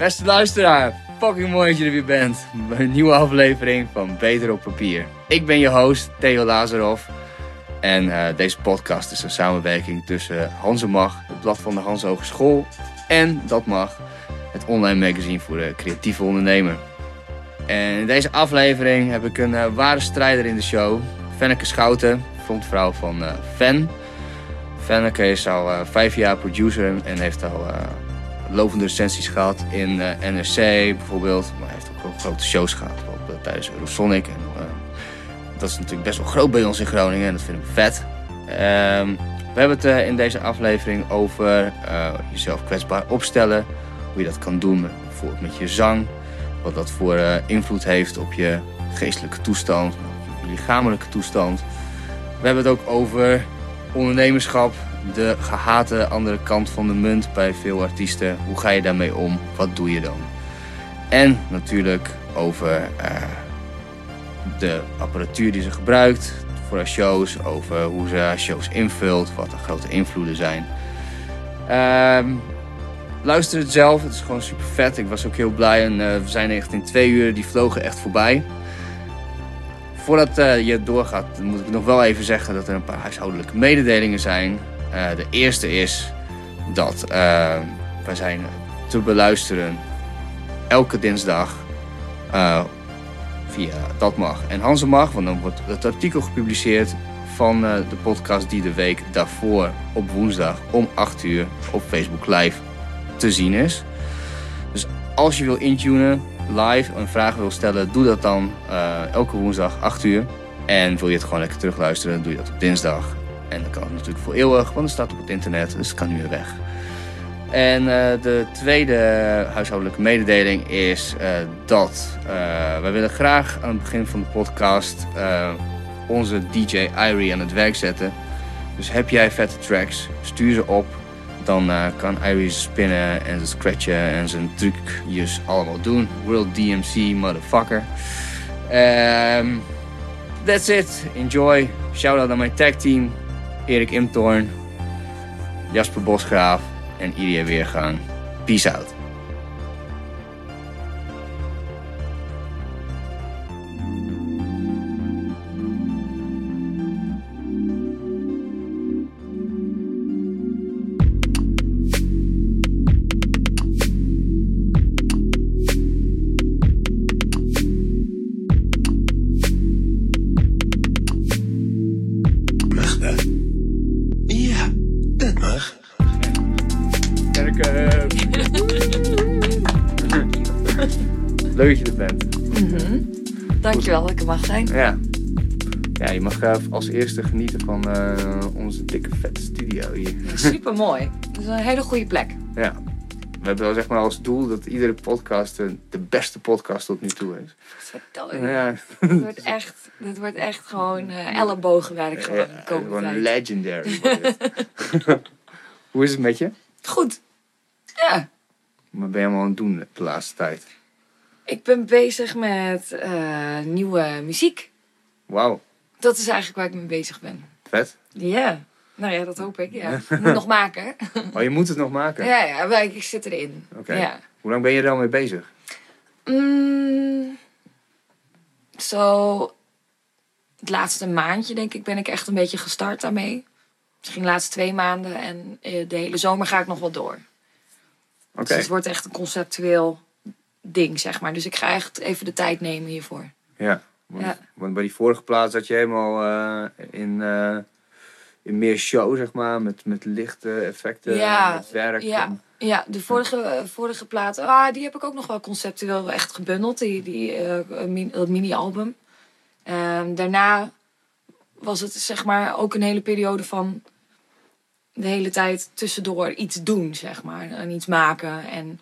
Beste luisteraar, fucking mooi dat je er weer bent. Een nieuwe aflevering van Beter op Papier. Ik ben je host, Theo Lazarov. En eh, deze podcast is een samenwerking tussen Hanse Mag, het blad van de Hans Hogeschool, en Dat Mag, het online magazine voor de creatieve ondernemer. En in deze aflevering heb ik een eh, ware strijder in de show, Fenneke Schouten, frontvrouw van uh, Fan. Fenneke is al vijf jaar producer en heeft al lovende recensies gehad in NRC bijvoorbeeld. Maar hij heeft ook wel grote shows gehad, bijvoorbeeld tijdens Eurosonic. En, dat is natuurlijk best wel groot bij ons in Groningen en dat vind ik vet. Ehm, we hebben het in deze aflevering over jezelf kwetsbaar opstellen. Hoe je dat kan doen bijvoorbeeld met je zang. Wat dat voor invloed heeft op je geestelijke toestand, op je lichamelijke toestand. We hebben het ook over ondernemerschap, de gehate andere kant van de munt bij veel artiesten. Hoe ga je daarmee om? Wat doe je dan? En natuurlijk over uh, de apparatuur die ze gebruikt voor haar shows, over hoe ze haar shows invult, wat de grote invloeden zijn. Uh, luister het zelf, het is gewoon super vet. Ik was ook heel blij en uh, we zijn echt in twee uur, die vlogen echt voorbij. Voordat uh, je doorgaat, moet ik nog wel even zeggen dat er een paar huishoudelijke mededelingen zijn. Uh, de eerste is dat uh, wij zijn te beluisteren elke dinsdag via Dat Mag en Hanse Mag. Want dan wordt het artikel gepubliceerd van de podcast die de week daarvoor op woensdag om 8 uur op Facebook Live te zien is. Dus als je wil intunen, live een vraag wil stellen, doe dat dan elke woensdag 8 uur. En wil je het gewoon lekker terugluisteren, doe je dat op dinsdag. En dan kan natuurlijk voor eeuwig, want het staat op het internet, dus het kan niet meer weg. En uh, de tweede huishoudelijke mededeling is uh, dat wij willen graag aan het begin van de podcast onze DJ Irie aan het werk zetten. Dus heb jij vette tracks, stuur ze op dan uh, kan Iris spinnen en scratchen en zijn trucjes allemaal doen. World DMC, motherfucker. Um, that's it. Enjoy. Shout-out aan mijn tag team. Erik Imtorn, Jasper Bosgraaf en Iria Weergaan. Peace out. Zijn. Ja. Ja, je mag als eerste genieten van uh, onze dikke vette studio hier. Super mooi. Het is een hele goede plek. Ja. We hebben wel zeg maar als doel dat iedere podcast de beste podcast tot nu toe is. Vertel ja. Het wordt echt, het wordt echt gewoon uh, ellebogenwerk gewoon ja, Gewoon legendary. Hoe is het met je? Goed. Ja. Wat ben je allemaal aan het doen de laatste tijd? Ik ben bezig met uh, nieuwe muziek. Wauw. Dat is eigenlijk waar ik mee bezig ben. Vet. Ja. Nou ja, dat hoop ik. Ja. Ik moet nog maken. Oh, je moet het nog maken? Ja, ja maar ik, ik zit erin. Oké. Okay. Ja. Hoe lang ben je er al mee bezig? Mm, zo... Het laatste maandje, denk ik, ben ik echt een beetje gestart daarmee. Misschien de laatste twee maanden. En de hele zomer ga ik nog wel door. Oké. Dus het wordt echt een conceptueel ding, zeg maar. Dus ik ga echt even de tijd nemen hiervoor. Ja, want, ja. want bij die vorige plaats zat je helemaal uh, in, uh, in meer show, zeg maar. Met, met lichte effecten, ja, met werk. Ja, en... ja de vorige, vorige plaat, ah, die heb ik ook nog wel conceptueel echt gebundeld. Die, die, uh, mini-album. Ehm, daarna was het zeg maar ook een hele periode van de hele tijd tussendoor iets doen, zeg maar. En iets maken en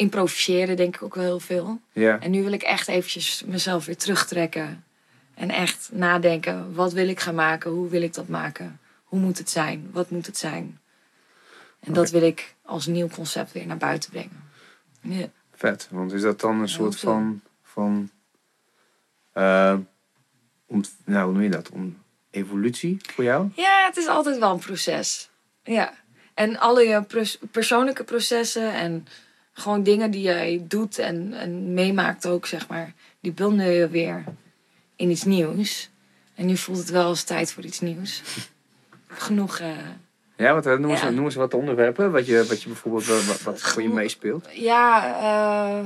improviseren denk ik ook wel heel veel. Ja. En nu wil ik echt eventjes mezelf weer terugtrekken. En echt nadenken, wat wil ik gaan maken? Hoe wil ik dat maken? Hoe moet het zijn? Wat moet het zijn? En dat wil ik als nieuw concept weer naar buiten brengen. Ja. Vet, want is dat dan een soort van... van uh, om, nou, hoe noem je dat? Om evolutie voor jou? Ja, het is altijd wel een proces. Ja. En alle je pers- persoonlijke processen en gewoon dingen die jij doet en, en meemaakt ook, zeg maar. Die bundel je weer in iets nieuws. En nu voelt het wel als tijd voor iets nieuws. Genoeg. eh, Ja, wat, noem, eens, Ja. noem eens wat onderwerpen. Wat je, wat je bijvoorbeeld wat, wat voor je meespeelt. ja, eh,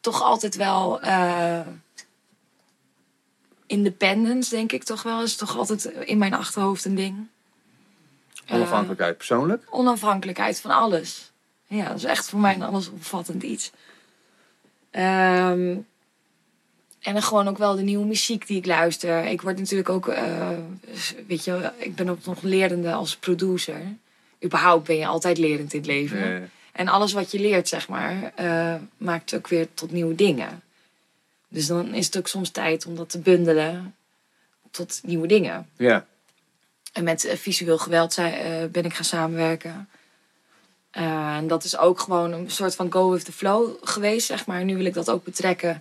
toch altijd wel eh, independence, denk ik toch wel. Is toch altijd in mijn achterhoofd een ding. Onafhankelijkheid persoonlijk. onafhankelijkheid van alles. Ja, dat is echt voor mij een allesomvattend iets. Ehm, en dan gewoon ook wel de nieuwe muziek die ik luister. Ik word natuurlijk ook, eh, weet je, ik ben ook nog lerende als producer. Überhaupt ben je altijd lerend in het leven. En alles wat je leert, zeg maar, eh, maakt ook weer tot nieuwe dingen. Dus dan is het ook soms tijd om dat te bundelen tot nieuwe dingen. ja. En met eh, visueel geweld ben ik gaan samenwerken. En dat is ook gewoon een soort van go with the flow geweest, zeg maar. Nu wil ik dat ook betrekken.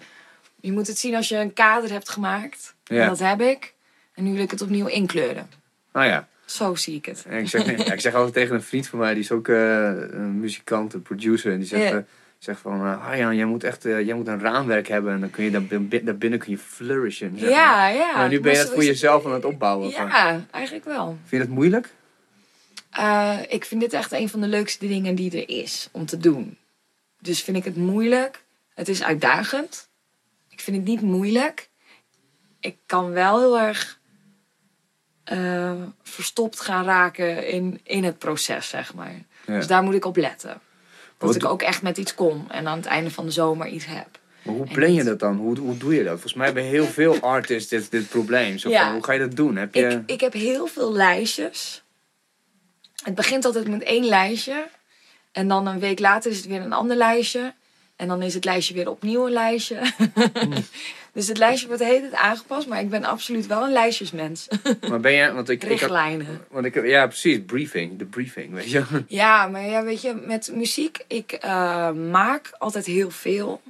Je moet het zien als je een kader hebt gemaakt. Ja. En dat heb ik. En nu wil ik het opnieuw inkleuren. Nou ja. Zo zie ik het. En ik, zeg, ja, ik zeg altijd tegen een vriend van mij, die is ook eh, een muzikant, een producer. En die zegt, eh, zegt van, eh Arjan, jij moet echt jij moet een raamwerk hebben. En dan kun je daar, bin- daar binnen kun je flourishen. zeg maar. Ja, ja. Maar nu ben je dat voor jezelf aan het opbouwen. van- Ja, eigenlijk wel. Vind je dat moeilijk? Eh, ik vind dit echt een van de leukste dingen die er is om te doen. Dus vind ik het moeilijk. Het is uitdagend. Ik vind het niet moeilijk. Ik kan wel heel erg eh, verstopt gaan raken in, in het proces, zeg maar. Ja. Dus daar moet ik op letten. Dat ik ook echt met iets kom en aan het einde van de zomer iets heb. Maar hoe plan je dat dan? Hoe, hoe doe je dat? Volgens mij hebben heel veel artists dit, dit probleem. Zo Ja. van, hoe ga je dat doen? Heb je... Ik, ik heb heel veel lijstjes. Het begint altijd met één lijstje. En dan een week later is het weer een ander lijstje. En dan is het lijstje weer opnieuw een lijstje. dus het lijstje wordt hele tijd aangepast. Maar ik ben absoluut wel een lijstjesmens. Maar ben je... Want ik, ik, had- Richtlijnen. want ik, ja, precies. Briefing. De briefing, weet je. Ja, maar ja, weet je, met muziek, ik eh, maak altijd heel veel.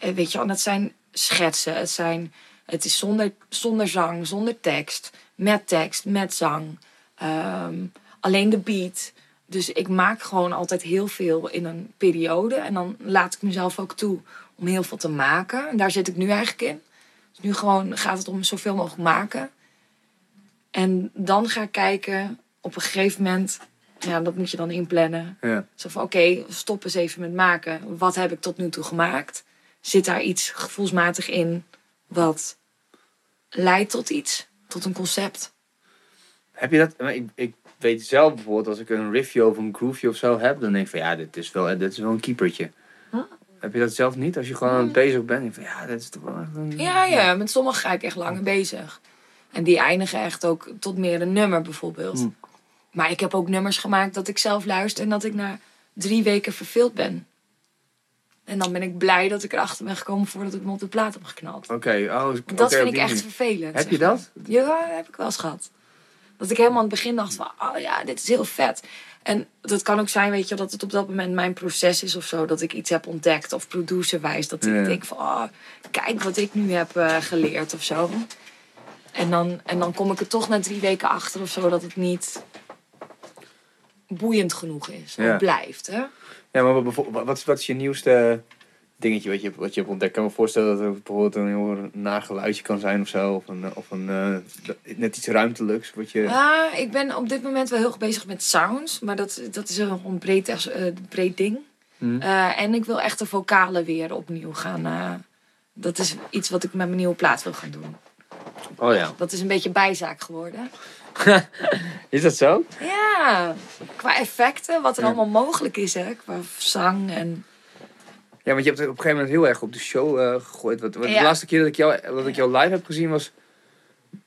En weet je, wel, dat zijn schetsen. Het, zijn, het is zonder, zonder zang, zonder tekst. Met tekst, met zang. Ehm, alleen de beat. Dus ik maak gewoon altijd heel veel in een periode. En dan laat ik mezelf ook toe om heel veel te maken. En daar zit ik nu eigenlijk in. Dus nu gewoon gaat het om zoveel mogelijk maken. En dan ga ik kijken op een gegeven moment. Ja, dat moet je dan inplannen. Ja. Zo van, oké, stop eens even met maken. Wat heb ik tot nu toe gemaakt? Zit daar iets gevoelsmatig in wat leidt tot iets? Tot een concept? Heb je dat? Ik, ik weet zelf bijvoorbeeld, als ik een riffje of een groove of zo heb, dan denk ik van ja, dit is wel, dit is wel een keepertje. Huh? Heb je dat zelf niet? Als je gewoon het bezig bent, denk je van ja, dit is toch wel echt een... Ja, ja, met sommige ga ik echt langer bezig. En die eindigen echt ook tot meer een nummer bijvoorbeeld. Hm. Maar ik heb ook nummers gemaakt dat ik zelf luister en dat ik na drie weken verveeld ben. En dan ben ik blij dat ik erachter ben gekomen voordat ik me op de plaat heb geknald. Oké, oh, Dat vind ik echt vervelend. Heb je maar. dat? Ja, heb ik wel eens gehad. Dat ik helemaal aan het begin dacht van, oh ja, dit is heel vet. En dat kan ook zijn, weet je, dat het op dat moment mijn proces is of zo. Dat ik iets heb ontdekt of producerwijs. Dat Ja. ik denk van, oh, kijk wat ik nu heb eh, geleerd of zo. En dan, en dan kom ik er toch na drie weken achter of zo dat het niet boeiend genoeg is. Ja. blijft, hè? Ja, maar wat, is, wat is je nieuwste dingetje wat je, hebt- wat je hebt ontdekt? Ik kan me voorstellen dat er bijvoorbeeld een heel naar geluidje kan zijn of zo. Of, een, of een, eh, net iets ruimtelijks. Wat je... Ah, ik ben op dit moment wel heel erg bezig met sounds. Maar dat, dat is een een breed, eh, breed ding. Hm. Eh, en ik wil echt de vocalen weer opnieuw gaan. eh, dat is iets wat ik met mijn nieuwe plaat wil gaan doen. Oh ja. Dat is een beetje bijzaak geworden. Is dat zo? Ja, qua effecten, wat er Ja. allemaal mogelijk is, hè. Qua zang en... Ja, want je hebt het op een gegeven moment heel erg op de show eh, gegooid. Wat, wat De Ja. laatste keer dat ik, jou, dat ik jou live heb gezien was...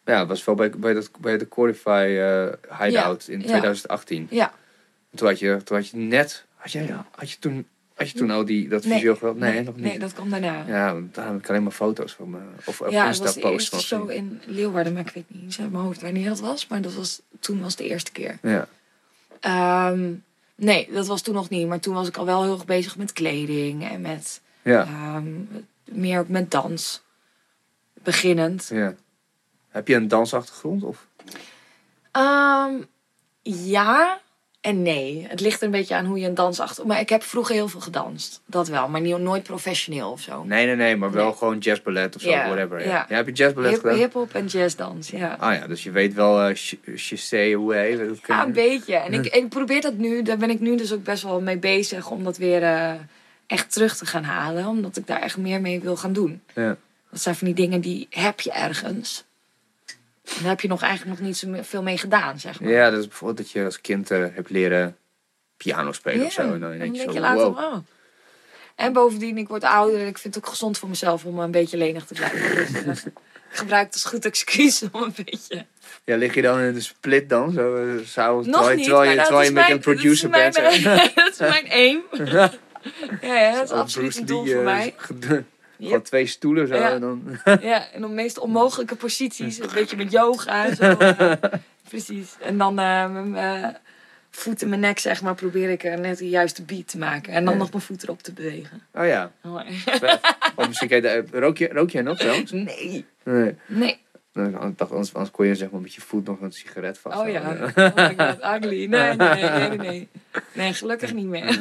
Ja, was wel bij, bij, dat, bij de Qualify eh, Hideout in ja. 2018. Ja, Toen, had je, toen had je net... Had je, had je toen, had je toen al die, dat Nee. visueel geweld? Nee, nog niet. Nee, dat kwam daarna. Ja, Ja, daar heb ik alleen maar foto's van me. Of of het was de Insta-posts eerste show in Leeuwarden, maar ik weet niet eens uit mijn hoofd wanneer dat was. Maar dat was, toen was de eerste keer. Ja. Ehm, nee, dat was toen nog niet. Maar toen was ik al wel heel erg bezig met kleding en met Ja, ehm, meer met dans. Beginnend. ja. Heb je een dansachtergrond? Of? Ehm, Ja en nee. Het ligt er een beetje aan hoe je een dans achter... Maar ik heb vroeger heel veel gedanst. Dat wel. Maar niet, nooit professioneel of zo. Nee, nee, nee, maar wel Nee. gewoon jazzballet of zo, whatever. Ja. ja. Ja, heb je jazzballet Hip- gedaan? Hip-hop en jazzdans, ja. Ah ja, dus je weet wel eh ch- chassé, hoe heet het? Ja, een beetje. En ik, ik probeer dat nu, daar ben ik nu dus ook best wel mee bezig om dat weer eh, echt terug te gaan halen. Omdat ik daar echt meer mee wil gaan doen. Ja. Dat zijn van die dingen die heb je ergens. Daar heb je nog eigenlijk nog niet zo veel mee gedaan, zeg maar. ja, dat is bijvoorbeeld dat je als kind eh, hebt leren piano spelen of zo. En dan en denk je zo, later, wow. wow. En bovendien, ik word ouder en ik vind het ook gezond voor mezelf om een beetje lenig te blijven. Dus, eh, ik gebruik het als goed excuus om een beetje... Ja, lig je dan in de split dan? Zo, eh, s'avonds, Nog terwijl, niet, terwijl je, terwijl je met mijn- een producer bent. dat is mijn aim. Ja, ja, dat is absoluut een doel voor eh, mij. Gewoon twee stoelen zo. Ja. En dan, Ja, en de meest onmogelijke posities. Een beetje met yoga en zo. eh, precies. En dan eh, met mijn eh, voet in mijn nek, zeg maar, probeer ik er net de juiste beat te maken. En dan Ja. nog mijn voet erop te bewegen. oh ja, vet. Of misschien kan je, daar- rook, je, rook jij nog trouwens? Nee. Nee. Nee. Nou, Ik dacht, anders, anders kon je zeg maar met je voet nog een sigaret vast. Oh ja. Oh ugly. Nee, nee, nee, nee, nee. Gelukkig niet meer.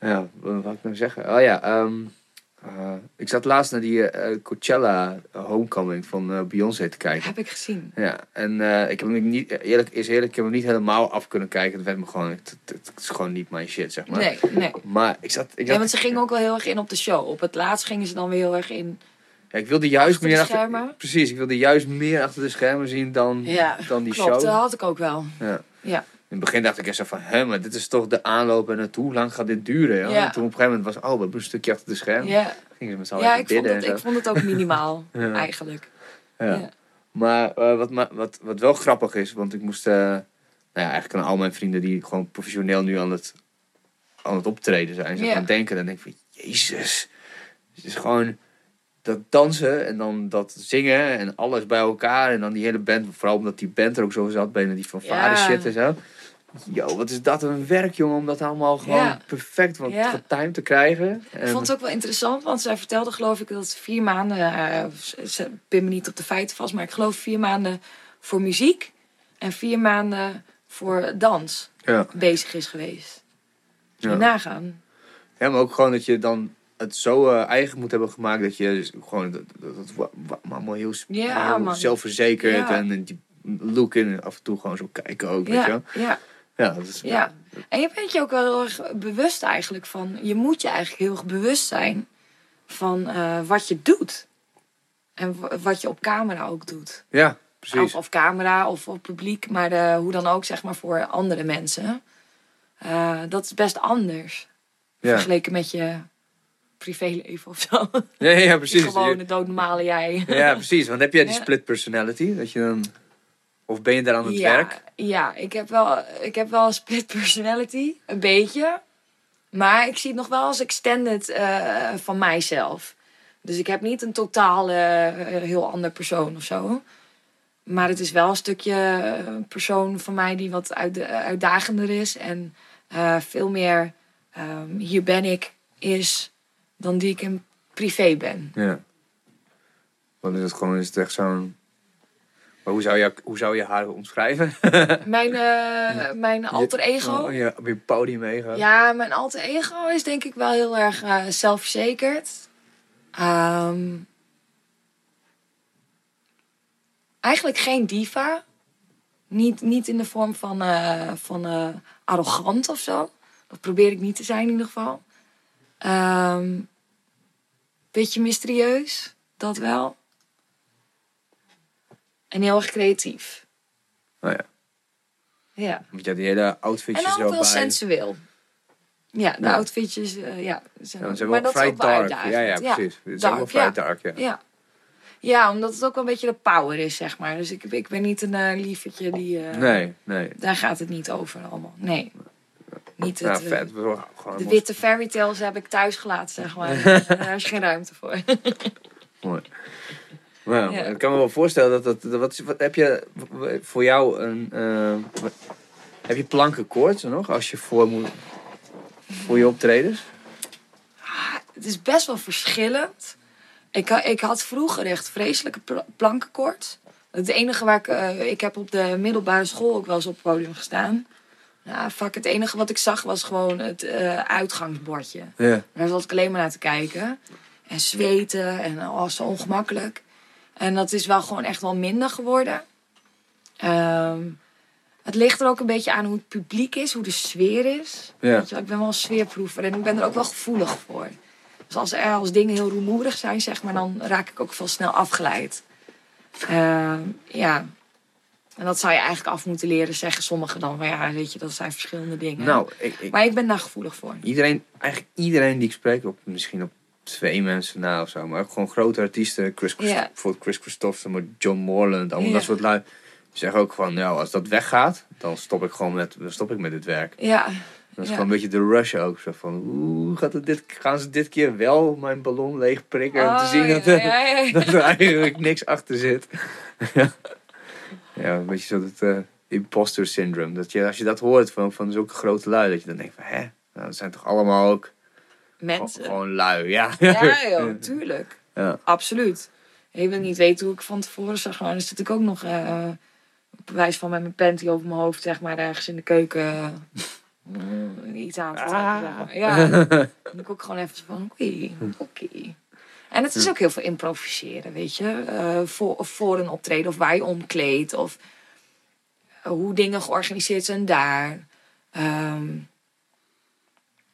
Ja, wat wou ik nou zeggen? Oh ja, ehm, eh, ik zat laatst naar die eh, Coachella Homecoming van eh, Beyoncé te kijken. Heb ik gezien. Ja, en ik heb hem niet, eerlijk is eerlijk, ik heb hem niet helemaal af kunnen kijken. Het werd me gewoon, het, is gewoon niet mijn shit, zeg maar. Nee, nee. Maar ik zat, ik Ja, want ze gingen ook wel heel erg in op de show. Op het laatst gingen ze dan weer heel erg in. ja, ik wilde juist achter de meer schermen. precies, ik wilde juist meer achter de schermen zien dan, Ja, dan die klopt. show. Dat had ik ook wel. Ja. Ja. In het begin dacht ik echt zo van, hè, maar dit is toch de aanloop en naartoe. Hoe lang gaat dit duren? Ja? En toen op een gegeven moment was, oh, we hebben een stukje achter de schermen. Ja, Gingen ze met z'n ja ik, vond het, ik vond het ook minimaal, Ja. eigenlijk. Ja. Maar eh, wat, wat, wat wel grappig is, want ik moest, eh, nou ja, eigenlijk aan al mijn vrienden die gewoon professioneel nu aan het, aan het optreden zijn, ze denken, dan denk ik van, jezus, het is gewoon dat dansen en dan dat zingen en alles bij elkaar en dan die hele band, vooral omdat die band er ook zo zat, bijna die van vader shit en zo. Yo, wat is dat een werk, jongen, om dat allemaal gewoon Ja. perfect wat Ja. getimed te krijgen. Ik vond het ook wel interessant, want zij vertelde geloof ik dat vier maanden, eh, ze- pin me niet op de feiten vast, maar ik geloof vier maanden voor muziek en vier maanden voor dans ja. bezig is geweest. Moet je Ja. nagaan. Ja, maar ook gewoon dat je dan het zo eh, eigen moet hebben gemaakt dat je dus gewoon dat, dat, allemaal heel, zelfverzekerd en die look in en af en toe gewoon zo kijken ook, weet je Ja, wel. ja, Ja, dat is, ja. En je bent je ook wel heel erg bewust eigenlijk van, je moet je eigenlijk heel erg bewust zijn van eh, wat je doet. En wat je op camera ook doet. ja, precies. Of, of camera of op publiek, maar de, hoe dan ook, zeg maar, voor andere mensen. Eh, dat is best anders. Ja. Vergeleken met je privéleven of zo. Ja, ja, precies. Die gewone doodnormale jij. Ja, precies. Want heb jij die Ja. split personality? Dat je dan... Of ben je daar aan het ja, werk? Ja, ik heb, wel, ik heb wel een split personality. Een beetje. Maar ik zie het nog wel als extended eh, van mijzelf. Dus ik heb niet een totaal eh, heel ander persoon of zo. Maar het is wel een stukje eh, persoon van mij die wat uit, uitdagender is. En eh, veel meer ehm, hier ben ik is dan die ik in privé ben. Ja. Want is het gewoon is het echt zo'n... Maar hoe zou, je, hoe zou je haar omschrijven? Mijn, eh, mijn alter ego. Oh, ja, je podium meegaan. Ja, mijn alter ego is denk ik wel heel erg eh, zelfverzekerd. Ehm, eigenlijk geen diva. Niet, niet in de vorm van, eh, van arrogant of zo. Dat probeer ik niet te zijn in ieder geval. Ehm beetje mysterieus, dat wel. En heel erg creatief. Oh ja. Ja. Want je had die hele En outfitjes ook er wel bij. sensueel. Ja, de Ja. outfitjes, eh, ja. Zijn, Ja, ze maar dat wel is vrij ook wel dark. Ja, ja, precies. Het is ook wel vrij ja. dark, ja. Ja. ja, omdat het ook wel een beetje de power is, zeg maar. Dus ik, ik ben niet een eh lievertje die... eh, Nee, nee. Daar gaat het niet over allemaal. Nee. Niet Ja, het, vet. De mooi. witte fairy tales heb ik thuis gelaten, zeg maar. Daar is geen ruimte voor. Mooi. Nou, Ja. Ik kan me wel voorstellen dat dat. dat- Wat, wat heb je voor jou een. eh, wat- heb je plankenkoorts nog als je voor moet. voor je optredens? het is best wel verschillend. Ik, ik had vroeger echt vreselijke pl- plankenkoorts. Het enige waar ik... eh, ik heb op de middelbare school ook wel eens op het podium gestaan. Ja, fuck, het enige wat ik zag was gewoon het eh, uitgangsbordje. Ja. Daar zat ik alleen maar naar te kijken. En zweten en oh, zo ongemakkelijk. En dat is wel gewoon echt wel minder geworden. Ehm, het ligt er ook een beetje aan hoe het publiek is, hoe de sfeer is. Ja. Weet je, wel, ik ben wel een sfeerproever en ik ben er ook wel gevoelig voor. Dus als er als dingen heel rumoerig zijn, zeg maar, dan raak ik ook veel snel afgeleid. Ehm, ja. En dat zou je eigenlijk af moeten leren, zeggen sommigen dan. Maar ja, weet je, dat zijn verschillende dingen. Nou, ik, ik, Maar ik ben daar gevoelig voor. iedereen, eigenlijk iedereen die ik spreek, op, misschien op twee mensen na of zo, maar ook gewoon grote artiesten, Chris, Christ- bijvoorbeeld Chris Christopherson, maar John Morland, allemaal dat soort lui, die zeggen ook van, nou, als dat weggaat, dan stop ik gewoon met, dan stop ik met dit werk. Ja, Dat is gewoon een beetje de rush ook, zo van, oeh, gaat het dit, gaan ze dit keer wel mijn ballon leeg prikken om te Oh, zien dat, er- dat er eigenlijk niks achter zit. ja. ja, een beetje zo dat eh, imposter syndrome. Dat je, als je dat hoort van, van zulke grote lui, dat je dan denkt van, hè, nou, dat zijn toch allemaal ook gewoon, lui, ja. Ja, joh, tuurlijk. Ja. Absoluut. Je wil niet weten hoe ik van tevoren zag. Maar dan zit ik ook nog uh, bewijs van met mijn panty over mijn hoofd, zeg maar, ergens in de keuken. eh, iets aan te trekken. Ah. Ja, dan ben ik ook gewoon even van, oké, oké. En het is ook heel veel improviseren, weet je. Eh, voor, voor een optreden of waar je omkleedt. Of hoe dingen georganiseerd zijn daar. Ehm,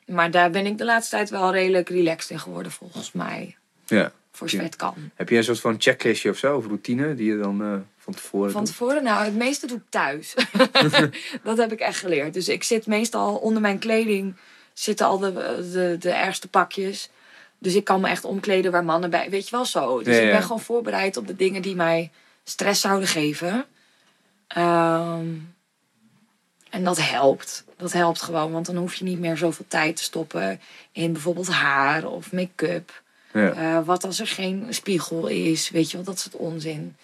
maar daar ben ik de laatste tijd wel redelijk relaxed in geworden, volgens mij. ja. Voor zover het kan. Heb je een soort van checklistje of zo, of routine, die je dan eh, van tevoren Van doet? tevoren, nou, het meeste doe ik thuis. dat heb ik echt geleerd. Dus ik zit meestal onder mijn kleding, zitten al de, de, de ergste pakjes. Dus ik kan me echt omkleden waar mannen bij. Weet je wel zo. Dus Ja, ik ben gewoon voorbereid op de dingen die mij stress zouden geven. Ehm, en dat helpt. Dat helpt gewoon, want dan hoef je niet meer zoveel tijd te stoppen in bijvoorbeeld haar of make-up. Ja. Eh, wat als er geen spiegel is, weet je wel, dat soort onzin.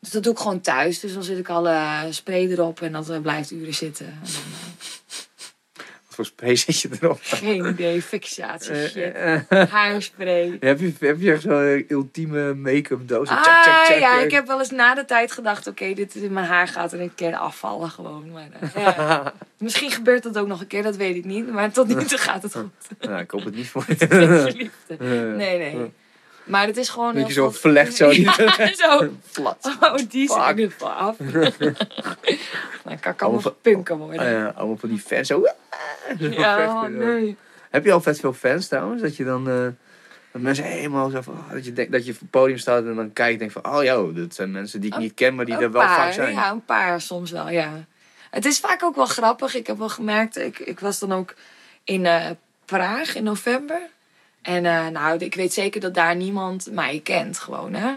Dus dat doe ik gewoon thuis. Dus dan zit ik alle spray erop en dat eh, blijft uren zitten. En dan, eh, voor spray zit je erop? geen idee, fixatie, Eh, shit. eh, Haarspray. heb, je, heb je echt zo'n ultieme make-up doos? Ah, check, check, check. ja, ik heb wel eens na de tijd gedacht, oké, dit in mijn haar gaat er een keer afvallen gewoon. Maar, eh, ja. Misschien gebeurt dat ook nog een keer, dat weet ik niet. Maar tot nu toe gaat het goed. Nou, ik hoop het niet voor je. Nee, nee. Maar het is gewoon... Dat je zo verlegt zo. Ja, zo. Plat. Oh, die er van af. Dan kan ik allemaal punken worden. Ah, ja, allemaal van die fans zo. ja, oh, nee. Heb je al vet veel fans trouwens? Dat je dan... eh, dat mensen helemaal zo van... oh, dat, je denkt, dat je op het podium staat en dan kijkt en denkt van... Oh joh, dat zijn mensen die ik niet ken, maar die er wel paar, vaak zijn. Ja, een paar soms wel, ja. Het is vaak ook wel grappig. Ik heb wel gemerkt, ik, ik was dan ook in eh, Praag in november. En eh, nou, ik weet zeker dat daar niemand mij kent gewoon, hè.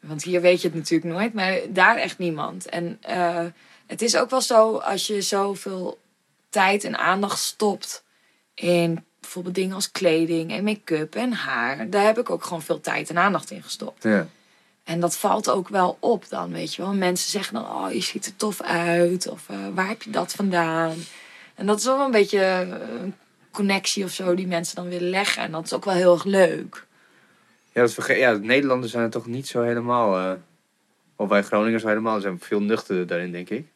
Want hier weet je het natuurlijk nooit, maar daar echt niemand. En eh, het is ook wel zo, als je zoveel tijd en aandacht stopt in bijvoorbeeld dingen als kleding en make-up en haar. Daar heb ik ook gewoon veel tijd en aandacht in gestopt. Ja. En dat valt ook wel op dan, weet je wel. Mensen zeggen dan, oh, je ziet er tof uit. Of eh, waar heb je dat vandaan? En dat is wel een beetje een connectie of zo die mensen dan willen leggen. En dat is ook wel heel erg leuk. Ja, dat verge- ja, Nederlanders zijn er toch niet zo helemaal... eh, of wij Groningers helemaal zijn veel nuchterder daarin, denk ik.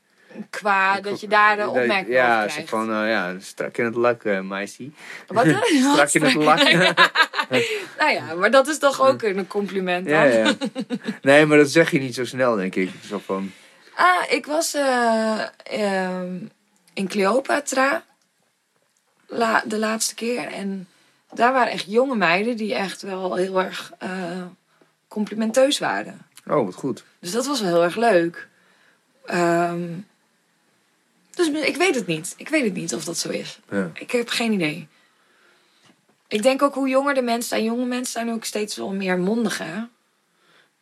Qua dat je daar de opmerking Ja, krijgt. van, eh, ja, strak in het lak, eh meisje. Wat? Strak in het lak. nou ja, maar dat is toch ook een compliment dan? ja, ja. Nee, maar dat zeg je niet zo snel, denk ik. Zo van, Ah, ik was eh, ehm, in Cleopatra la, de laatste keer. En daar waren echt jonge meiden die echt wel heel erg eh, complimenteus waren. oh, wat goed. Dus dat was wel heel erg leuk. Ehm, dus ik weet het niet. Ik weet het niet of dat zo is. Ja. Ik heb geen idee. Ik denk ook hoe jonger de mensen zijn. Jonge mensen zijn ook steeds wel meer mondig, hè?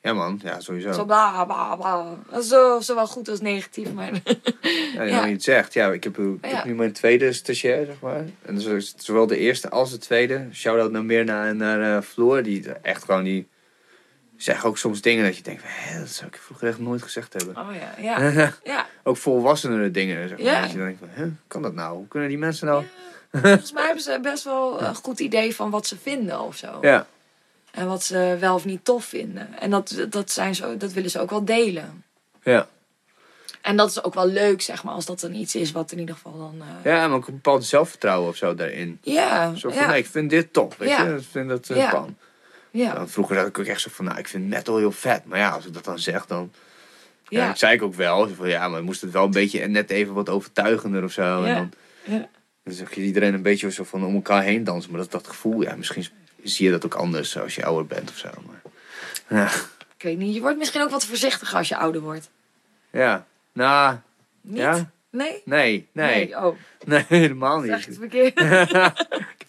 Ja, man. Ja, sowieso. Zo bla bla bla. Zo, zowel goed als negatief, maar... Ja, Ja. je het zegt. Ja, ik heb, ik heb Ja. nu mijn tweede stagiair, zeg maar. En dus zowel de eerste als de tweede. Shout-out naar Mirna en naar eh, Floor. Die echt gewoon, die zeggen ook soms dingen dat je denkt... Hé, dat zou ik vroeger echt nooit gezegd hebben. Oh ja, ja. Ja, ook volwassenere dingen, zeg maar. Ja. Dat je dan denkt van, hè, kan dat nou? Hoe kunnen die mensen nou... volgens mij hebben ze best wel een goed idee van wat ze vinden of zo. Ja. En wat ze wel of niet tof vinden. En dat, dat, zijn ze, dat willen ze ook wel delen. Ja. En dat is ook wel leuk, zeg maar, als dat dan iets is wat in ieder geval dan. eh, Ja, maar ook een bepaald zelfvertrouwen of zo daarin. ja, Zo van, ja, nee, ik vind dit top, weet Ja. je. Ik vind dat eh, Ja. kan. ja, Dan vroeger had ik ook echt zo van, nou, ik vind metal heel vet. Maar ja, als ik dat dan zeg, dan... Ja, dat zei ik ook wel. Zo Van, ja, maar moest het wel een beetje net even wat overtuigender of zo. En Ja. dan, ja. dan zag je iedereen een beetje zo van om elkaar heen dansen. Maar dat, dat gevoel, ja, misschien zie je dat ook anders als je ouder bent of zo. Maar, ja, Ik weet niet, je wordt misschien ook wat voorzichtiger als je ouder wordt. ja. nou, Niet? Ja? Nee? nee, nee, Oh, nee, helemaal zeg ik niet. het verkeerd?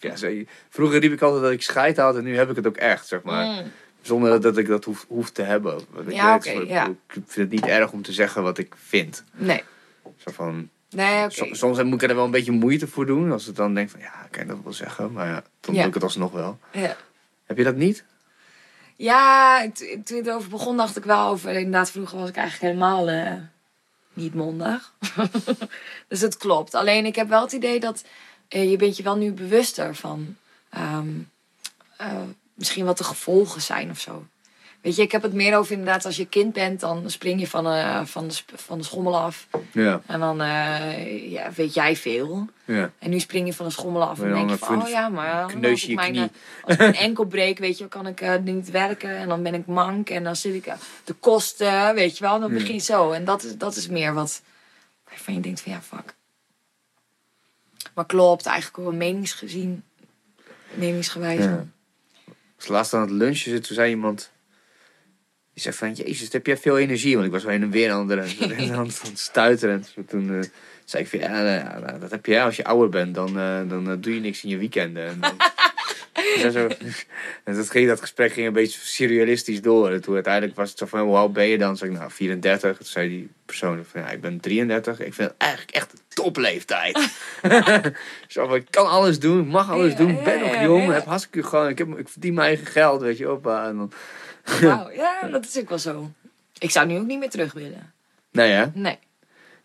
ja, zo, vroeger riep ik altijd dat ik scheid had en nu heb ik het ook echt, zeg maar. Mm. Zonder dat ik dat hoef, hoef te hebben. Want ik Ja, weet, oké, ja. Ik vind het niet erg om te zeggen wat ik vind. Nee. Zo van, Nee, oké. soms moet ik er wel een beetje moeite voor doen. Als ik dan denk van, ja, kan je dat wel zeggen? Maar ja, dan Ja. doe ik het alsnog wel. Ja. Heb je dat niet? Ja, toen het over begon dacht ik wel over... Inderdaad, vroeger was ik eigenlijk helemaal eh, niet mondig. dus het klopt. Alleen ik heb wel het idee dat... eh, je bent je wel nu bewuster van... ehm, eh, misschien wat de gevolgen zijn of zo. Weet je, ik heb het meer over inderdaad... Als je kind bent, dan spring je van, eh, van, de, van de schommel af. Ja. En dan eh, ja, weet jij veel. ja. En nu spring je van de schommel af en dan denk je van, oh ja, maar kneus als ik mijn, knie. eh, als mijn enkel breek, weet je, kan ik eh, niet werken en dan ben ik mank en dan zit ik eh, de kosten, weet je wel, dan begin je zo. En dat is, dat is meer wat waarvan je denkt van ja, fuck. Maar klopt, eigenlijk wel meningsgezien, meningsgewijs. Ja. Als laatst aan het lunchen zit, toen zei iemand... Die zei van, jezus, heb jij veel energie? Want ik was wel heen en weer aan het, stuiteren. En toen eh, zei ik van, ja, nou nou, dat heb je als je ouder bent. Dan, eh, dan eh, doe je niks in je weekenden. En, dan- zo. En dat, ging, dat gesprek ging een beetje surrealistisch door. En toen uiteindelijk was het zo van, hoe oud ben je dan? Zei ik, nou, 34. Toen zei die persoon van, ja, ik ben 33. Ik vind het eigenlijk echt een topleeftijd. zo van, ik kan alles doen, ik mag alles Ja, doen. Ik ben nog ja, jong, heb hartstikke gewoon, ik, heb, ik verdien mijn eigen geld, weet je, oppa. En dan, Wauw, ja, dat is ook wel zo. Ik zou nu ook niet meer terug willen. nee hè? Nee.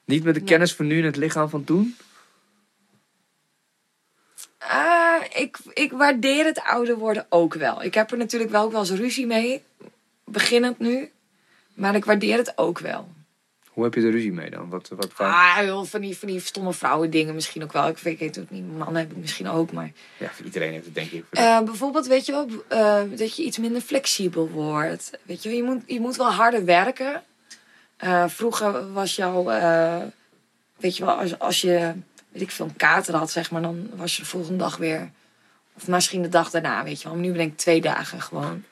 Niet met de Nee. kennis van nu en het lichaam van toen? Ah, ik, ik waardeer het ouder worden ook wel. Ik heb er natuurlijk wel ook wel eens ruzie mee. Beginnend nu. Maar ik waardeer het ook wel. Hoe heb je er ruzie mee dan? Wat, wat, waar- Ah, van die, van die stomme vrouwen dingen misschien ook wel. Ik weet het ook niet. Mannen heb ik misschien ook. Maar Ja, iedereen heeft het denk ik. eh, bijvoorbeeld, weet je wel, eh, dat je iets minder flexibel wordt. Weet je wel, je moet, je moet wel harder werken. Eh, vroeger was jouw, weet je wel, als, als je, weet ik veel, een kater had, zeg maar, dan was je de volgende dag weer. Of misschien de dag daarna, weet je wel. Maar nu ben ik twee dagen gewoon.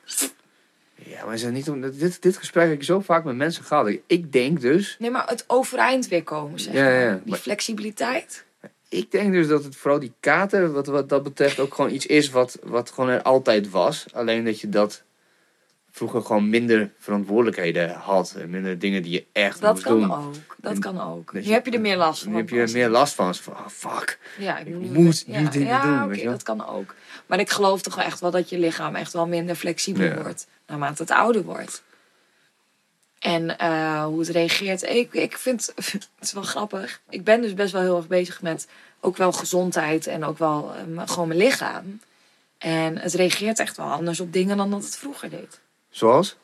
Ja, maar is het niet om, dit, dit gesprek heb ik zo vaak met mensen gehad. Ik denk dus, Nee, maar het overeind weer komen, zeg Ja, ja, Die maar- flexibiliteit. ik denk dus dat het vooral die kater, wat, wat dat betreft, ook gewoon iets is wat, wat gewoon er altijd was. Alleen dat je dat vroeger gewoon minder verantwoordelijkheden had. En minder dingen die je echt Dat moest kan doen. ook. Dat En kan ook. dat Nu je- heb je er meer last van. Nu heb je er meer last van. Van, oh, fuck. Ja, ik, Ik moet, moet ja, nu dingen ja, doen, wel. dat kan ook. Maar ik geloof toch wel echt wel dat je lichaam echt wel minder flexibel Ja. wordt. Naarmate het ouder wordt. En eh, hoe het reageert. Ik, ik vind het is wel grappig. Ik ben dus best wel heel erg bezig met ook wel gezondheid en ook wel eh, gewoon mijn lichaam. En het reageert echt wel anders op dingen dan dat het vroeger deed. Zoals?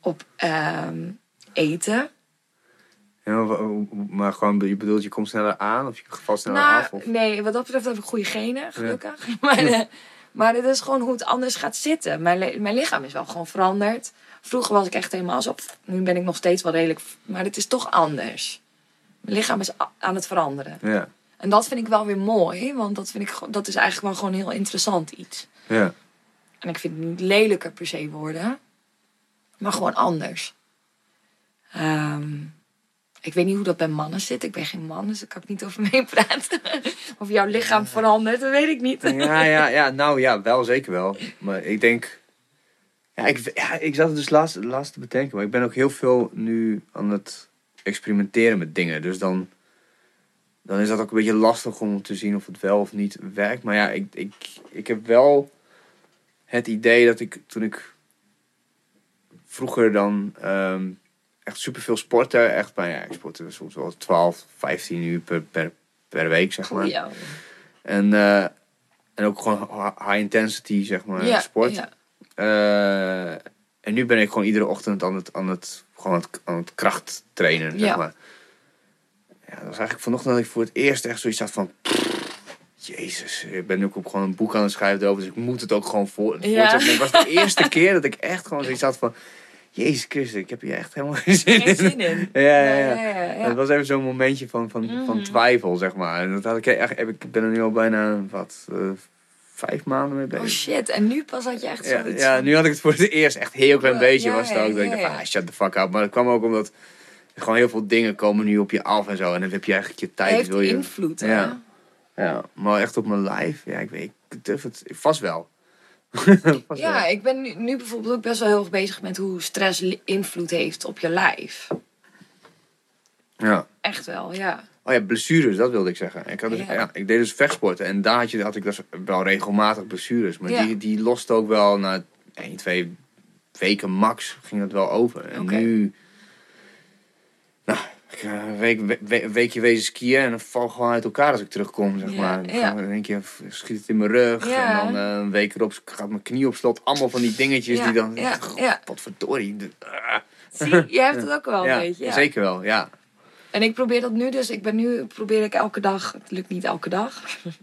Op ehm, eten. Ja, maar, maar gewoon, je bedoelt, je komt sneller aan of je valt sneller Nou, af? Of? nee, wat dat betreft heb ik goede genen, gelukkig. Maar, eh, maar het is gewoon hoe het anders gaat zitten. Mijn, mijn lichaam is wel gewoon veranderd. Vroeger was ik echt helemaal zo. Nu ben ik nog steeds wel redelijk. Maar het is toch anders. Mijn lichaam is aan het veranderen. Ja, En dat vind ik wel weer mooi. Want dat, vind ik, dat is eigenlijk wel gewoon heel interessant iets. ja. En ik vind het niet lelijker per se worden. Maar gewoon anders. Ehm, ik weet niet hoe dat bij mannen zit. Ik ben geen man, dus daar kan ik niet over meepraten. of jouw lichaam verandert, dat weet ik niet. Ja, ja, ja, nou ja, wel zeker wel. Maar ik denk. Ja, ik, ja, ik zat het dus laatst, laatst te bedenken. Maar ik ben ook heel veel nu aan het experimenteren met dingen. Dus dan, dan is dat ook een beetje lastig om te zien of het wel of niet werkt. Maar ja, ik, ik, ik heb wel het idee dat ik toen ik vroeger dan ehm, echt superveel sportte. Echt, maar ja, ik sportte soms wel 12, 15 uur per, per, per week, zeg maar. Goeie. En, eh, En ook gewoon hi- high intensity, zeg maar, ja, sport. Ja. Eh, en nu ben ik gewoon iedere ochtend aan het, aan het, gewoon aan het, aan het kracht trainen, zeg Ja. maar. Ja, dat was eigenlijk vanochtend dat ik voor het eerst echt zoiets had van... Jezus, ik ben nu ook gewoon een boek aan het schrijven erover, dus ik moet het ook gewoon voor, Ja. voortzetten. Het was de eerste keer dat ik echt gewoon zoiets had van... Jezus Christus, ik heb hier echt helemaal geen zin Geen in. zin in. Ja, ja, ja. ja, ja, ja. Het was even zo'n momentje van, van, van Mhm. twijfel, zeg maar. En dat had ik echt, ik ben er nu al bijna, wat, eh, vijf maanden mee bezig. Oh shit, en nu pas had je echt Ja, zoiets ja, van- nu had ik het voor het eerst echt heel klein Ja, beetje. ja, was het ja, ook dat ik ja, dacht, ja. ah, shut the fuck up. Maar dat kwam ook omdat gewoon heel veel dingen komen nu op je af en zo. En dan heb je eigenlijk je tijd. heeft wil je, invloed. hè? Ja. ja, maar echt op mijn lijf. Ja, ik weet, ik durf het vast wel. Ja, ik ben nu, nu bijvoorbeeld ook best wel heel erg bezig met hoe stress invloed heeft op je lijf. ja. Echt wel, ja. Oh ja, blessures, dat wilde ik zeggen. Ik, had dus, Ja. ja. ik deed dus vechtsporten en daar had, je, had ik dus wel regelmatig blessures. Maar Ja. die, die lost ook wel na 1, 2 weken max ging dat wel over. En nu, ik ga een, week, we- weekje wezen skiën en dan val ik gewoon uit elkaar als ik terugkom, zeg maar. Dan ja. één keer schiet het in mijn rug en dan eh, een week erop gaat mijn knie op slot. Allemaal van die dingetjes die dan, ja, wat verdorie. ah. Zie, jij hebt het ook wel een beetje. Ja. zeker wel, ja. En ik probeer dat nu dus. Ik ben nu, probeer ik elke dag. Het lukt niet elke dag.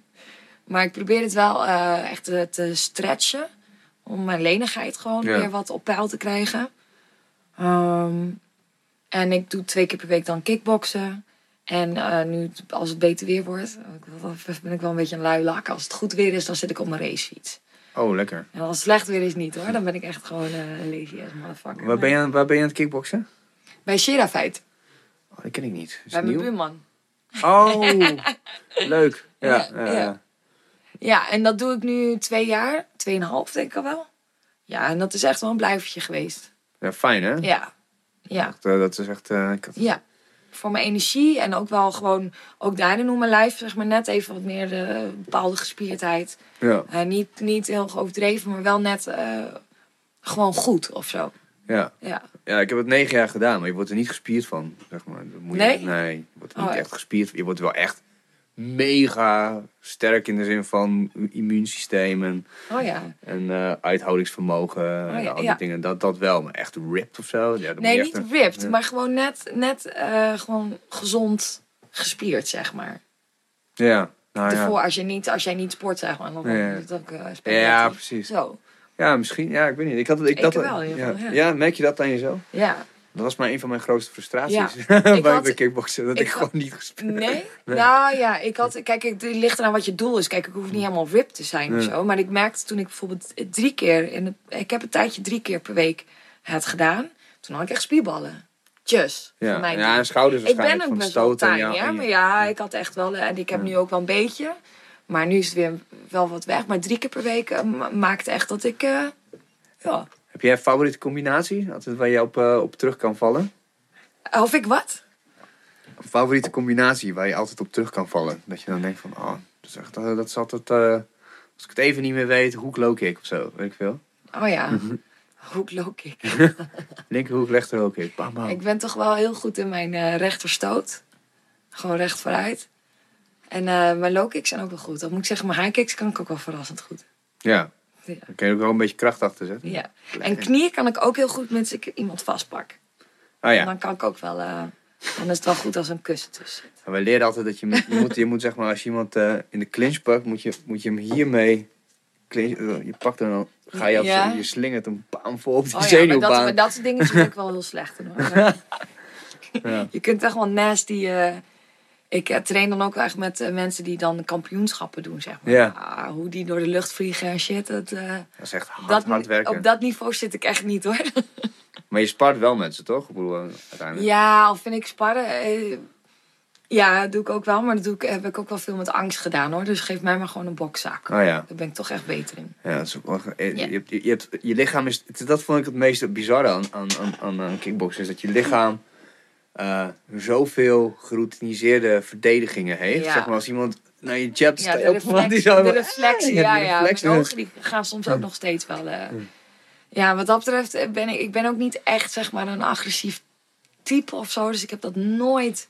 maar ik probeer het wel eh, echt te, te stretchen. Om mijn lenigheid gewoon Ja. weer wat op peil te krijgen. Ehm, en ik doe twee keer per week dan kickboksen. En eh, nu, als het beter weer wordt, ik- ben ik wel een beetje een lui lak. Als het goed weer is, dan zit ik op mijn racefiets. Oh, lekker. En als het slecht weer is, niet hoor. Dan ben ik echt gewoon eh, een lazy ass motherfucker. Waar ben, je, aan- waar ben je aan het kickboksen? Bij Shirafeit. Oh, dat ken ik niet. Is Bij mijn nieuw? buurman. Oh, leuk. Ja, Ja, ja, ja. ja. Ja, en dat doe ik nu twee jaar. Tweeënhalf denk ik al wel. Ja, en dat is echt wel een blijvertje geweest. Ja, fijn hè? Ja. Ja. Echt, eh, dat is echt... eh, ik Ja. Voor mijn energie en ook wel gewoon... Ook daarin hoe mijn lijf zeg maar net even wat meer de bepaalde gespierdheid. ja, Eh, niet, niet heel overdreven, maar wel net gewoon goed of zo. ja. Ja. ja, ik heb het negen jaar gedaan, maar je wordt er niet gespierd van. Zeg maar. Moet je- Nee? nee, je wordt er Oh, niet ja. echt gespierd. Je wordt wel echt mega sterk in de zin van immuunsysteem en, Oh ja. en eh, uithoudingsvermogen. en Oh, ja, al die ja. dingen. Dat, dat wel, maar echt ripped of zo. Nee, niet echt ripped, maar gewoon net, net eh, gewoon gezond gespierd, zeg maar. Ja, nou. Tevoren, als, je niet, als jij niet sport, zeg maar, dan is het ook spaghetti. Ja, precies. Zo, Ja, misschien. Ja, ik weet niet. Ik had het, ik, Ik dat, wel, ja, merk je dat aan jezelf? ja. Dat was maar een van mijn grootste frustraties Ja. bij had- de kickboksen. Dat ik, gewoon niet gespeeld Nee? Nou ja, ik had, kijk, het ligt eraan wat je doel is. Kijk, ik hoef niet helemaal ripped te zijn of Ja. zo. Maar ik merkte toen ik bijvoorbeeld drie keer, in ik heb een tijdje drie keer per week het gedaan. Toen had ik echt spierballen. Just, Ja, mijn ja doen. en schouders Ik ben waarschijnlijk ook van best wel tiny, en Maar ja, ik had echt wel, en ik heb nu ook wel een beetje. Maar nu is het weer wel wat weg. Maar drie keer per week eh, ma- maakt echt dat ik, eh, ja. Heb jij een favoriete combinatie? Altijd waar je op, eh, op terug kan vallen? Of ik wat? Een favoriete combinatie waar je altijd op terug kan vallen? Dat je dan denkt van, oh, dat is, echt, eh, dat is altijd... eh, als ik het even niet meer weet, hoek low kick of zo, weet ik veel. Oh ja, hoek low kick. Linkerhoek, rechter low kick. Bam, bam. Ik ben toch wel heel goed in mijn rechterstoot. Gewoon recht vooruit. En mijn low kicks zijn ook wel goed. Dat moet ik zeggen, mijn high kicks kan ik ook wel verrassend goed. Ja, Ja. dan kun je ook wel een beetje kracht achter zetten. Ja. En knieën kan ik ook heel goed met ik iemand vastpak. Oh En ja, dan kan ik ook wel... eh, dan is het wel goed als een kussen tussen zit. En wij leren altijd dat je, moet- je moet, je moet zeg maar, als je iemand eh, in de clinch pakt, moet je, moet je hem hiermee, clinch, eh, je pakt hem dan ga je, op, Ja. je slingert hem bam voor op die Oh ja, maar dat, zenuwbaan. maar dat soort dingen vind ik wel heel slecht. hoor. Ja. Je kunt echt wel nasty... ik eh, train dan ook echt met eh, mensen die dan kampioenschappen doen, zeg maar. Ja. Ah, hoe die door de lucht vliegen en shit. Dat, eh, Dat is echt hard, dat, hard werken. op dat niveau zit ik echt niet hoor. Maar je spart wel met ze, toch? Ik bedoel, uiteindelijk. Ja, of vind ik sparren. eh, ja, dat doe ik ook wel. Maar dat doe ik, heb ik ook wel veel met angst gedaan hoor. Dus geef mij maar gewoon een bokzak. Oh ja. Daar ben ik toch echt beter in. Ja, dat is ook Ja. je, je, hebt, je lichaam is... Dat vond ik het meest bizarre aan, aan, aan, aan, aan kickboksen. Is dat je lichaam eh, zoveel geroutiniseerde verdedigingen heeft. Ja. Zeg maar als iemand naar je jabt, Ja, de, die zo... de. Ja, Ja, ja. reflexen. Mijn ogen die gaan soms ook nog steeds wel. eh. Ja, wat dat betreft eh, ben ik, ik ben ook niet echt zeg maar een agressief type of zo. Dus ik heb dat nooit,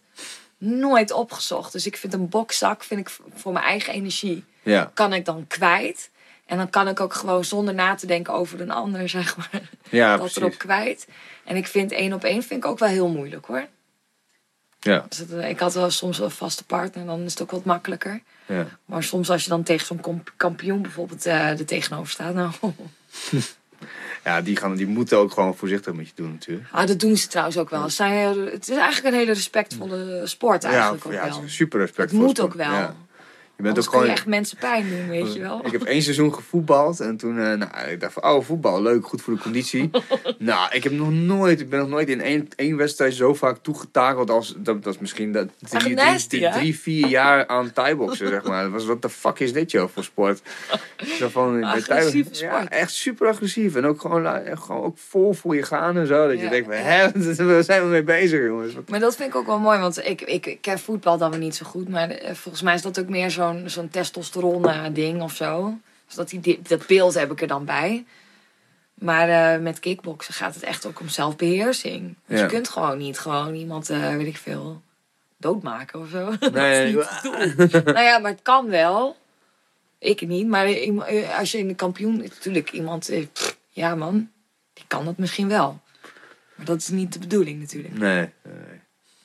nooit opgezocht. Dus ik vind een bokzak vind ik voor mijn eigen energie Ja, kan ik dan kwijt. En dan kan ik ook gewoon zonder na te denken over een ander, zeg maar, ja dat precies. erop kwijt. En ik vind één op één vind ik ook wel heel moeilijk hoor. Ja, Dus het- ik had wel soms een vaste partner, dan is het ook wat makkelijker. ja. Maar soms als je dan tegen zo'n kampioen bijvoorbeeld eh er tegenover staat, nou, ja die, gaan, die moeten ook gewoon voorzichtig met je doen natuurlijk. ah, dat doen ze trouwens ook wel. Heel- het is eigenlijk een hele respectvolle sport eigenlijk ja, ook ja, wel. super respect Het moet ook wel. Je bent Anders ook kun je gewoon... echt mensen pijn doen, weet je wel. Ik heb één seizoen gevoetbald en toen uh, nou, ik dacht van, oh voetbal, leuk, goed voor de conditie. nou, ik heb nog nooit, ik ben nog nooit in één, één wedstrijd zo vaak toegetakeld als, dat, dat is misschien dat, drie, nasty, drie, drie, vier jaar aan thaiboxen, zeg maar. Dat was, wat de fuck is dit joh, voor sport? Zo van, Agressieve Thai- Ja, sport. echt super agressief en ook gewoon, gewoon ook vol voor je gaan en zo. Dat je denkt, van, hè, waar zijn we mee bezig jongens? Maar dat vind ik ook wel mooi, want ik, ik, ik ken voetbal dan weer niet zo goed. Maar eh, volgens mij is dat ook meer zo'n zo'n testosteron eh, ding of zo. Dus dat, die, dat beeld heb ik er dan bij. Maar eh, met kickboksen gaat het echt ook om zelfbeheersing. Dus Ja. je kunt gewoon niet gewoon iemand, eh, weet ik veel, doodmaken of zo. Nee, dat is niet nou ja, maar het kan wel. Ik niet, maar als je in de kampioen... Natuurlijk, iemand... eh, pff, ja man, die kan dat misschien wel. Maar dat is niet de bedoeling natuurlijk. Nee,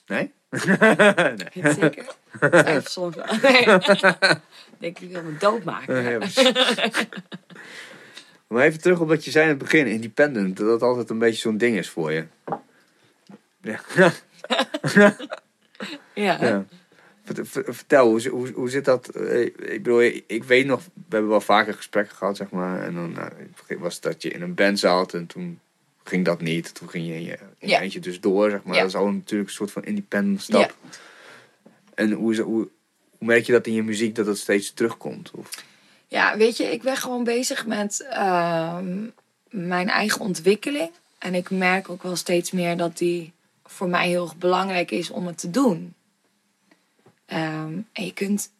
nee. Nee? Zeker? Twijfel soms wel. Nee. Denk ik wil me doodmaken. Precies. maar even terug op wat je zei in het begin, independent, dat dat altijd een beetje zo'n ding is voor je. Ja. Ja. ja. Vert- ver- Vertel, hoe, hoe, hoe zit dat? eh, Ik bedoel, ik weet nog, we hebben wel vaker gesprekken gehad, zeg maar. En dan nou, was het dat je in een band zat en toen ging dat niet. Toen ging je in je, in je Ja. eentje dus door, zeg maar. Ja. Dat is al natuurlijk een soort van independent stap. Ja. En hoe, is- hoe, hoe merk je dat in je muziek dat het steeds terugkomt? Of, Ja, weet je, ik ben gewoon bezig met ehm, mijn eigen ontwikkeling. En ik merk ook wel steeds meer dat die voor mij heel erg belangrijk is om het te doen. Ehm, en je kunt,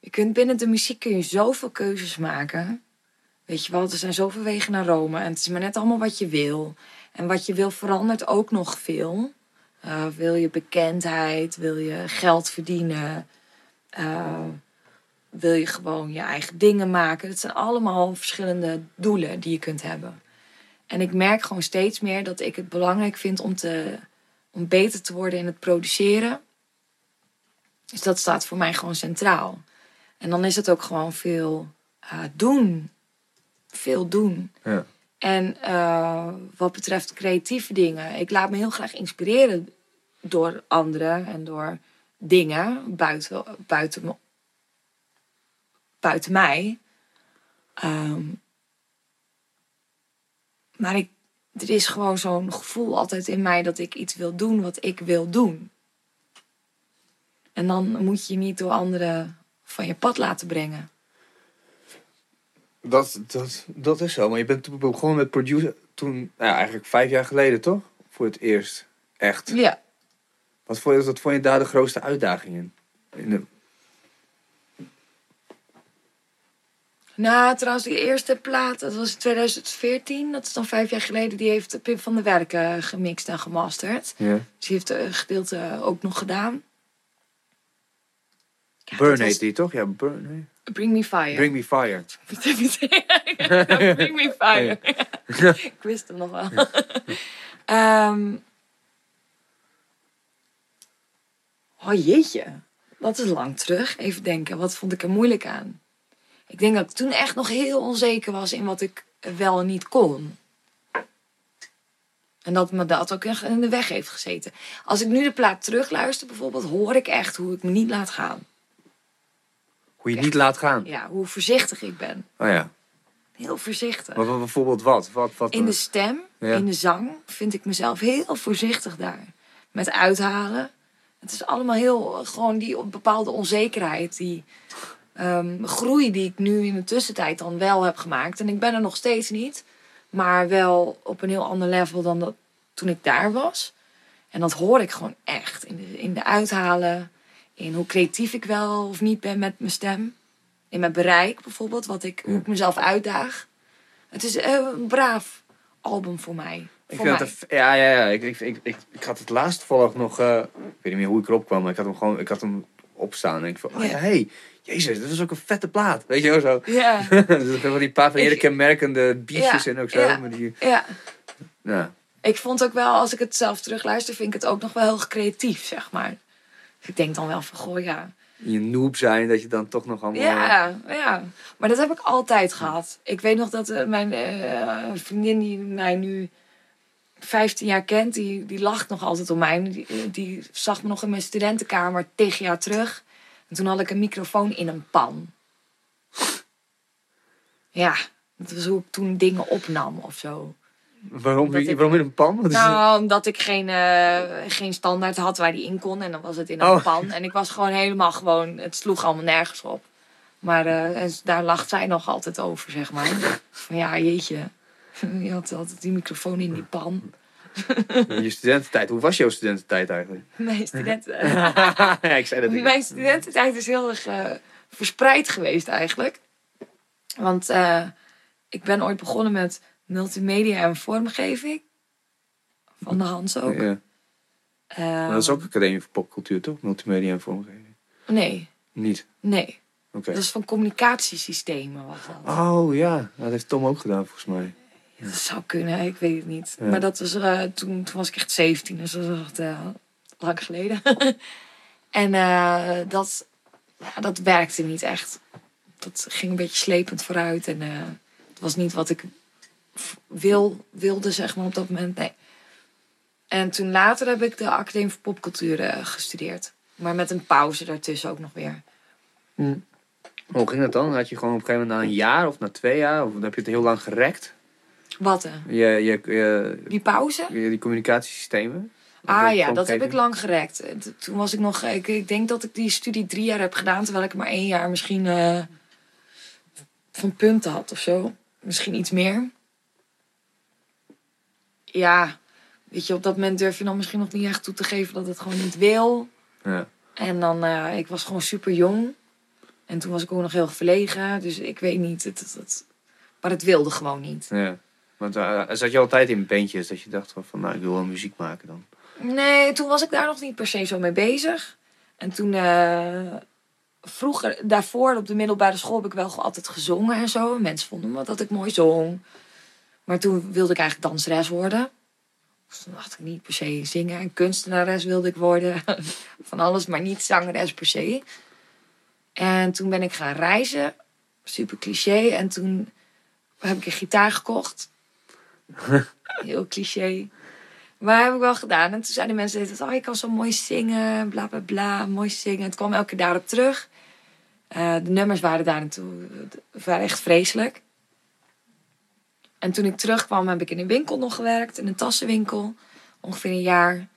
je kunt binnen de muziek kun je zoveel keuzes maken. Weet je wel, er zijn zoveel wegen naar Rome. En het is maar net allemaal wat je wil. En wat je wil verandert ook nog veel. Eh, wil je bekendheid? Wil je geld verdienen? Eh, wil je gewoon je eigen dingen maken? Het zijn allemaal verschillende doelen die je kunt hebben. En ik merk gewoon steeds meer dat ik het belangrijk vind om, te, om beter te worden in het produceren. Dus dat staat voor mij gewoon centraal. En dan is het ook gewoon veel eh, doen. Veel doen. ja. En eh, wat betreft creatieve dingen, ik laat me heel graag inspireren door anderen en door dingen buiten, buiten, me- buiten mij. Ehm, maar ik, er is gewoon zo'n gevoel altijd in mij dat ik iets wil doen wat ik wil doen. En dan moet je je niet door anderen van je pad laten brengen. Dat, dat, dat is zo, maar je bent begonnen met producer toen, nou ja, eigenlijk vijf jaar geleden toch? Voor het eerst. Echt. Ja, Wat vond je, wat vond je daar de grootste uitdaging in? in de, Nou, trouwens, die eerste plaat, dat was in 2014. Dat is dan vijf jaar geleden. Die heeft Pim van der Werken gemixt en gemasterd. ja. Dus die heeft een gedeelte ook nog gedaan. Ja, Burn was- heet die toch? Ja, Burn. nee. Bring Me Fire. Bring Me Fire. Bring Me Fire. Ik wist hem nog wel. Ehm. oh jeetje, dat is lang terug. Even denken, wat vond ik er moeilijk aan? Ik denk dat ik toen echt nog heel onzeker was in wat ik wel en niet kon. En dat me dat ook echt in de weg heeft gezeten. Als ik nu de plaat terugluister bijvoorbeeld, hoor ik echt hoe ik me niet laat gaan. Hoe je niet laat gaan. Ja, hoe voorzichtig ik ben. Oh ja. Heel voorzichtig. Maar bijvoorbeeld wat? wat, wat In de stem, Ja. in de zang, vind ik mezelf heel voorzichtig daar. Met uithalen. Het is allemaal heel, gewoon die bepaalde onzekerheid, die ehm, groei die ik nu in de tussentijd dan wel heb gemaakt. En ik ben er nog steeds niet, maar wel op een heel ander level dan dat toen ik daar was. En dat hoor ik gewoon echt in de, in de uithalen, in hoe creatief ik wel of niet ben met mijn stem. In mijn bereik bijvoorbeeld, wat ik, hoe ik mezelf uitdaag. Het is eh, een braaf album voor mij. Ik vind het ja, ja, ja. Ik, ik, ik, ik, ik had het laatst toevallig nog. eh, ik weet niet meer hoe ik erop kwam, maar ik had hem gewoon. Ik had hem opstaan. En ik van, oh ja, Ja. hey, jezus, dat is ook een vette plaat. Weet je wel zo. Ja, dus van die paar van hele kenmerkende Ja, en ook zo. ja. Maar die, ja. ja. Ik vond ook wel, als ik het zelf terugluister, vind ik het ook nog wel heel creatief, zeg maar. Ik denk dan wel van, goh, ja. Je noob zijn, dat je dan toch nog allemaal... Ja, ja. Maar dat heb ik altijd gehad. Ik weet nog dat eh, mijn eh, vriendin die mij nu 15 jaar kent, die, die lacht nog altijd om mij. Die, eh, die zag me nog in mijn studentenkamer tegen jaar terug. En toen had ik een microfoon in een pan. Ja, dat was hoe ik toen dingen opnam of zo. Waarom, Dat ik- waarom in een pan? Nou, omdat ik geen, eh, geen standaard had waar die in kon. En dan was het in een Oh. pan. En ik was gewoon helemaal gewoon... Het sloeg allemaal nergens op. Maar eh, en daar lacht zij nog altijd over, zeg maar. Van ja, jeetje. Je had altijd die microfoon in die pan. Je studententijd. Hoe was jouw studententijd eigenlijk? Mijn, studenten, ja, ik zei dat niet. mijn studententijd is heel erg eh, verspreid geweest eigenlijk. Want ik ben ooit begonnen met multimedia en vormgeving. Van de Hans ook. Ja. Dat is ook Academie voor Popcultuur, toch? Multimedia en vormgeving. Nee, Niet? nee. Oké. Dat is van communicatiesystemen was dat. Oh ja, dat heeft Tom ook gedaan volgens mij. Dat zou kunnen, ik weet het niet. Ja. Maar dat was, eh, toen, toen was ik echt 17, dus dat was echt eh, lang geleden. en eh, dat, ja, dat werkte niet echt. Dat ging een beetje slepend vooruit. En het was niet wat ik wil, wilde, zeg maar, op dat moment. Nee. En toen later heb ik de Academie voor Popcultuur eh, gestudeerd. Maar met een pauze daartussen ook nog weer. Hoe ging dat dan? Had je gewoon op een gegeven moment na een jaar of na twee jaar? Of heb je het heel lang gerekt? Wat? eh? Je, je, je, Die pauze? die communicatiesystemen? Ah ja, dat heb ik lang gerekt. Toen was ik nog, ik, ik denk dat ik die studie drie jaar heb gedaan, terwijl ik maar één jaar misschien eh, van punten had of zo. Misschien iets meer. Ja, weet je, op dat moment durf je dan misschien nog niet echt toe te geven dat het gewoon niet wil. Ja. En dan, eh, ik was gewoon super jong. En toen was ik ook nog heel verlegen, dus ik weet niet. Het, het, het- maar het wilde gewoon niet. ja. Want eh, zat je altijd in bandjes dat je dacht van, van nou, ik wil wel muziek maken dan? Nee, toen was ik daar nog niet per se zo mee bezig. En toen, eh, vroeger, daarvoor op de middelbare school heb ik wel altijd gezongen en zo. Mensen vonden me dat ik mooi zong. Maar toen wilde ik eigenlijk danseres worden. Dus toen dacht ik niet per se zingen. En kunstenares wilde ik worden. Van alles, maar niet zangeres per se. En toen ben ik gaan reizen. Super cliché. En toen heb ik een gitaar gekocht. Heel cliché. Maar heb ik wel gedaan. En toen zeiden mensen, oh, je kan zo mooi zingen, bla bla bla, mooi zingen. Het kwam elke keer daarop terug. Eh, de nummers waren daar naartoe, waren echt vreselijk. En toen ik terugkwam, heb ik in een winkel nog gewerkt, in een tassenwinkel, ongeveer een jaar.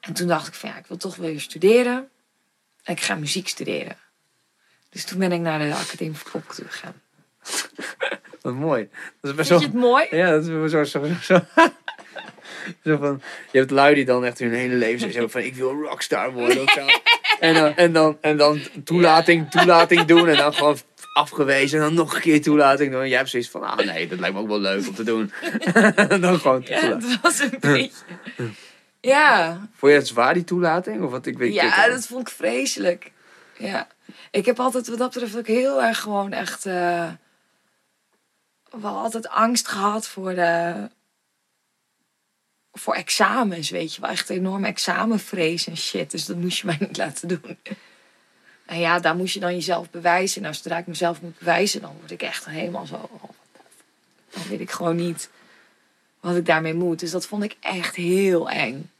En toen dacht ik van ja, ik wil toch weer studeren. En ik ga muziek studeren. Dus toen ben ik naar de Academie voor Popcultuur gegaan. Wat mooi. Dat is best Vind je wel... het mooi? Ja, dat is wel zo... zo, zo. Zo van, je hebt lui die dan echt hun hele leven zeggen van ik wil rockstar worden zo. En dan, en dan, en dan toelating, toelating doen en dan gewoon afgewezen en dan nog een keer toelating doen. En jij hebt zoiets van, ah nee, dat lijkt me ook wel leuk om te doen. en dan gewoon Ja, dat was een beetje... Ja, Vond je het zwaar die toelating? Of wat ik weet Ja, dat vond ik vreselijk. Ja. Ik heb altijd, wat dat betreft, ook heel erg gewoon echt. eh, wel altijd angst gehad voor de. voor examens, weet je wel. Echt enorme examenvrees en shit. Dus dat moest je mij niet laten doen. En ja, daar moest je dan jezelf bewijzen. Nou, zodra ik mezelf moet bewijzen, dan word ik echt helemaal zo. oh, Dan weet ik gewoon niet wat ik daarmee moet. Dus dat vond ik echt heel eng.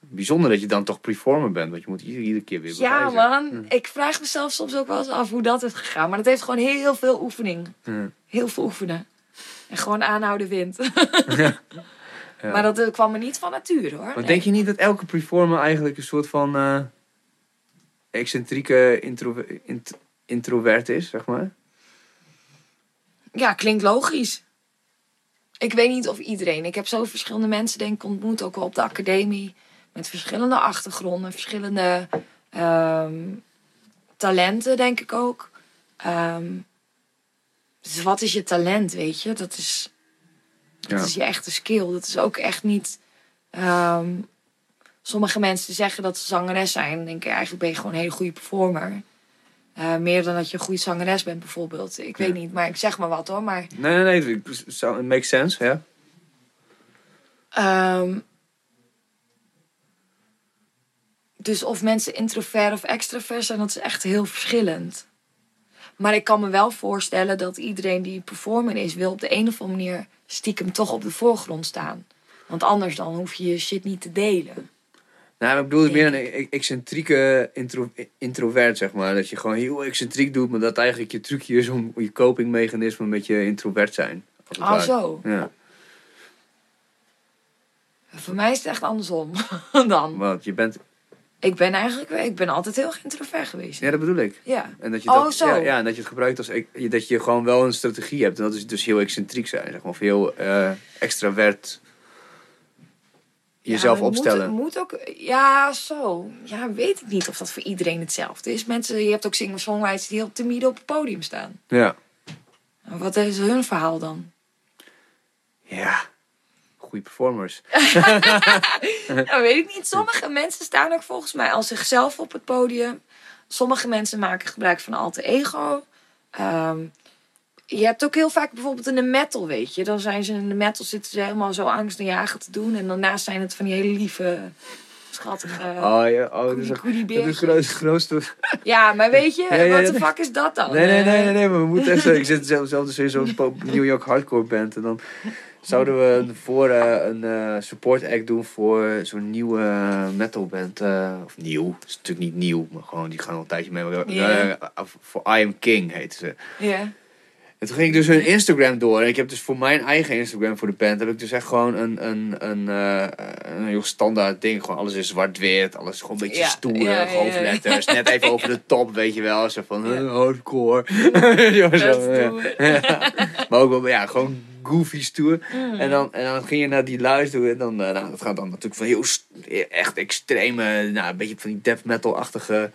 Bijzonder dat je dan toch performer bent, want je moet iedere, keer weer Ja, bewijzen. man. Ik vraag mezelf soms ook wel eens af hoe dat is gegaan. Maar dat heeft gewoon heel veel oefening. Ja. Heel veel oefenen. En gewoon aanhouden wint. Ja. Maar dat eh, kwam me niet van nature hoor. Maar Nee. denk je niet dat elke performer eigenlijk een soort van eh, excentrieke intro, int- introvert is, zeg maar? Ja, klinkt logisch. Ik weet niet of iedereen. Ik heb zo verschillende mensen denk ik ontmoet. Ook wel op de academie. Met verschillende achtergronden. Verschillende ehm, talenten denk ik ook. Ehm, dus wat is je talent, weet je? Dat is... Dat Ja. is je echte skill. Dat is ook echt niet. ehm, sommige mensen zeggen dat ze zangeres zijn. Dan denk ik, eigenlijk ben je gewoon een hele goede performer. Eh, meer dan dat je een goede zangeres bent, bijvoorbeeld. Ik weet niet, maar ik zeg maar wat hoor. Maar Nee, nee, nee. Het makes sense, ja. Ehm, dus of mensen introvert of extravert zijn, dat is echt heel verschillend. Maar ik kan me wel voorstellen dat iedereen die performer is, wil op de een of andere manier stiekem toch op de voorgrond staan. Want anders dan hoef je je shit niet te delen. Nou, ik bedoel het meer een e- excentrieke intro, introvert, zeg maar. Dat je gewoon heel excentriek doet, maar dat eigenlijk je trucje is om je copingmechanisme met je introvert zijn. Ah, ware. zo. Ja, Voor mij is het echt andersom dan. want je bent... Ik ben eigenlijk, ik ben altijd heel introvert geweest. Ja, dat bedoel ik. Ja. En dat je Oh, dat, zo. Ja, ja, en dat je het gebruikt als... e- Dat je gewoon wel een strategie hebt. En dat is dus heel excentriek zijn, zeg maar. Of heel eh extravert jezelf Ja, opstellen. Moet, moet ook, ja, zo. Ja, weet ik niet of dat voor iedereen hetzelfde is. Mensen, je hebt ook singer-songwriters die heel timide op het podium staan. Ja. Wat is hun verhaal dan? Ja. Goede performers. Nou, weet ik niet. Sommige mensen staan ook volgens mij als zichzelf op het podium. Sommige mensen maken gebruik van alter ego. Ehm, je hebt ook heel vaak bijvoorbeeld in de metal, weet je. Dan zijn ze in de metal zitten ze helemaal zo angstaanjagend te doen. En daarnaast zijn het van die hele lieve, schattige... Oh ja, oh, dat is, dat het grootste, Ja, maar weet je, Ja, ja, wat de fuck is dat dan? Nee, nee, nee, Eh, nee, nee, maar we moeten echt. Ik zit zelf, zelf dus in zo'n New York hardcore band. En dan zouden we voor eh, een eh, support act doen voor zo'n nieuwe metal band. of nieuw, is natuurlijk niet nieuw, maar gewoon die gaan al een tijdje mee. Voor I Am King heet ze. Ja. En toen ging ik dus hun Instagram door. En ik heb dus voor mijn eigen Instagram voor de band... heb ik dus echt gewoon een, een, een, eh, een heel standaard ding. Gewoon alles is zwart-wit. Alles gewoon een beetje Ja, stoer. ja, ja, ja. hoofdletters. Net even over de top, weet je wel. Zo van, eh, hardcore. ja, Dat zo. Ja. Maar ook wel, ja, gewoon goofy stoer. Mm. En, dan, en dan ging je naar die luisteren. En dan, eh, nou, dat gaat dan natuurlijk van heel echt extreme... Nou, een beetje van die death metal-achtige...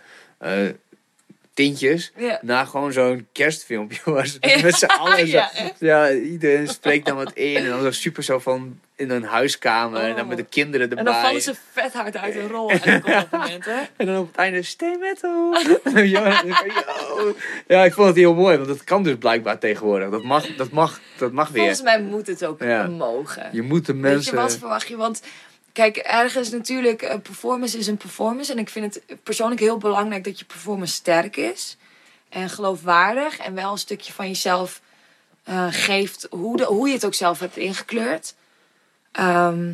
tintjes Ja. naar gewoon zo'n kerstfilmpje ze Ja, met z'n allen zo, ja, iedereen spreekt dan wat in en dan zo super zo van in een huiskamer en dan Oh. met de kinderen erbij En dan vallen ze vet hard uit hun rol op moment, hè? en dan op het einde stay metal ja, en ik vond het heel mooi want dat kan dus blijkbaar tegenwoordig dat mag dat mag dat mag Volgens weer mij moet het ook mogen. je moet de Weet je, mensen wat verwacht je? Want kijk, ergens natuurlijk, een performance is een performance. En ik vind het persoonlijk heel belangrijk dat je performance sterk is. En geloofwaardig. En wel een stukje van jezelf eh, geeft hoe, de, hoe je het ook zelf hebt ingekleurd. Ehm,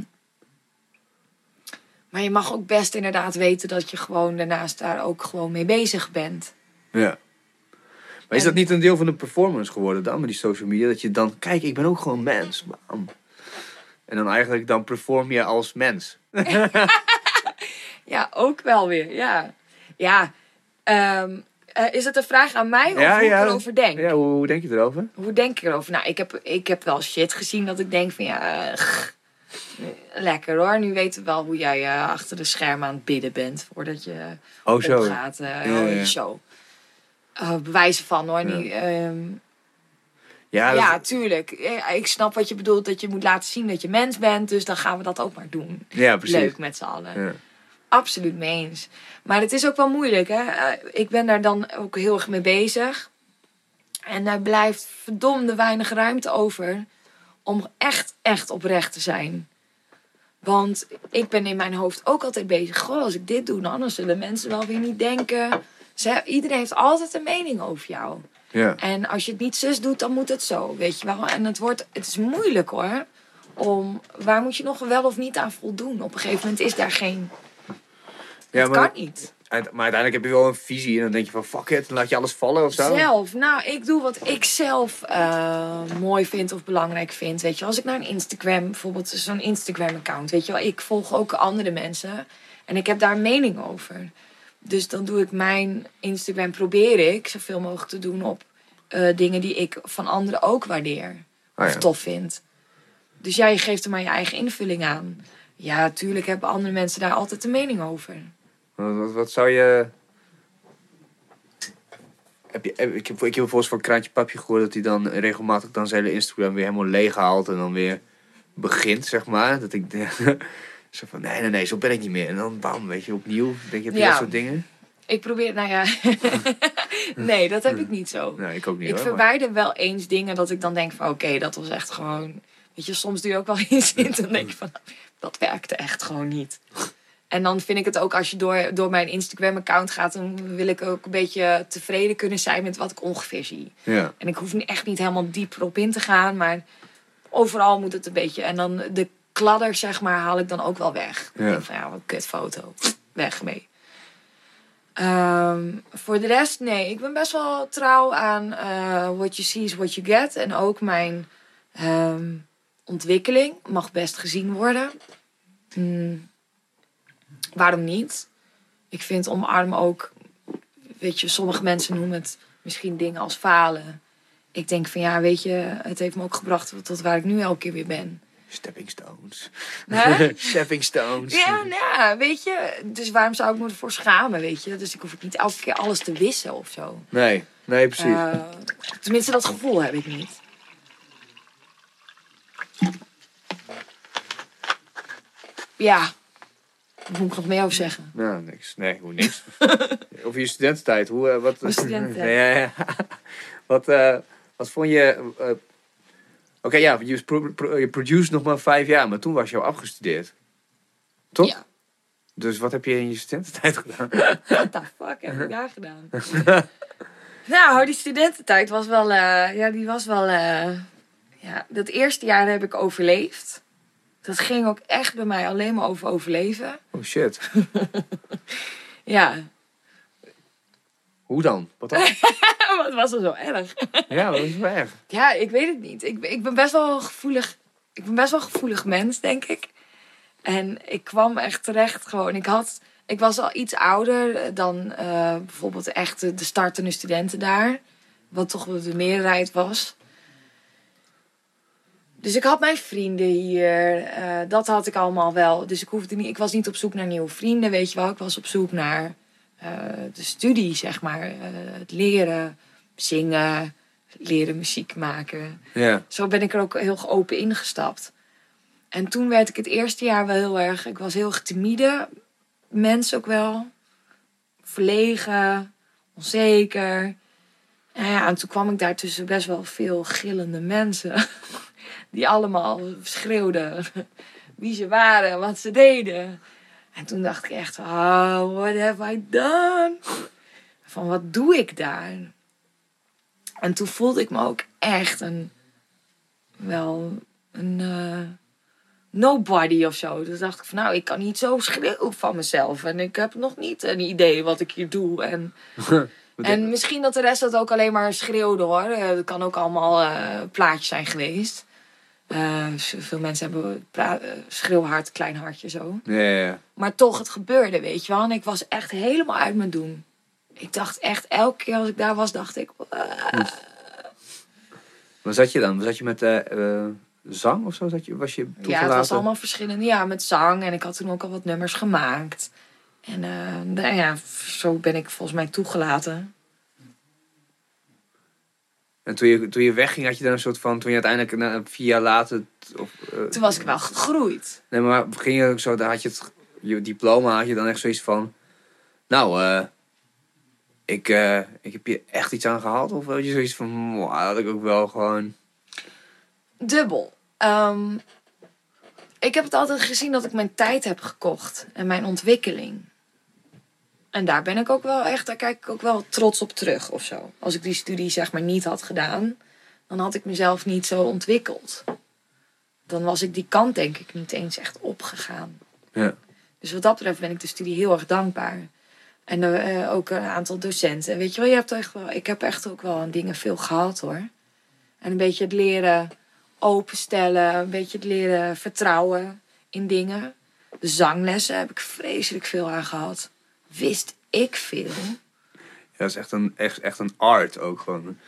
maar je mag ook best inderdaad weten dat je gewoon daarnaast daar ook gewoon mee bezig bent. ja maar is dat niet een deel van de performance geworden dan met die social media dat je dan kijk ik ben ook gewoon mens bam. En dan eigenlijk dan perform je als mens Ja, ook wel weer. Ja, ja. ehm, eh, is het een vraag aan mij of Ja, hoe ja. ik erover denk? ja hoe, hoe denk je erover Hoe denk ik erover? Nou, ik heb, ik heb wel shit gezien dat ik denk van ja, eh, lekker hoor. Nu weten we wel hoe jij eh, achter de schermen aan het bidden bent voordat je oh zo opgaat. eh Ja, oh, ja. bewijzen van hoor. Ja. Ehm, ja, ja, dat- tuurlijk. Eh, Ik snap wat je bedoelt. Dat je moet laten zien dat je mens bent. Dus dan gaan we dat ook maar doen. ja precies Leuk met z'n allen. Ja. Absoluut mee eens. Maar het is ook wel moeilijk, hè? Eh, ik ben daar dan ook heel erg mee bezig. En daar blijft verdomde weinig ruimte over om echt, echt oprecht te zijn. Want ik ben in mijn hoofd ook altijd bezig. Goh, als ik dit doe, dan zullen mensen wel weer niet denken. Ze, iedereen heeft altijd een mening over jou. Ja. En als je het niet zus doet, dan moet het zo, weet je wel. En het, wordt, het is moeilijk hoor. Om, waar moet je nog wel of niet aan voldoen? Op een gegeven moment is daar geen... ja, het maar, kan niet. maar uiteindelijk heb je wel een visie en dan denk je van fuck it, dan laat je alles vallen of zo. Zelf, nou, ik doe wat ik zelf eh, mooi vind of belangrijk vind. Weet je, als ik naar een Instagram, bijvoorbeeld zo'n Instagram-account, weet je wel, ik volg ook andere mensen en ik heb daar een mening over. Dus dan doe ik mijn Instagram, probeer ik zoveel mogelijk te doen op eh, dingen die ik van anderen ook waardeer of ja. tof vind. Dus jij geeft er maar je eigen invulling aan. Ja, natuurlijk hebben andere mensen daar altijd een mening over. Wat, wat, wat zou je... Heb je, heb- ik, heb, ik heb bijvoorbeeld van Kraantje Papje gehoord dat hij dan regelmatig dan zijn hele Instagram weer helemaal leeg haalt en dan weer begint, zeg maar. Dat ik, Zo van, nee, nee, nee, zo ben ik niet meer. En dan bam, weet je, opnieuw. Denk je, heb je Ja. dat soort dingen? Ik probeer, nou ja. nee, dat heb ik niet zo. Nee, ik ook niet Ik hoor. maar- verwijder wel eens dingen dat ik dan denk van oké, dat was echt gewoon. Weet je, soms doe je ook wel iets in. Dan denk je van dat werkte echt gewoon niet. En dan vind ik het ook als je door, door mijn Instagram account gaat, dan wil ik ook een beetje tevreden kunnen zijn met wat ik ongeveer zie. Ja, En ik hoef niet- echt niet helemaal diep erop in te gaan, maar overal moet het een beetje. En dan de kladder, zeg maar, haal ik dan ook wel weg. Ja. Ik denk van ja, wat een kutfoto. Weg mee. Ehm, voor de rest, nee. Ik ben best wel trouw aan eh, what you see is what you get. En ook mijn ehm, ontwikkeling mag best gezien worden. Hmm, waarom niet? Ik vind omarmen ook... Weet je, sommige mensen noemen het misschien dingen als falen. Ik denk van ja, weet je, het heeft me ook gebracht tot waar ik nu elke keer weer ben. Stepping stones. Stepping stones. Ja, nou ja, weet je. Dus waarom zou ik me ervoor schamen, weet je? Dus ik hoef ook niet elke keer alles te wissen of zo. Nee, nee, precies. Eh, tenminste, dat gevoel heb ik niet. Ja. Wat moet ik nog meer over zeggen? Nou, niks. Nee, hoe niks. Over je studententijd. Hoe, eh, wat, Mijn studententijd. Ja, ja, ja. wat, eh, wat vond je... Oké, ja, je, pro, pro- je produce nog maar vijf jaar, maar toen was je al afgestudeerd. Toch? Ja. Dus wat heb je in je studententijd gedaan? What the fuck heb ik daar gedaan? nou, die studententijd was wel... eh, ja, die was wel... eh, ja, dat eerste jaar heb ik overleefd. Dat ging ook echt bij mij alleen maar over overleven. Oh shit. Ja. Hoe dan? Wat dan? Wat was er zo erg? ja, dat is wel erg. Ja, ik weet het niet. Ik, ben- ik ben best wel een gevoelig. Ik ben best wel een gevoelig mens, denk ik. En ik kwam echt terecht gewoon. Ik had. Ik was al iets ouder dan eh, bijvoorbeeld echt de, de startende studenten daar. Wat toch wel de meerderheid was. Dus ik had mijn vrienden hier. eh, dat had ik allemaal wel. Dus ik, hoefde niet, ik was niet op zoek naar nieuwe vrienden, weet je wel. Ik was op zoek naar de studie, zeg maar. Eh, het leren, zingen, leren muziek maken. Ja. Zo ben ik er ook heel open ingestapt. En toen werd ik het eerste jaar wel heel erg... Ik was heel erg timide. Mens ook wel. Verlegen. Onzeker. En, ja, en toen kwam ik daar tussen best wel veel gillende mensen. Die allemaal schreeuwden wie ze waren, wat ze deden. En toen dacht ik echt, oh, what have I done? Van, wat doe ik daar? En toen voelde ik me ook echt een, wel een eh, nobody of zo. Dus dacht ik van, nou, ik kan niet zo schreeuwen van mezelf. En ik heb nog niet een idee wat ik hier doe. En, en misschien dat de rest dat ook alleen maar schreeuwde hoor. Eh, Het kan ook allemaal eh, plaatjes zijn geweest. Eh, veel mensen hebben eh, schreeuwhart, klein hartje zo. Ja, ja, ja. Maar toch, het gebeurde, weet je wel. En ik was echt helemaal uit mijn doen. Ik dacht echt, elke keer als ik daar was, dacht ik... "Ah." Waar zat je dan? Zat je met eh, zang of zo? Zat je, was je toegelaten? Ja, het was allemaal verschillende. Ja, met zang. En ik had toen ook al wat nummers gemaakt. En nou ja, zo ben ik volgens mij toegelaten. En toen je, toen je wegging, had je dan een soort van... Toen je uiteindelijk na, vier jaar later... Of, eh, Toen was ik wel gegroeid. Nee, maar ging je ook zo... Dan had je het... Je diploma had je dan echt zoiets van... Nou, eh... ik, eh, ik heb hier echt iets aan gehad. Of had je zoiets van... Wow, dat had ik ook wel gewoon... Dubbel. Ehm, ik heb het altijd gezien dat ik mijn tijd heb gekocht. En mijn ontwikkeling. En daar ben ik ook wel echt, daar kijk ik ook wel trots op terug of zo. Als ik die studie zeg maar niet had gedaan, dan had ik mezelf niet zo ontwikkeld. Dan was ik die kant denk ik niet eens echt opgegaan. Ja. Dus wat dat betreft ben ik de studie heel erg dankbaar. En eh, ook een aantal docenten. Weet je wel, je hebt echt wel, ik heb echt ook wel aan dingen veel gehad hoor. En een beetje het leren openstellen, een beetje het leren vertrouwen in dingen. De zanglessen heb ik vreselijk veel aan gehad. Wist ik veel. Ja, dat is echt een, echt, echt een art ook gewoon.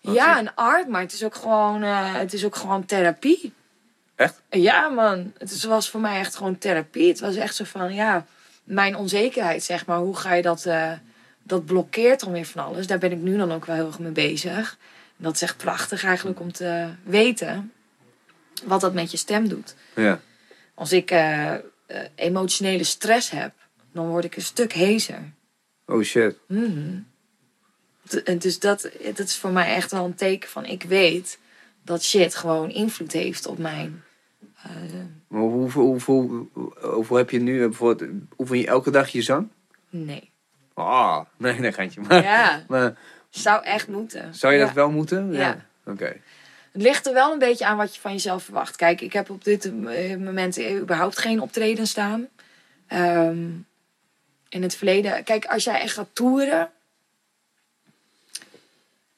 Ja, een art, maar het is ook gewoon, eh, het is ook gewoon therapie. Echt? Ja, man. Het was voor mij echt gewoon therapie. Het was echt zo van, ja, mijn onzekerheid, zeg maar. Hoe ga je dat, eh, dat blokkeert dan weer van alles. Daar ben ik nu dan ook wel heel erg mee bezig. En dat is echt prachtig eigenlijk om te weten wat dat met je stem doet. Ja. Als ik, eh, emotionele stress heb, dan word ik een stuk hezer. Oh shit. En Dus dat, dat is voor mij echt wel een teken van ik weet dat shit gewoon invloed heeft op mijn. eh, Maar hoeveel, hoeveel, hoeveel heb je nu? Bijvoorbeeld, oefen je elke dag je zang? nee. Ah, nee, nee, geintje. Maar, Ja, maar zou echt moeten. zou je Ja. dat wel moeten? Ja. Oké. Het ligt er wel een beetje aan wat je van jezelf verwacht. Kijk, ik heb op dit eh, moment überhaupt geen optreden staan. Ehm, in het verleden, kijk, als jij echt gaat toeren.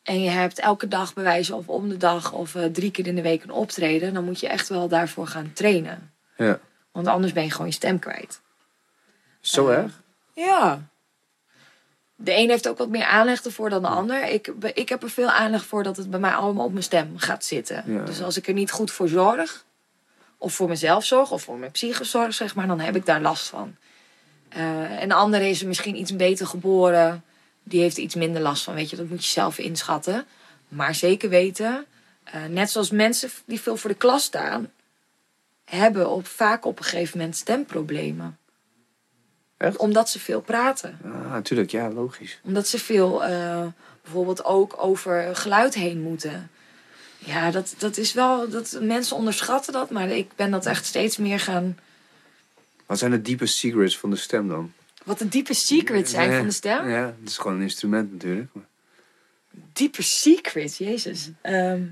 En je hebt elke dag bewijzen of om de dag of eh, drie keer in de week een optreden. Dan moet je echt wel daarvoor gaan trainen. Ja. Want anders ben je gewoon je stem kwijt. Zo Eh, erg? Ja. De een heeft ook wat meer aanleg ervoor dan de ander. Ik, ik heb er veel aanleg voor dat het bij mij allemaal op mijn stem gaat zitten. Ja. Dus als ik er niet goed voor zorg, of voor mezelf zorg, of voor mijn psyche zorg, zeg maar, dan heb ik daar last van. Eh, en de andere is er misschien iets beter geboren. Die heeft er iets minder last van. Weet je, dat moet je zelf inschatten. Maar zeker weten, eh, net zoals mensen die veel voor de klas staan, hebben op, vaak op een gegeven moment stemproblemen. Echt? Omdat ze veel praten. Ah, natuurlijk. Ja, logisch. Omdat ze veel eh, bijvoorbeeld ook over geluid heen moeten. Ja, dat, dat is wel. Dat, mensen onderschatten dat, maar ik ben dat echt steeds meer gaan. Wat zijn de diepe secrets van de stem dan? Wat de diepe secrets zijn Ja, van de stem. Ja, het is gewoon een instrument natuurlijk. Diepe secrets, Jezus. Ehm,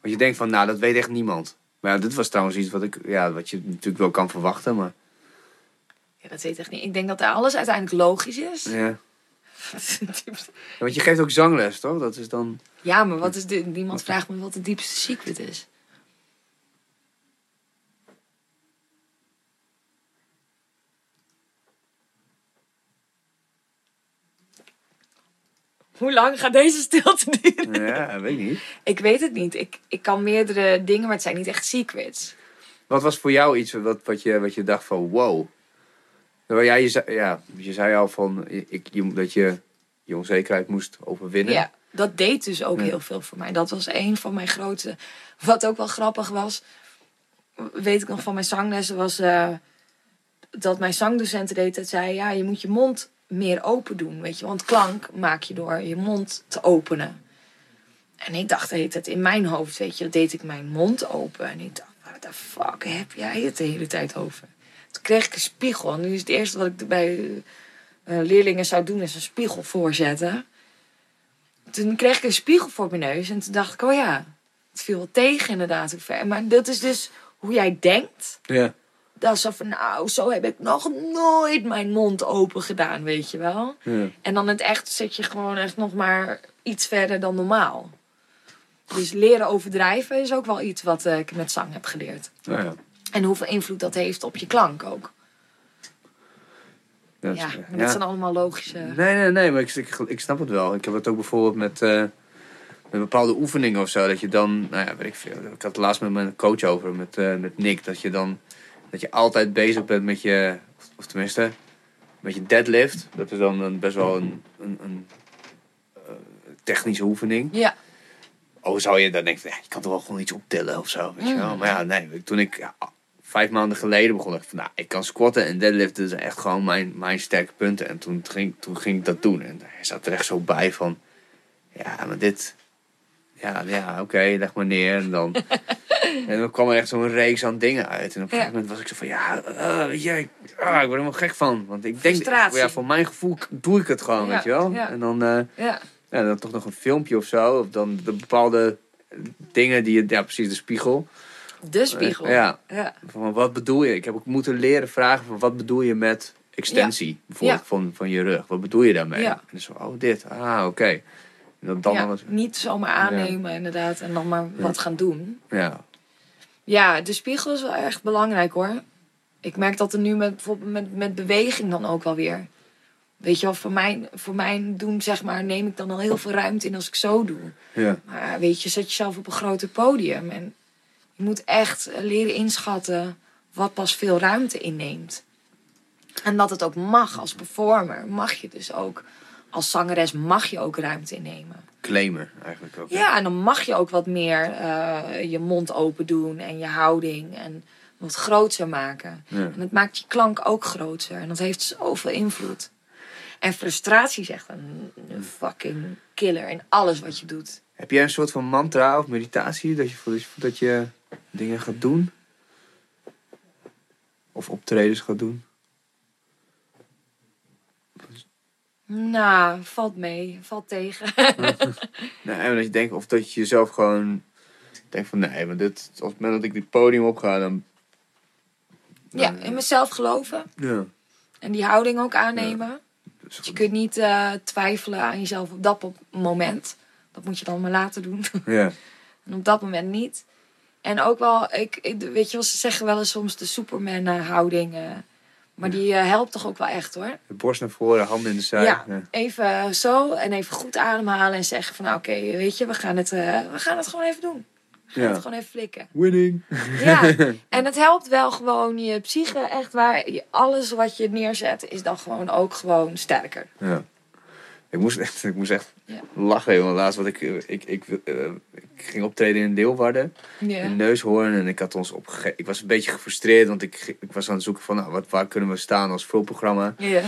Want je denkt van, nou, dat weet echt niemand. Maar ja, dit was trouwens iets wat, ik, ja, wat je natuurlijk wel kan verwachten. Maar ja, dat weet ik echt niet. Ik denk dat daar alles uiteindelijk logisch is. ja. Ja, Want je geeft ook zangles, toch? Dat is dan... ja, maar wat is de, niemand vraagt me wat de diepste secret is. Hoe lang gaat deze stilte duren? Ja, weet ik niet. Ik weet het niet. Ik, ik kan meerdere dingen, maar het zijn niet echt secrets. Wat was voor jou iets wat, wat, je, wat je dacht van, wow. Nou, ja, je, zei, ja, je zei al van, ik, je, dat je je onzekerheid moest overwinnen. Ja, dat deed dus ook Ja. heel veel voor mij. Dat was een van mijn grote... Wat ook wel grappig was, weet ik nog van mijn zanglessen, was eh, dat mijn zangdocent deed dat zei, ja, je moet je mond meer open doen, weet je. Want klank maak je door je mond te openen. En ik dacht, heet het in mijn hoofd, weet je, deed ik mijn mond open. En ik dacht, what the fuck heb jij het de hele tijd over? Toen kreeg ik een spiegel. Nu is het eerste wat ik bij eh, leerlingen zou doen, is een spiegel voorzetten. Toen kreeg ik een spiegel voor mijn neus. En toen dacht ik, oh ja, het viel wel tegen inderdaad. Maar dat is dus hoe jij denkt. Ja. Dat zo van, nou, zo heb ik nog nooit mijn mond open gedaan, weet je wel. ja. En dan in het echt zit je gewoon echt nog maar iets verder dan normaal. Dus leren overdrijven is ook wel iets wat eh, ik met zang heb geleerd. Ja. En hoeveel invloed dat heeft op je klank ook. Dat Ja, dat zijn allemaal logische... Nee, nee, nee, maar ik, ik, ik snap het wel. Ik heb het ook bijvoorbeeld met, eh, met bepaalde oefeningen of zo. Dat je dan, nou ja, weet ik veel. Ik had het laatst met mijn coach over, met, eh, met Nick. Dat je dan, dat je altijd bezig bent met je, of, tenminste, met je deadlift. Dat is dan een, best wel een, een, een eh, technische oefening. Ja, Oh, zou je dan denken, ja, je kan toch wel gewoon iets optillen of zo, weet je wel. Mm. Maar ja, nee, toen ik ja, vijf maanden geleden begon, dacht ik van, nou, ik kan squatten en deadliften zijn echt gewoon mijn, mijn sterke punten. En toen ging, toen ging ik dat doen en hij zat er echt zo bij van, ja, maar dit, ja, ja oké, leg maar neer. En dan, en dan kwam er echt zo'n reeks aan dingen uit. En op een gegeven moment was ik zo van, ja, eh, weet je, ik, ah, ik word er helemaal gek van. Want ik denk, ja, voor mijn gevoel doe ik het gewoon, weet je wel. En dan... eh, ja. ja, dan toch nog een filmpje of zo. Of dan de bepaalde dingen die je... Ja, precies, de spiegel. De spiegel. Eh, ja. ja. Van wat bedoel je? Ik heb ook moeten leren vragen van wat bedoel je met extensie? Bijvoorbeeld Ja. van, van je rug. Wat bedoel je daarmee? En dan zo, oh dit. Ah, oké. Dan, dan Ja, alles... Niet zomaar aannemen inderdaad en dan maar wat gaan doen. Ja. Ja, de spiegel is wel echt belangrijk hoor. Ik merk dat er nu met, bijvoorbeeld met, met beweging dan ook wel weer. Weet je wel, voor mijn, voor mijn doen zeg maar neem ik dan al heel veel ruimte in als ik zo doe. Ja. Maar weet je, zet jezelf op een groter podium. En je moet echt leren inschatten wat pas veel ruimte inneemt. En dat het ook mag als performer. Mag je dus ook als zangeres mag je ook ruimte innemen. Claimen eigenlijk ook. Ja, en dan mag je ook wat meer eh, je mond open doen en je houding. En wil het grootser maken. Ja. En het maakt je klank ook groter. En dat heeft zoveel invloed. En frustratie is echt een, een fucking killer in alles wat je doet. Heb jij een soort van mantra of meditatie dat je voelt dat je dingen gaat doen? Of optredens gaat doen? Nou, valt mee, valt tegen. Nee, maar dat je denkt, of dat je jezelf gewoon denkt van nee, maar dit, als het moment dat ik dit podium op ga, dan. ja, in mezelf geloven. Ja. En die houding ook aannemen. Dus, Dus je kunt niet eh, twijfelen aan jezelf op dat moment. Dat moet je dan maar later doen. ja. En op dat moment niet. En ook wel, ik, ik- weet je wel, ze zeggen wel eens soms de Superman-houding. eh, maar die eh, helpt toch ook wel echt hoor. De borst naar voren, handen in de zij. Ja, Ja. even zo en even goed ademhalen en zeggen van nou, oké, weet je, we gaan, het, eh, we gaan het gewoon even doen. We gaan Ja. het gewoon even flikken. Winning. Ja, en het helpt wel gewoon je psyche echt waar. Alles wat je neerzet is dan gewoon ook gewoon sterker. Ja. Ik moest echt, ik moest echt Ja. lachen, jongen. Laatst, wat ik, ik, ik, eh, ik ging optreden in Leeuwarden. Ja. in Neushoorn. En ik had ons opgegeven. Ik was een beetje gefrustreerd, want ik, ik was aan het zoeken van nou, wat, waar kunnen we staan als vulprogramma. Ja.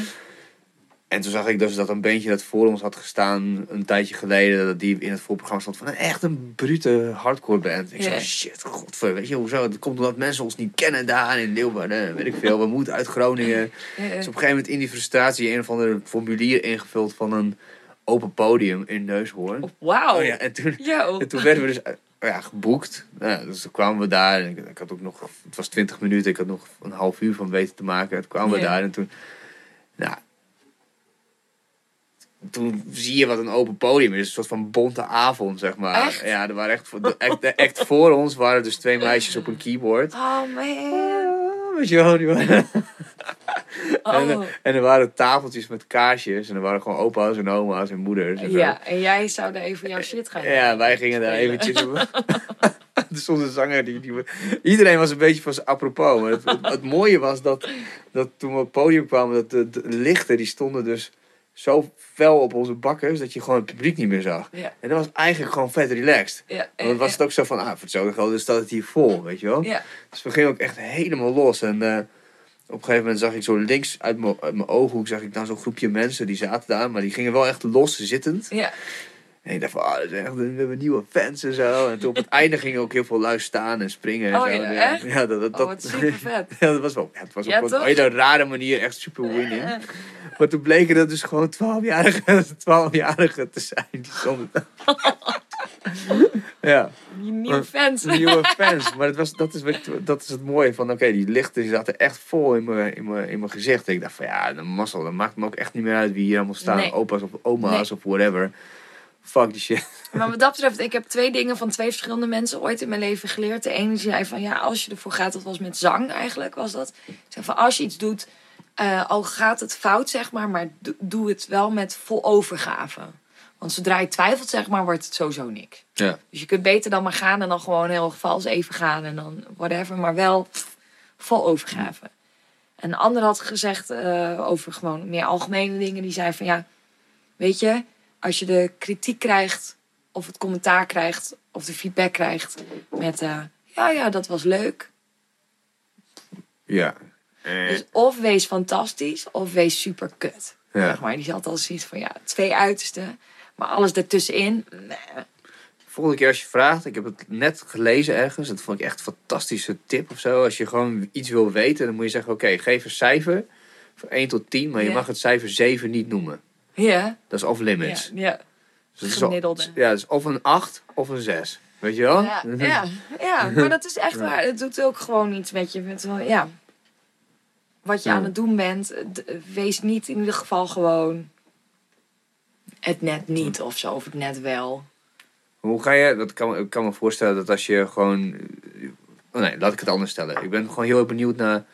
En toen zag ik dus dat een bandje dat voor ons had gestaan een tijdje geleden, dat die in het voorprogramma stond van een echt een brute hardcore band. Ik zei, shit, godver, weet je hoezo? Het komt omdat mensen ons niet kennen daar in Leeuwarden, weet ik veel. We moeten uit Groningen. Ja. Dus op een gegeven moment in die frustratie een of ander formulier ingevuld van een open podium in Neushoorn. Wauw. Oh ja, en toen, Yo. en toen werden we dus eh, ja, geboekt. Nou, dus toen kwamen we daar. En ik, ik had ook nog, het was 20 minuten, ik had nog een half uur van weten te maken. Toen kwamen we daar en toen, nou, toen zie je wat een open podium is. Een soort van bonte avond, zeg maar. Echt? Ja, er waren echt, de, act voor ons waren dus twee meisjes op een keyboard. Oh man. Ah, Weet je wel, die waren- En, Oh. en er waren tafeltjes met kaarsjes. En er waren gewoon opa's en oma's en moeders. En zo. Ja, en jij zou daar even jouw shit gaan Ja, wij gingen daar eventjes op. stond een zanger die, die... Iedereen was een beetje van zijn apropos. Maar het, het, het mooie was dat, dat toen we op het podium kwamen... dat de, de lichten die stonden dus zo fel op onze bakken... dat je gewoon het publiek niet meer zag. Ja, En dat was eigenlijk gewoon vet relaxed. ja. Want dan was het ook zo van... Ah, voor hetzelfde geld dus staat het hier vol, weet je wel. Ja, Dus we gingen ook echt helemaal los. En eh, op een gegeven moment zag ik zo links uit mijn, uit mijn ooghoek... zag ik dan zo'n groepje mensen die zaten daar... maar die gingen wel echt los zittend. ja. En ik dacht van, ah, dat is echt, we hebben nieuwe fans en zo. En toen op het einde gingen ook heel veel lui staan en springen en Oh zo. ja, echt? Ja, dat, dat, Oh, dat, super vet. ja, dat was wel, ja, het was Ja, op een hele rare manier echt super winning. Maar toen bleken dat dus gewoon 12-jarigen 12 te zijn. Die stonden ja, nieuwe fans. nieuwe fans. Maar het was, dat, is, dat is het mooie van, oké, die lichten die zaten echt vol in mijn, in mijn, in mijn gezicht. En ik dacht van, ja, de mazzel, dat maakt me ook echt niet meer uit wie hier allemaal staan. Nee. Opa's of oma's of whatever. Fuck die shit. Maar wat dat betreft, ik heb twee dingen van twee verschillende mensen ooit in mijn leven geleerd. De ene zei van ja, als je ervoor gaat, dat was met zang eigenlijk, was dat. Ik zei van als je iets doet, eh, al gaat het fout, zeg maar, maar do- doe het wel met vol overgave. Want zodra je twijfelt, zeg maar, wordt het sowieso niks. Ja. Dus je kunt beter dan maar gaan en dan gewoon heel vals even gaan en dan whatever, maar wel pff, vol overgave. En een ander had gezegd eh, over gewoon meer algemene dingen. Die zei van ja, weet je, als je de kritiek krijgt of het commentaar krijgt of de feedback krijgt met eh, ja, ja, dat was leuk. Ja. Eh, Dus of wees fantastisch of wees super kut. ja. Zeg maar. Die had al zoiets van ja, twee uitersten. Maar alles ertussenin, nee. Volgende keer als je vraagt, ik heb het net gelezen ergens, dat vond ik echt een fantastische tip of zo. Als je gewoon iets wil weten, dan moet je zeggen: oké, geef een cijfer van 1 tot 10, maar je mag het cijfer 7 niet noemen. Ja, Dat is off ja, limits. ja. Dus het is gemiddelde. ja, dus of een 8 of een 6. Weet je wel? Ja, ja, ja, maar dat is echt waar. Het doet ook gewoon iets met je. Met, wel- ja. Wat je aan het doen bent, d- wees niet in ieder geval gewoon het net niet of zo, of het net wel. Hoe ga je, dat kan, ik kan me voorstellen dat als je gewoon. Oh nee, laat ik het anders stellen. Ik ben gewoon heel erg benieuwd naar.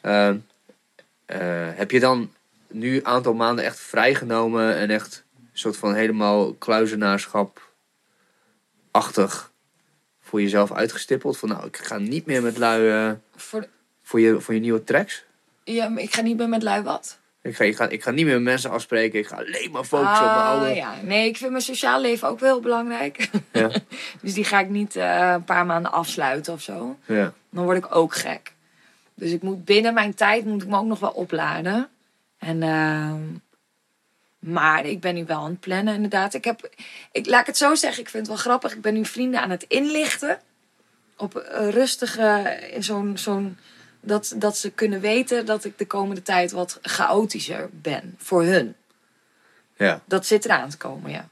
eh, eh, heb je dan nu een aantal maanden echt vrijgenomen en echt een soort van helemaal kluizenaarschap-achtig voor jezelf uitgestippeld? Van nou, ik ga niet meer met lui eh, Voor, voor, je, voor je nieuwe tracks. ja, maar ik ga niet meer met lui wat. Ik ga, ik, ga, ik ga niet meer met mensen afspreken. Ik ga alleen maar focussen op mijn Ah, oude. ja. Nee, ik vind mijn sociaal leven ook wel heel belangrijk. Ja. dus die ga ik niet eh, een paar maanden afsluiten of zo. Ja. Dan word ik ook gek. Dus ik moet binnen mijn tijd moet ik me ook nog wel opladen. En, ehm, maar ik ben nu wel aan het plannen, inderdaad. Ik heb, ik, laat ik het zo zeggen, ik vind het wel grappig. Ik ben nu vrienden aan het inlichten. Op een rustige, in zo'n, zo'n, dat, dat ze kunnen weten dat ik de komende tijd wat chaotischer ben voor hun. Ja. Dat zit eraan te komen, ja.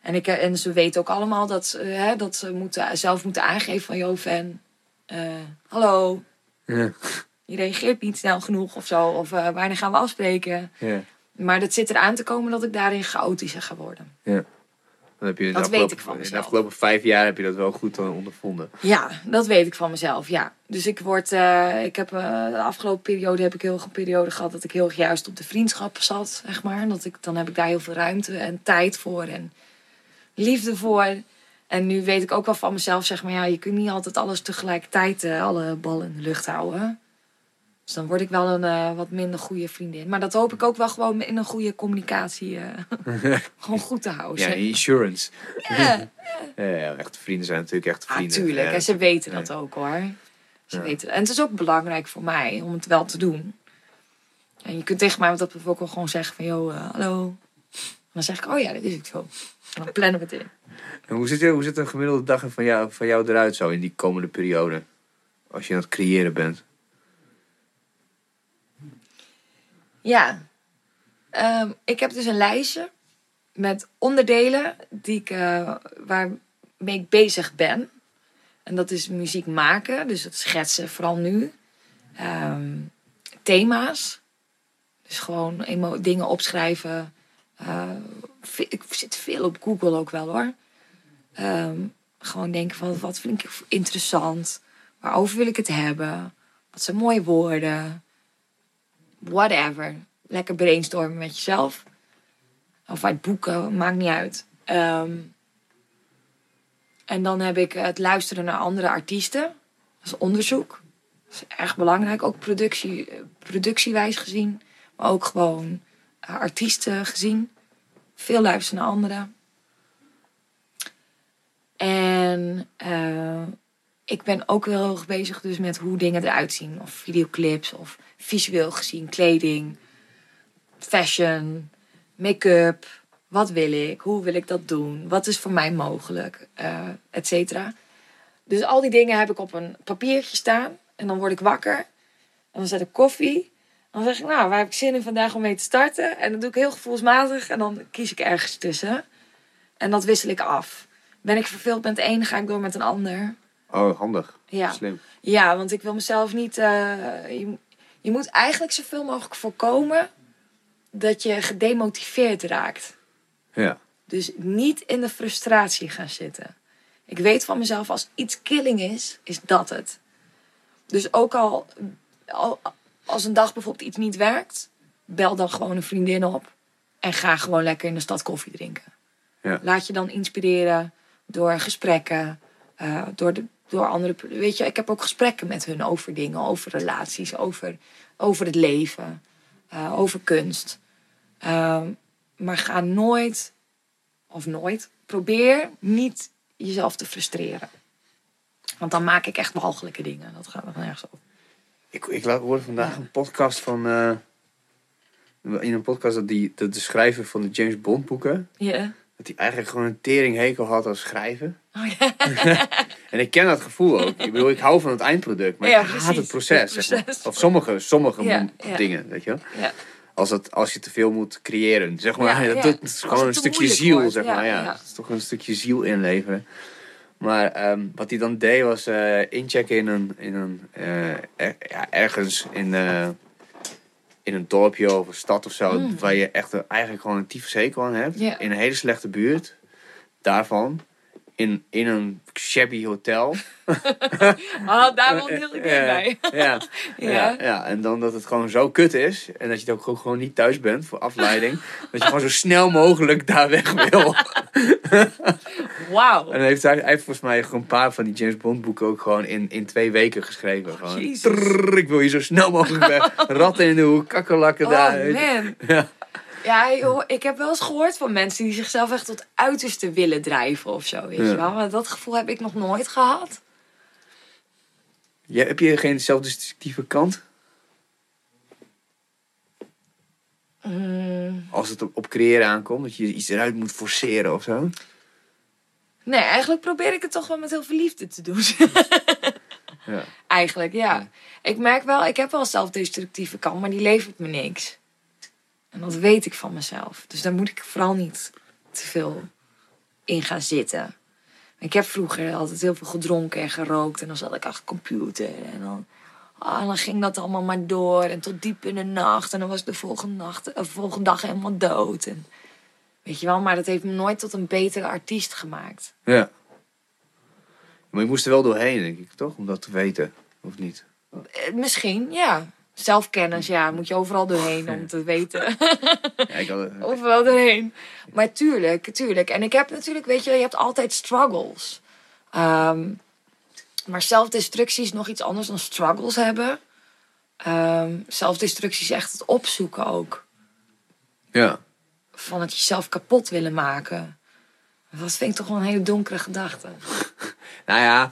En, ik, en ze weten ook allemaal dat, ze, hè, dat ze moeten, zelf moeten aangeven van... Yo, fan, eh, hallo, Ja. Je reageert niet snel genoeg of zo. Of eh, wanneer gaan we afspreken? Ja. Maar dat zit eraan te komen dat ik daarin chaotischer ga worden. ja. Dan heb je Dat weet ik van In de mezelf. afgelopen vijf jaar heb je dat wel goed eh, ondervonden. Ja, dat weet ik van mezelf, ja. Dus ik word, eh, ik heb de afgelopen periode heb ik heel een periode gehad dat ik heel juist op de vriendschap zat, zeg maar. Dat ik, dan heb ik daar heel veel ruimte en tijd voor en liefde voor. En nu weet ik ook wel van mezelf, zeg maar, ja, je kunt niet altijd alles tegelijkertijd, eh, alle ballen in de lucht houden. Dus dan word ik wel een eh, wat minder goede vriendin. Maar dat hoop ik ook wel gewoon in een goede communicatie eh, gewoon goed te houden. Ja, insurance. Ja. Echte vrienden zijn natuurlijk echte Ah, vrienden. tuurlijk. Ja, en ze weten dat ook hoor. Ze Ja. weten. En het is ook belangrijk voor mij om het wel te doen. En je kunt tegen mij dat ook wel gewoon zeggen van... Yo, eh, hallo. En dan zeg ik, oh ja, dat is het zo. En dan plannen we het in. En hoe, ziet, je- hoe ziet een gemiddelde dag van jou, van jou eruit zo in die komende periode? Als je aan het creëren bent. Ja. Ehm, ik heb dus een lijstje met onderdelen die ik, eh, waarmee ik bezig ben. En dat is muziek maken, dus het schetsen vooral nu. Ehm, thema's. Dus gewoon emo- dingen opschrijven. Eh, ik zit veel op Google ook wel hoor. Ehm, gewoon denken van wat vind ik interessant? Waarover wil ik het hebben? Wat zijn mooie woorden? Whatever. Lekker brainstormen met jezelf. Of uit boeken, maakt niet uit. Ehm, en dan heb ik het luisteren naar andere artiesten. Dat is onderzoek. Dat is erg belangrijk. Ook productie, productiewijs gezien. Maar ook gewoon eh, artiesten gezien. Veel luisteren naar anderen. En eh, ik ben ook heel erg bezig dus met hoe dingen eruit zien. Of videoclips, of visueel gezien, kleding, fashion, make-up. Wat wil ik? Hoe wil ik dat doen? Wat is voor mij mogelijk? eh et cetera. Dus al die dingen heb ik op een papiertje staan. En dan word ik wakker. En dan zet ik koffie. Dan zeg ik, nou, waar heb ik zin in vandaag om mee te starten? En dat doe ik heel gevoelsmatig. En dan kies ik ergens tussen. En dat wissel ik af. Ben ik verveeld met een, ga ik door met een ander. Oh, handig. Ja. Slim. Ja, want ik wil mezelf niet. eh, je, je moet eigenlijk zoveel mogelijk voorkomen dat je gedemotiveerd raakt. Ja. Dus niet in de frustratie gaan zitten. Ik weet van mezelf, als iets killing is, is dat het. Dus ook al, al als een dag bijvoorbeeld iets niet werkt, bel dan gewoon een vriendin op en ga gewoon lekker in de stad koffie drinken. Ja. Laat je dan inspireren door gesprekken, eh, door, de, door andere. Weet je, ik heb ook gesprekken met hun over dingen, over relaties, over, over het leven, eh, over kunst. Ehm, maar ga nooit, of nooit, probeer niet jezelf te frustreren. Want dan maak ik echt walgelijke dingen. Dat gaat nog nergens over. Ik, ik hoorde vandaag een podcast van... eh, in een podcast dat, die, dat de schrijver van de James Bond boeken... Ja. Dat hij eigenlijk gewoon een teringhekel had als schrijven. Oh, ja. En ik ken dat gevoel ook. Ik bedoel, ik hou van het eindproduct, maar Ja, ik haat precies. het proces. Het zeg maar. proces. Of sommige, sommige Ja, dingen, weet je wel. ja. Als, het, als je te veel moet creëren, zeg maar. Dat, dat is gewoon een stukje ziel, wordt, zeg maar. Ja. Het is toch een stukje ziel inleveren. Maar ehm, wat hij dan deed was eh, inchecken in een, in een eh, er- ja, ergens in, eh, in een dorpje of een stad of zo, Mm. waar je echt een- eigenlijk gewoon een tyfushekel aan hebt. In een hele slechte buurt. Daarvan. In, in een shabby hotel. Ah, daar wil ik niet Ja, bij. Ja, ja. Ja. Ja, en dan dat het gewoon zo kut is. En dat je het ook gewoon- gewoon niet thuis bent voor afleiding. dat je gewoon zo snel mogelijk daar weg wil. Wauw. En heeft hij, hij heeft volgens mij gewoon een paar van die James Bond boeken ook gewoon in, in twee weken geschreven. Gewoon, Jezus. trrrr, ik wil hier zo snel mogelijk weg. Ratten in de hoek, kakkerlakken Oh daar. man. Ja. Ja, joh, ik heb wel eens gehoord van mensen die zichzelf echt tot uiterste willen drijven of zo. Weet Ja. je wel? Maar dat gevoel heb ik nog nooit gehad. Ja, heb je geen zelfdestructieve kant? Mm, Als het op, op creëren aankomt, dat je iets eruit moet forceren of zo? nee, eigenlijk probeer ik het toch wel met heel veel liefde te doen. Ja. eigenlijk, ja. Ik merk wel, ik heb wel een zelfdestructieve kant, maar die levert me niks. En dat weet ik van mezelf. Dus daar moet ik vooral niet te veel in gaan zitten. Ik heb vroeger altijd heel veel gedronken en gerookt. En dan zat ik achter de computer. En dan, ah, dan ging dat allemaal maar door. En tot diep in de nacht. En dan was ik de volgende, nacht, de volgende dag helemaal dood. En, weet je wel, maar dat heeft me nooit tot een betere artiest gemaakt. Ja. Maar je moest er wel doorheen, denk ik, toch? Om dat te weten, of niet? Eh, Misschien, ja. Zelfkennis, ja, moet je overal doorheen om te weten. Ja, ik had, overal doorheen. Maar tuurlijk, tuurlijk. En ik heb natuurlijk, weet je, je hebt altijd struggles. Ehm, maar zelfdestructie is nog iets anders dan struggles hebben. Ehm, zelfdestructie is echt het opzoeken ook. ja. Van het jezelf kapot willen maken. Dat vind ik toch wel een hele donkere gedachte. Nou ja,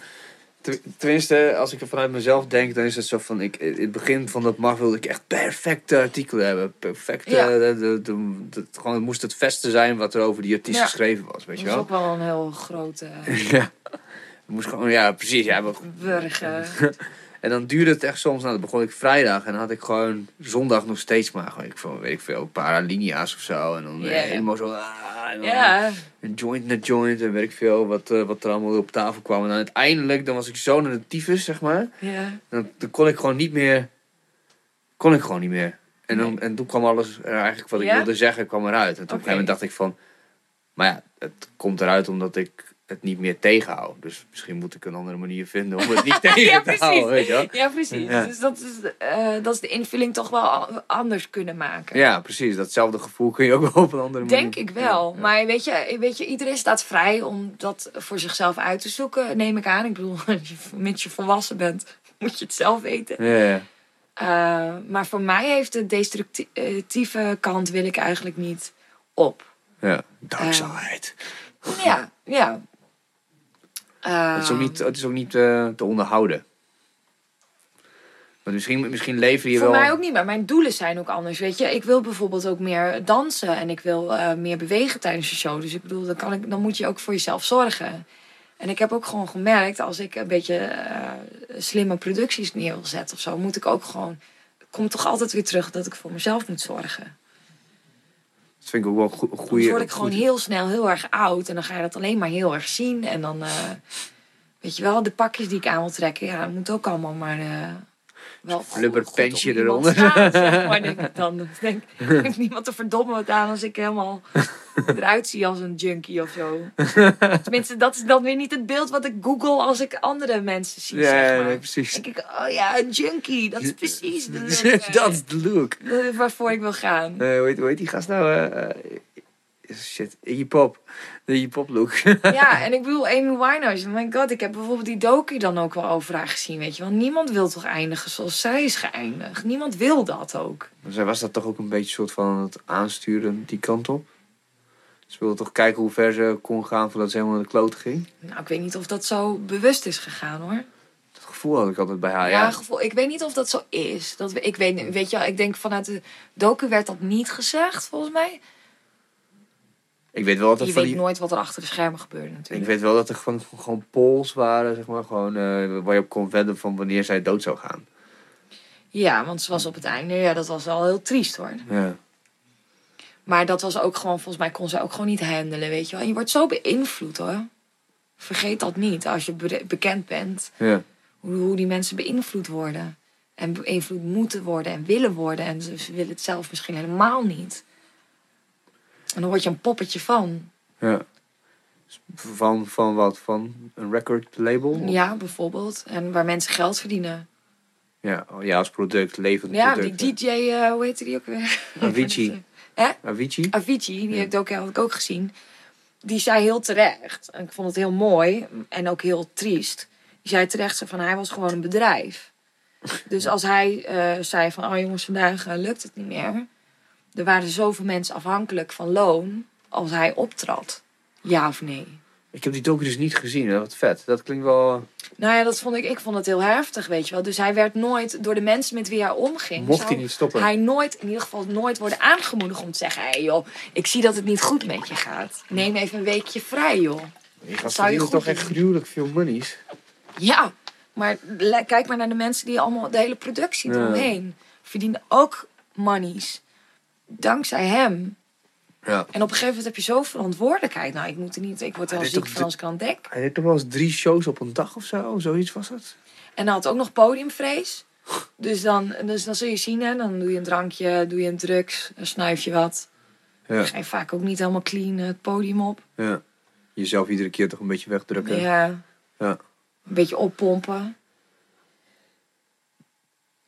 tenminste, als ik er vanuit mezelf denk, dan is het zo van... Ik, in het begin van dat mag wilde ik echt perfecte artikelen hebben. Perfecte, Ja. de, de, de- de- gewoon, het moest het beste zijn wat er over die artiest Ja. geschreven was, weet Dat je is wel? ook wel een heel grote ja. Het moest gewoon, ja, precies. Ja, maar burger. En dan duurde het echt soms, nou, dan begon ik vrijdag en dan had ik gewoon zondag nog steeds maar gewoon, ik, van, weet ik veel, een paar alinea's of zo. En dan eh, helemaal zo, ah, en dan een joint naar joint en weet ik veel, wat, eh, wat er allemaal op tafel kwam. En dan uiteindelijk, dan was ik zo naar de tyfus, zeg maar. ja. Dan, dan kon ik gewoon niet meer, kon ik gewoon niet meer. En, dan, en toen kwam alles, er eigenlijk wat ik wilde zeggen, kwam eruit. En toen op een gegeven moment dacht ik van, maar ja, het komt eruit omdat ik het niet meer tegenhoud. Dus misschien moet ik een andere manier vinden om het niet tegen te houden, weet je wel. Ja, precies. Ja. Dus dat is, eh, dat is de invulling toch wel anders kunnen maken. Ja, precies. Datzelfde gevoel kun je ook wel op een andere manier. Denk ik wel. Ja. Maar weet je, weet je, iedereen staat vrij om dat voor zichzelf uit te zoeken, neem ik aan. Ik bedoel, als je, mits je volwassen bent, moet je het zelf weten. Ja. Eh, maar voor mij heeft de destructieve kant wil ik eigenlijk niet op. ja. Dark side. Ja, ja. Het is ook niet, het is ook niet eh, te onderhouden. Maar misschien, misschien lever je Voor wel... mij ook niet, maar mijn doelen zijn ook anders. Weet je, ik wil bijvoorbeeld ook meer dansen en ik wil eh, meer bewegen tijdens de show. Dus ik bedoel, dan, kan ik, dan moet je ook voor jezelf zorgen. En ik heb ook gewoon gemerkt, als ik een beetje eh, slimme producties neer wil zetten of zo, moet ik ook gewoon. Komt toch altijd weer terug dat ik voor mezelf moet zorgen. Dat vind ik ook wel een goe- Dan goede... word ik gewoon heel snel heel erg oud en dan ga je dat alleen maar heel erg zien. En dan, eh, weet je wel, de pakjes die ik aan wil trekken, ja, dat moet ook allemaal maar. eh, wel goed- Flubber goed op pensje iemand eronder. staan, zeg maar, denk ik dan. Ik denk, heeft niemand te verdommen wat aan als ik helemaal eruit zie als een junkie of zo. Tenminste, dat is dan weer niet het beeld wat ik google als ik andere mensen zie, Ja, zeg maar. precies. Dan denk ik, oh ja, een junkie, dat is precies de look, dat is de look. eh, waarvoor ik wil gaan. Eh, hoe, heet, hoe heet die gast nou? eh, shit, Iggy Pop. De Iggy Pop look. Ja, en ik bedoel, Amy Winehouse. Oh my god, ik heb bijvoorbeeld die docu dan ook wel over haar gezien, weet je wel. Niemand wil toch eindigen zoals zij is geëindigd. Niemand wil dat ook. Zij was dat toch ook een beetje soort van het aansturen die kant op? Ze wilde toch kijken hoe ver ze kon gaan voordat ze helemaal naar de kloot ging? Nou, ik weet niet of dat zo bewust is gegaan, hoor. Dat gevoel had ik altijd bij haar. ja, Ja, gevoel, ik weet niet of dat zo is. Dat, ik weet, weet je ik denk vanuit de docu werd dat niet gezegd, volgens mij. Ik weet wel dat er Je weet die... nooit wat er achter de schermen gebeurde Ik natuurlijk. weet wel dat er gewoon, gewoon polls waren, zeg maar. Gewoon, eh, waar je op kon wedden van wanneer zij dood zou gaan. Ja, want ze was op het einde, ja, dat was wel heel triest hoor. Ja. Maar dat was ook gewoon, volgens mij kon ze ook gewoon niet handelen, weet je wel. En je wordt zo beïnvloed hoor. Vergeet dat niet als je be- bekend bent. Ja. Hoe, hoe die mensen beïnvloed worden. En beïnvloed moeten worden en willen worden. En ze willen het zelf misschien helemaal niet. En dan word je een poppetje van. ja. Van, van wat? Van een record label? Ja, bijvoorbeeld. En waar mensen geld verdienen. Ja, oh, ja als product, levend Ja, product. die DJ, eh, hoe heette die ook weer? Avicii. Hè? Avicii? Avicii, die Ja. heb ik ook, ik ook gezien. Die zei heel terecht. En ik vond het heel mooi. En ook heel triest. Die zei terecht van hij was gewoon een bedrijf. Dus als hij eh, zei van oh jongens vandaag eh, lukt het niet meer. Er waren zoveel mensen afhankelijk van loon. Als hij optrad. Ja of nee? Ik heb die docu dus niet gezien. Wat vet. Dat klinkt wel... Nou ja, dat vond ik, ik vond het heel heftig, weet je wel. Dus hij werd nooit, door de mensen met wie hij omging... Mocht hij niet stoppen. Hij nooit, in ieder geval nooit worden aangemoedigd om te zeggen... Hé hey joh, ik zie dat het niet goed met je gaat. Neem even een weekje vrij, joh. Je gaat zou je verdienen goed toch echt gruwelijk veel monies. Ja, maar kijk maar naar de mensen die allemaal de hele productie Ja. eromheen verdienen ook monies. Dankzij hem. Ja. En op een gegeven moment heb je zo verantwoordelijkheid. Nou, ik moet er niet, ik word wel ziek van als ik aan denk. Hij deed toch wel eens drie shows op een dag of zo? Zoiets was het? En hij had ook nog podiumvrees. Dus dan, dus dan zul je zien, hè, dan doe je een drankje, doe je een drugs, dan snuif je wat. Ja. Dan ga je vaak ook niet helemaal clean het podium op. ja. Jezelf iedere keer toch een beetje wegdrukken. Ja. Ja. Een beetje oppompen.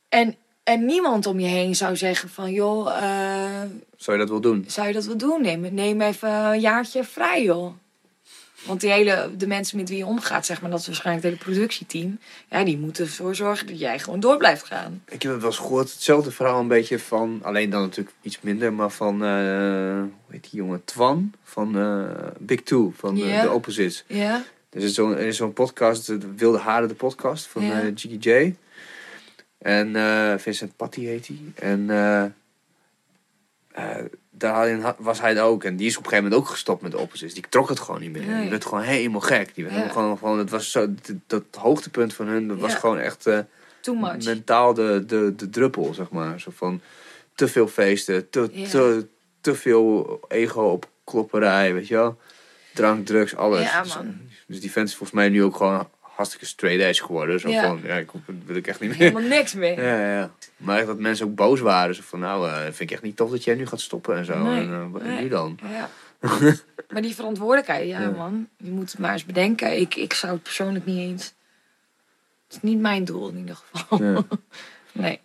En, en niemand om je heen zou zeggen van, joh, eh, Zou je dat wel doen? zou je dat wel doen? Neem, neem even een jaartje vrij, joh. Want die hele, de mensen met wie je omgaat, zeg maar, dat is waarschijnlijk het hele productieteam. Ja, die moeten ervoor zorgen dat jij gewoon door blijft gaan. Ik heb het wel eens gehoord. Hetzelfde verhaal een beetje van... Alleen dan natuurlijk iets minder. Maar van... eh, hoe heet die jongen? Twan. Van eh, Big Two. Van Ja. The Opposites. Ja? Er is zo'n er is zo'n podcast. De Wilde Haren, de podcast. Van Jiggy J. En eh, Vincent Patty heet hij. En... eh, daarin had- was hij er ook. En die is op een gegeven moment ook gestopt met de Opposites. Die trok het gewoon niet meer. Nee. Die werd gewoon helemaal gek. Die werd Ja. gewoon, gewoon... Het was zo... Dat, dat hoogtepunt van hun... Dat was gewoon echt... Too much. mentaal de, de, de druppel, zeg maar. Zo van te veel feesten, te, Ja. te, te veel ego op klopperij, weet je wel. Drank, drugs, alles. Ja, Dus- man. Dus die vent is volgens mij nu ook gewoon hartstikke straight edge geworden. Zo Ja. van, ja, ik, wil ik echt niet meer. Helemaal niks meer. Ja, ja. Maar echt dat mensen ook boos waren. Zo van, nou, eh, vind ik echt niet tof dat jij nu gaat stoppen en zo. Nee, En, wat nee. nu dan? Ja. maar die verantwoordelijkheid, ja, Ja. man. Je moet het maar eens bedenken. Ik, ik zou het persoonlijk niet eens... Het is niet mijn doel in ieder geval. Ja. Nee.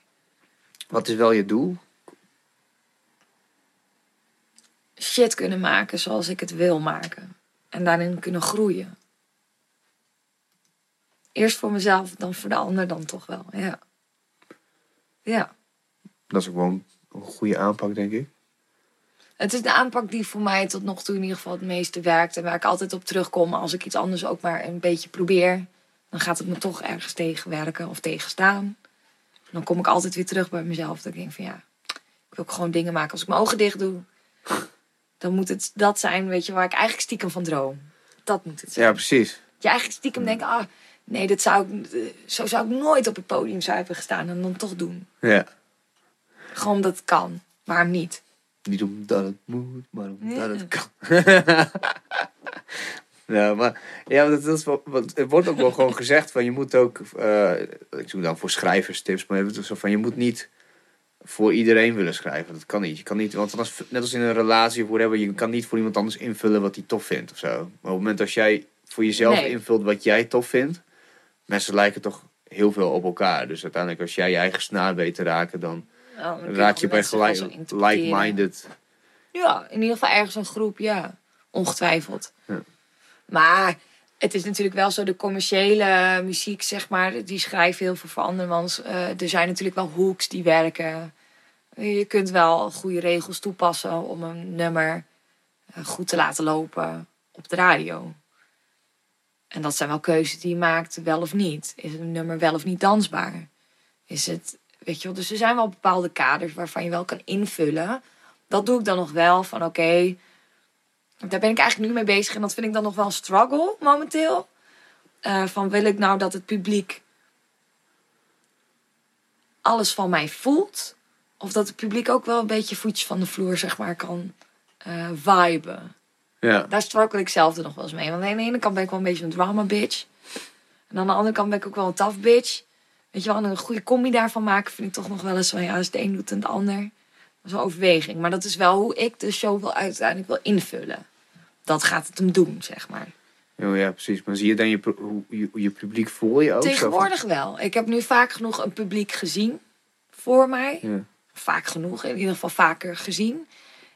Wat is wel je doel? Shit kunnen maken zoals ik het wil maken. En daarin kunnen groeien. Eerst voor mezelf, dan voor de ander dan toch wel. Ja. Ja. Dat is ook wel een, goede aanpak, denk ik. Het is de aanpak die voor mij tot nog toe in ieder geval het meeste werkt. En waar ik altijd op terugkom als ik iets anders ook maar een beetje probeer. Dan gaat het me toch ergens tegenwerken of tegenstaan. Dan kom ik altijd weer terug bij mezelf. Dat ik denk van ja, ik wil ook gewoon dingen maken. Als ik mijn ogen dicht doe, dan moet het dat zijn, weet je, waar ik eigenlijk stiekem van droom. Dat moet het zijn. Ja, precies. Dat je eigenlijk stiekem denkt, ah, nee, dit zou ik, zo zou ik nooit op het podium zou hebben gestaan. En dan toch doen. Ja. Gewoon omdat het kan. Waarom niet? Niet omdat het moet, maar omdat Ja. het kan. ja, maar ja, dat, dat is wel, want er wordt ook wel gewoon gezegd van je moet ook, eh, ik zoek dan voor schrijverstips, maar het zo van je moet niet voor iedereen willen schrijven. Dat kan niet. Je kan niet, want anders, net als in een relatie of whatever, je kan niet voor iemand anders invullen wat hij tof vindt of zo. Maar op het moment als jij voor jezelf Nee. invult wat jij tof vindt, mensen lijken toch heel veel op elkaar. Dus uiteindelijk als jij je eigen snaar weet te raken, dan Nou, dan kun raak je bij gelijk, like-minded. Ja, in ieder geval ergens een groep, ja. Ongetwijfeld. Ja. Maar het is natuurlijk wel zo, de commerciële muziek, zeg maar, die schrijven heel veel voor andermans. Eh er zijn natuurlijk wel hooks die werken. Je kunt wel goede regels toepassen om een nummer eh, goed te laten lopen op de radio. En dat zijn wel keuzes die je maakt, wel of niet. Is een nummer wel of niet dansbaar? Is het, weet je wel, dus er zijn wel bepaalde kaders waarvan je wel kan invullen. Dat doe ik dan nog wel van oké, daar ben ik eigenlijk nu mee bezig en dat vind ik dan nog wel een struggle momenteel. Eh, van wil ik nou dat het publiek alles van mij voelt? Of dat het publiek ook wel een beetje voetjes van de vloer, zeg maar, kan eh viben? Ja. Daar struggle ik zelf er nog wel eens mee. Want aan de ene kant ben ik wel een beetje een drama bitch. En aan de andere kant ben ik ook wel een tough bitch. Weet je wel, en een goede combi daarvan maken vind ik toch nog wel eens van... Ja, als het een doet en het ander. Dat is een overweging. Maar dat is wel hoe ik de show wil uiteindelijk wil invullen. Dat gaat het hem doen, zeg maar. Ja, ja, precies. Maar zie je dan je, je, publiek voor je ook? Zo Tegenwoordig wel. Ik heb nu vaak genoeg een publiek gezien voor mij. Ja. Vaak genoeg, in ieder geval vaker gezien.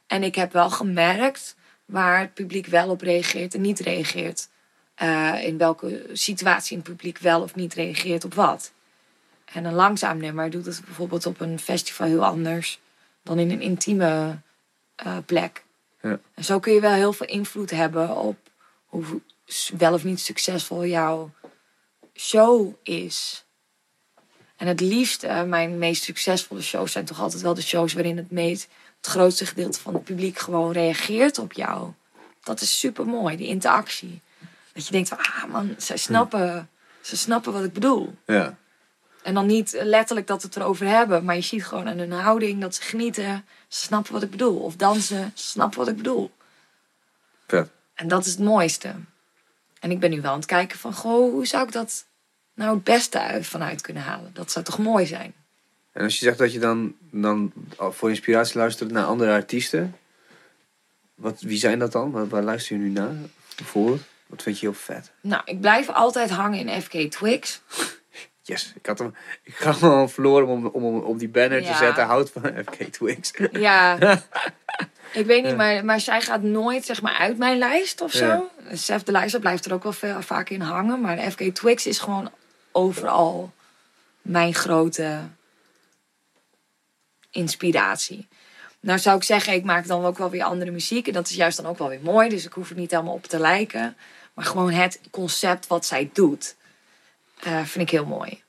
En ik heb wel gemerkt waar het publiek wel op reageert en niet reageert. Eh, in welke situatie het publiek wel of niet reageert op wat. En een langzaam nummer doet het bijvoorbeeld op een festival heel anders dan in een intieme eh, plek. Ja. En zo kun je wel heel veel invloed hebben op hoe, wel of niet succesvol jouw show is. En het liefste, mijn meest succesvolle shows zijn toch altijd wel de shows waarin het meest, het grootste gedeelte van het publiek gewoon reageert op jou. Dat is super mooi, die interactie. Dat je denkt van, ah man, zij snappen, ze snappen wat ik bedoel. Ja. En dan niet letterlijk dat we het erover hebben, maar je ziet gewoon aan hun houding dat ze genieten. Ze snappen wat ik bedoel. Of dansen, ze snappen wat ik bedoel. Vet. En dat is het mooiste. En ik ben nu wel aan het kijken van, goh, hoe zou ik dat nou het beste uit, vanuit kunnen halen? Dat zou toch mooi zijn? En als je zegt dat je dan, dan voor inspiratie luistert naar andere artiesten. Wat, wie zijn dat dan? Waar, waar luister je nu naar? Bijvoorbeeld? Wat vind je heel vet? Nou, ik blijf altijd hangen in FK Twix. Yes, ik had hem. Ik ga hem al verloren om, om, om op die banner te zetten. Houd van FK Twix. Ja, ik weet niet, maar, maar zij gaat nooit zeg maar uit mijn lijst of zo. Ja. Sef de lijst blijft er ook wel veel, vaak in hangen. Maar FK Twix is gewoon overal mijn grote inspiratie. Nou zou ik zeggen, ik maak dan ook wel weer andere muziek. En dat is juist dan ook wel weer mooi. Dus ik hoef er niet helemaal op te lijken. Maar gewoon het concept wat zij doet, eh, vind ik heel mooi.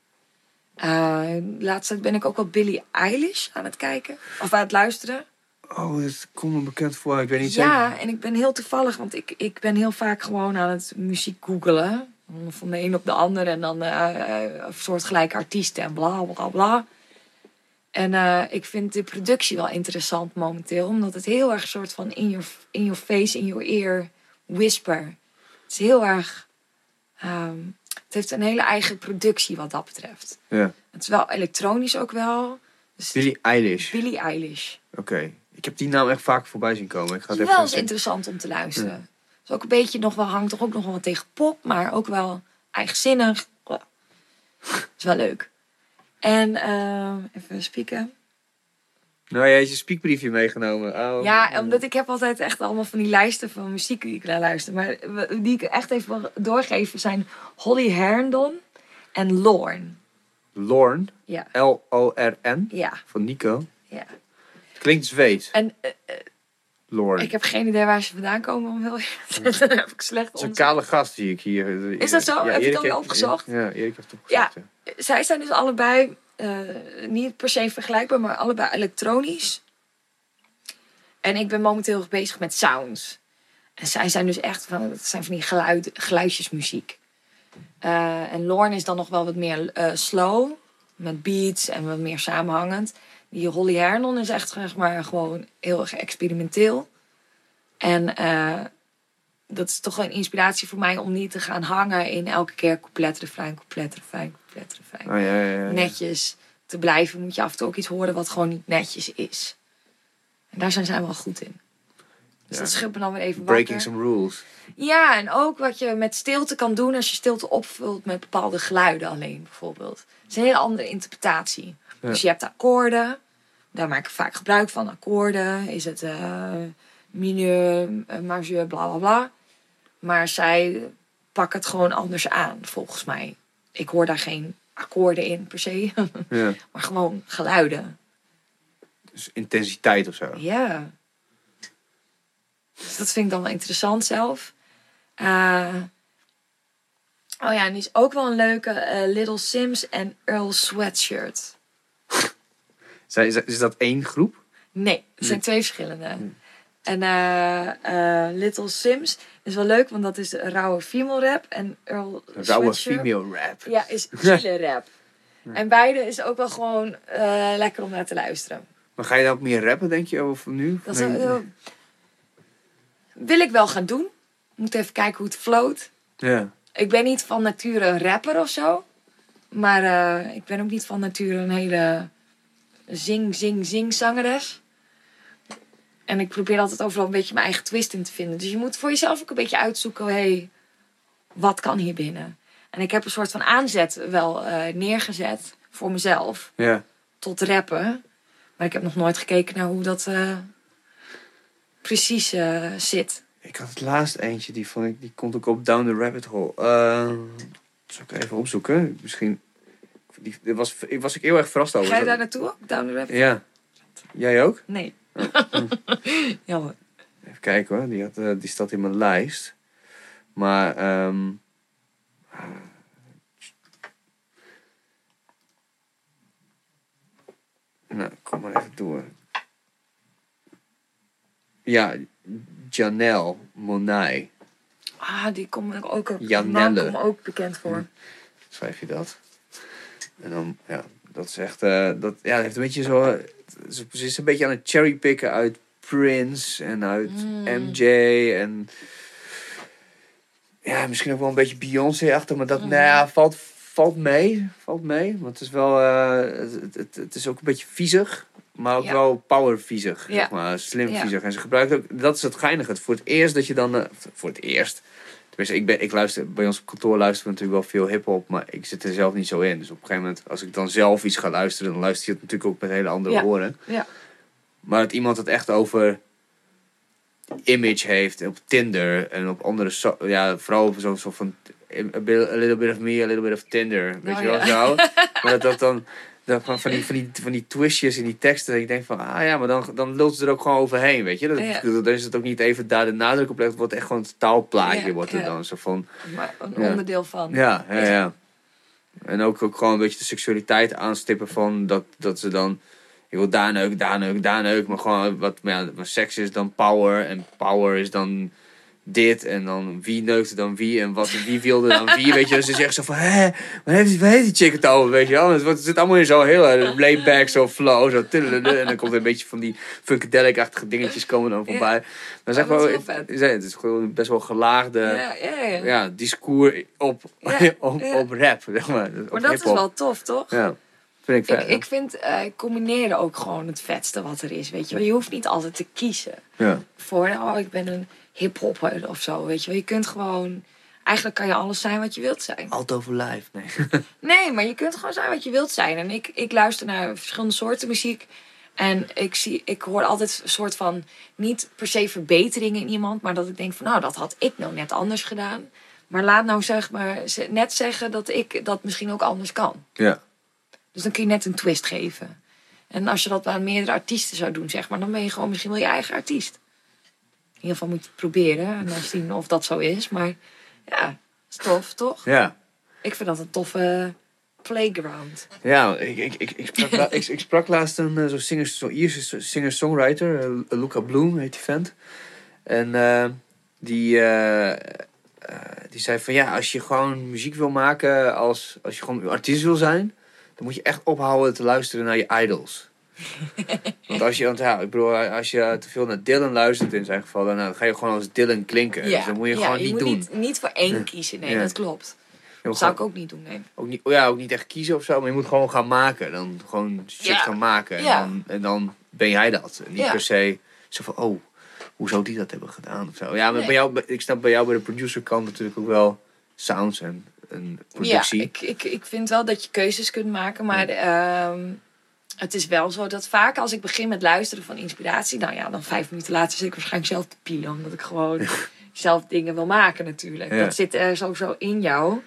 Eh laatst ben ik ook wel Billie Eilish aan het kijken. Of aan het luisteren. Oh, dat komt me bekend voor. Ik weet niet Ja, en ik ben heel toevallig, want ik, ik ben heel vaak gewoon aan het muziek googelen. Van de een op de ander en dan eh, eh, een soort gelijke artiesten en bla bla bla. En eh, ik vind de productie wel interessant momenteel, omdat het heel erg een soort van in your, in your face, in your ear whisper. Het is heel erg. ehm, het heeft een hele eigen productie wat dat betreft. Ja. Het is wel elektronisch ook wel. Dus Billie Eilish. Billie Eilish. Oké. Ik heb die naam echt vaak voorbij zien komen. Ik ga Het is wel eens interessant om te luisteren. Het is ook een beetje nog wel, hangt toch ook nog wel wat tegen pop, maar ook wel eigenzinnig. Het is wel leuk. En eh, even spieken. Nou, jij hebt je speakbriefje meegenomen. Oh. Ja, omdat ik heb altijd echt allemaal van die lijsten van muziek die ik naar luister. Maar die ik echt even wil doorgeven zijn Holly Herndon en Lorne. Lorn. Ja, L-O-R-N. ja, Van Nico. ja. Klinkt Zweeds. En eh, Lorn. ik heb geen idee waar ze vandaan komen. Om heel eerlijk te zijn. Daar heb ik slecht Dat is een kale gast zie ik hier. Is dat zo? Heb je het heeft- opgezocht? Ja, Erik heeft het Ja. opgezocht. Ja. Zij zijn dus allebei eh, niet per se vergelijkbaar, maar allebei elektronisch. En ik ben momenteel bezig met sounds. En zij zijn dus echt van, het zijn van die geluid. Eh, en Lorne is dan nog wel wat meer eh, slow, met beats en wat meer samenhangend. Die Holly Hernon is echt zeg maar, gewoon heel erg experimenteel. En dat is toch een inspiratie voor mij om niet te gaan hangen in elke keer couplet, refrein, couplet, refrein, couplet, refrein. Oh, ja, ja, ja. Netjes te blijven moet je af en toe ook iets horen wat gewoon niet netjes is. En daar zijn zij wel goed in. Dus dat schudt me dan weer even Breaking wakker. some rules. Ja, en ook wat je met stilte kan doen als je stilte opvult met bepaalde geluiden alleen bijvoorbeeld. Het is een hele andere interpretatie. Dus je hebt akkoorden. Daar maak ik vaak gebruik van. Akkoorden. Is het eh mineur, eh, majeur, bla bla bla. Maar zij pakken het gewoon anders aan, volgens mij. Ik hoor daar geen akkoorden in per se. Ja. maar gewoon geluiden. Dus intensiteit of zo. Ja. Dus dat vind ik dan wel interessant zelf. Eh, oh ja, en die is ook wel een leuke eh, Little Sims en Earl Sweatshirt. Is dat één groep? Nee, het zijn twee verschillende. En eh, eh, Little Sims is wel leuk, want dat is rauwe female rap. En Earl Rauwe female rap. ja, is chille rap. En beide is ook wel gewoon eh, lekker om naar te luisteren. Maar ga je dan ook meer rappen, denk je, over nu? Dat Nee. wil ik wel gaan doen. Moet even kijken hoe het floot. Ja. Ik ben niet van nature een rapper of zo. Maar ik ben ook niet van nature een hele zing, zing, zing zangeres. En ik probeer altijd overal een beetje mijn eigen twist in te vinden. Dus je moet voor jezelf ook een beetje uitzoeken. Hé, hey, wat kan hier binnen? En ik heb een soort van aanzet wel eh, neergezet voor mezelf. Ja. Tot rappen. Maar ik heb nog nooit gekeken naar hoe dat eh, precies eh, zit. Ik had het laatst eentje, die, vond ik, die komt ook op Down the Rabbit Hole. Zal ik even opzoeken? Misschien... Die, was, was ik heel erg verrast over. Ga je daar naartoe ook? Down the rabbit? Ja. Jij ook? Nee. Jammer. Even kijken hoor, die, had, eh, die staat in mijn lijst. Maar, ehm nou, kom maar even door. Ja, Janelle Monáe. Ah, die komt ook, ook, Janelle. naam komt me ook bekend voor. schrijf je dat. En dan, ja, dat is echt, eh, dat, ja, heeft een beetje zo, ze ze is een beetje aan het cherrypicken uit Prince en uit Mm. MJ en ja, misschien ook wel een beetje Beyoncé achter, maar dat, Mhm. nou ja, valt, valt mee, valt mee, want het is wel, eh, het, het, het is ook een beetje viezig. Maar ook Ja. wel power viezig, Ja. zeg maar, slim viezig. En ze gebruikt ook, dat is het geinige. Voor het eerst dat je dan, eh, voor het eerst, ik, ben, ik luister, bij ons op kantoor luisteren we natuurlijk wel veel hip-hop, maar ik zit er zelf niet zo in. Dus op een gegeven moment, als ik dan zelf iets ga luisteren, dan luister je het natuurlijk ook met hele andere Ja. oren. Ja. Maar dat iemand het echt over image heeft op Tinder en op andere, so- ja, vooral op zo'n soort van a, bit- a little bit of me, a little bit of Tinder, weet Oh, je wel ja. zo. maar dat, dat dan, dat van, van, die, van, die, van die twistjes in die teksten, dat ik denk van, ah ja, maar dan, dan lult ze er ook gewoon overheen, weet je. Dat, Ja. Dan is het ook niet even daar de nadruk op legt, het wordt echt gewoon een totaalplaatje, Ja, wordt het dan zo van... Maar een onderdeel van. Ja, ja, ja. En ook, ook gewoon een beetje de seksualiteit aanstippen van dat, dat ze dan... Je wil daar neuk, daar neuk, daar neuk. Maar gewoon wat maar ja, maar seks is dan power. En power is dan dit. En dan wie neukte dan wie. En wat, wie wilde dan wie. Weet je, dus ze zeggen zo van... Hé, waar heeft, die- waar heeft die chick het over? Weet je wel. Het, het zit allemaal in zo'n hele laid-back, zo flow. Zo en dan komt er een beetje van die funkadelic-achtige dingetjes komen dan voorbij. Maar zeg maar, het, is gewoon best wel gelaagde Ja, ja, ja. ja, discours op, op, op rap, zeg maar. Dat is wel tof, toch? Ja, vind ik vet. Ik, ik vind eh, combineren ook gewoon het vetste wat er is, weet je. Je hoeft niet altijd te kiezen ja. voor, oh, ik ben een hiphopper of zo, weet je wel. Je kunt gewoon, eigenlijk kan je alles zijn wat je wilt zijn. Alt over live, nee. Nee, maar je kunt gewoon zijn wat je wilt zijn. En ik, ik luister naar verschillende soorten muziek. En ik, zie, ik hoor altijd een soort van, niet per se verbeteringen in iemand, maar dat ik denk van, nou, dat had ik nou net anders gedaan. Maar laat nou zeg maar net zeggen dat ik dat misschien ook anders kan. Ja. Dus dan kun je net een twist geven. En als je dat aan meerdere artiesten zou doen, zeg maar, dan ben je gewoon misschien wel je eigen artiest. In ieder geval moet je het proberen en dan zien of dat zo is. Maar ja, is tof, toch? Ja. Ik vind dat een toffe playground. Ja, ik, ik, ik, ik, sprak, la- ik, ik sprak laatst een eh, zo'n singer, zo'n Ierse singer-songwriter, eh, Luca Bloom heet die vent. En eh, die, die zei van ja, als je gewoon muziek wil maken, als, als je gewoon artiest wil zijn, dan moet je echt ophouden te luisteren naar je idols. want als je, want ja, ik bedoel, als je te veel naar Dylan luistert in zijn geval, dan, dan ga je gewoon als Dylan klinken. dus dat moet je gewoon je niet moet doen. Niet, niet voor één kiezen, nee, Ja. dat klopt. Dat zou ik ook niet doen, nee. ook niet, ja, ook niet echt kiezen of zo, maar je moet gewoon gaan maken. Dan gewoon shit Ja. gaan maken. En, Ja. dan, en dan ben jij dat. En niet Ja. per se zo van, oh, hoe zou die dat hebben gedaan of zo. Ja, maar Nee. bij jou, ik snap bij jou bij de producer kant natuurlijk ook wel sounds en, en productie. Ja, ik, ik, ik vind wel dat je keuzes kunt maken, maar ehm, het is wel zo dat vaak als ik begin met luisteren van inspiratie, nou ja, dan vijf minuten later zit ik waarschijnlijk zelf te pielen, omdat ik gewoon zelf dingen wil maken natuurlijk. Ja. Dat zit er sowieso in jou.